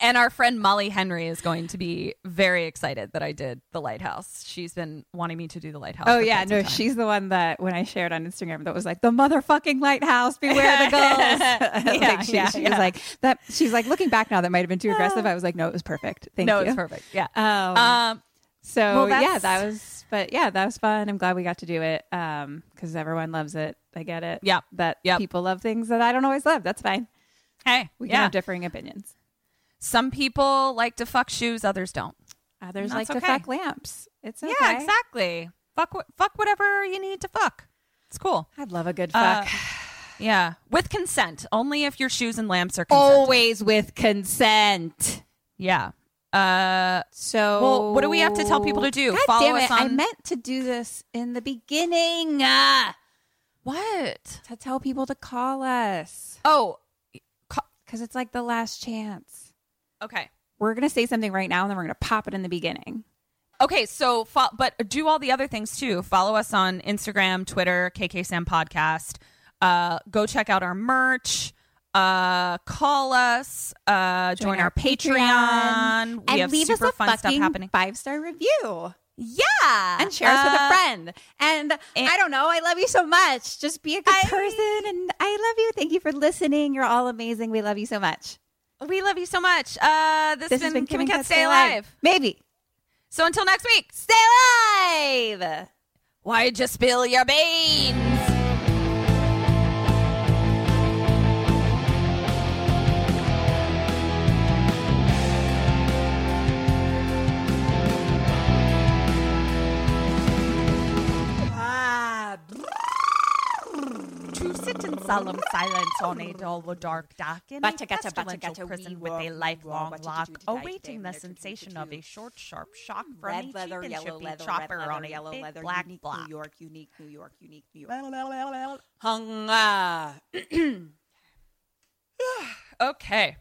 And our friend Molly Henry is going to be very excited that I did the lighthouse. She's been wanting me to do the lighthouse. Oh yeah, no, she's the one that when I shared on Instagram that was like the motherfucking lighthouse, beware the gulls. [laughs] [laughs] like Yeah, she, yeah, she yeah. was like that. She's like looking back now, that might have been too aggressive. I was like, no, it was perfect. Thank no, you. it's perfect. Yeah. Um, Um, so well, yeah, that was. But yeah, that was fun. I'm glad we got to do it because everyone loves it. I get it. Yep. That Yep. people love things that I don't always love. That's fine. hey, We can yeah. have differing opinions. Some people like to fuck shoes, others don't. Others like to fuck lamps. It's okay. Yeah, exactly. Fuck, fuck whatever you need to fuck. It's cool. I'd love a good Uh, fuck. [sighs] Yeah, with consent. Only if your shoes and lamps are consent. Always with consent. Yeah. Uh, So, Well, what do we have to tell people to do? God Follow damn it! us I meant to do this in the beginning. Uh, what? to tell people to call us Oh, because it's like the last chance. Okay. We're gonna say something right now, and then we're gonna pop it in the beginning. Okay, so fo- but do all the other things too. Follow us on Instagram, Twitter, KK Sam Podcast. Uh, go check out our merch. Uh, call us. Uh, join, our, Patreon. We and have leave super us a fun stuff fucking happening. five star review. Yeah, and share us with a Uh, friend. And, I don't know, I love you so much. Just be a good person, and I love you. Thank you for listening. You're all amazing. We love you so much. We love you so much. Uh, this, This has been been Kim and Kat Stay Stay Alive. Alive. Maybe. So until next week, Stay alive. why'd you spill your beans? Solemn [laughs] silence on a dull, dark, dark, in a Bacha, gacha, bacha, pestilential gacha, prison with a lifelong wah, lock, awaiting choo, the choo, choo, sensation of a short, sharp shock from Red a leather, yellow chippy leather, chopper red on a yellow big leather, black unique block. New York, unique New York, unique New York. [laughs] Hung. ah. [clears throat] Okay.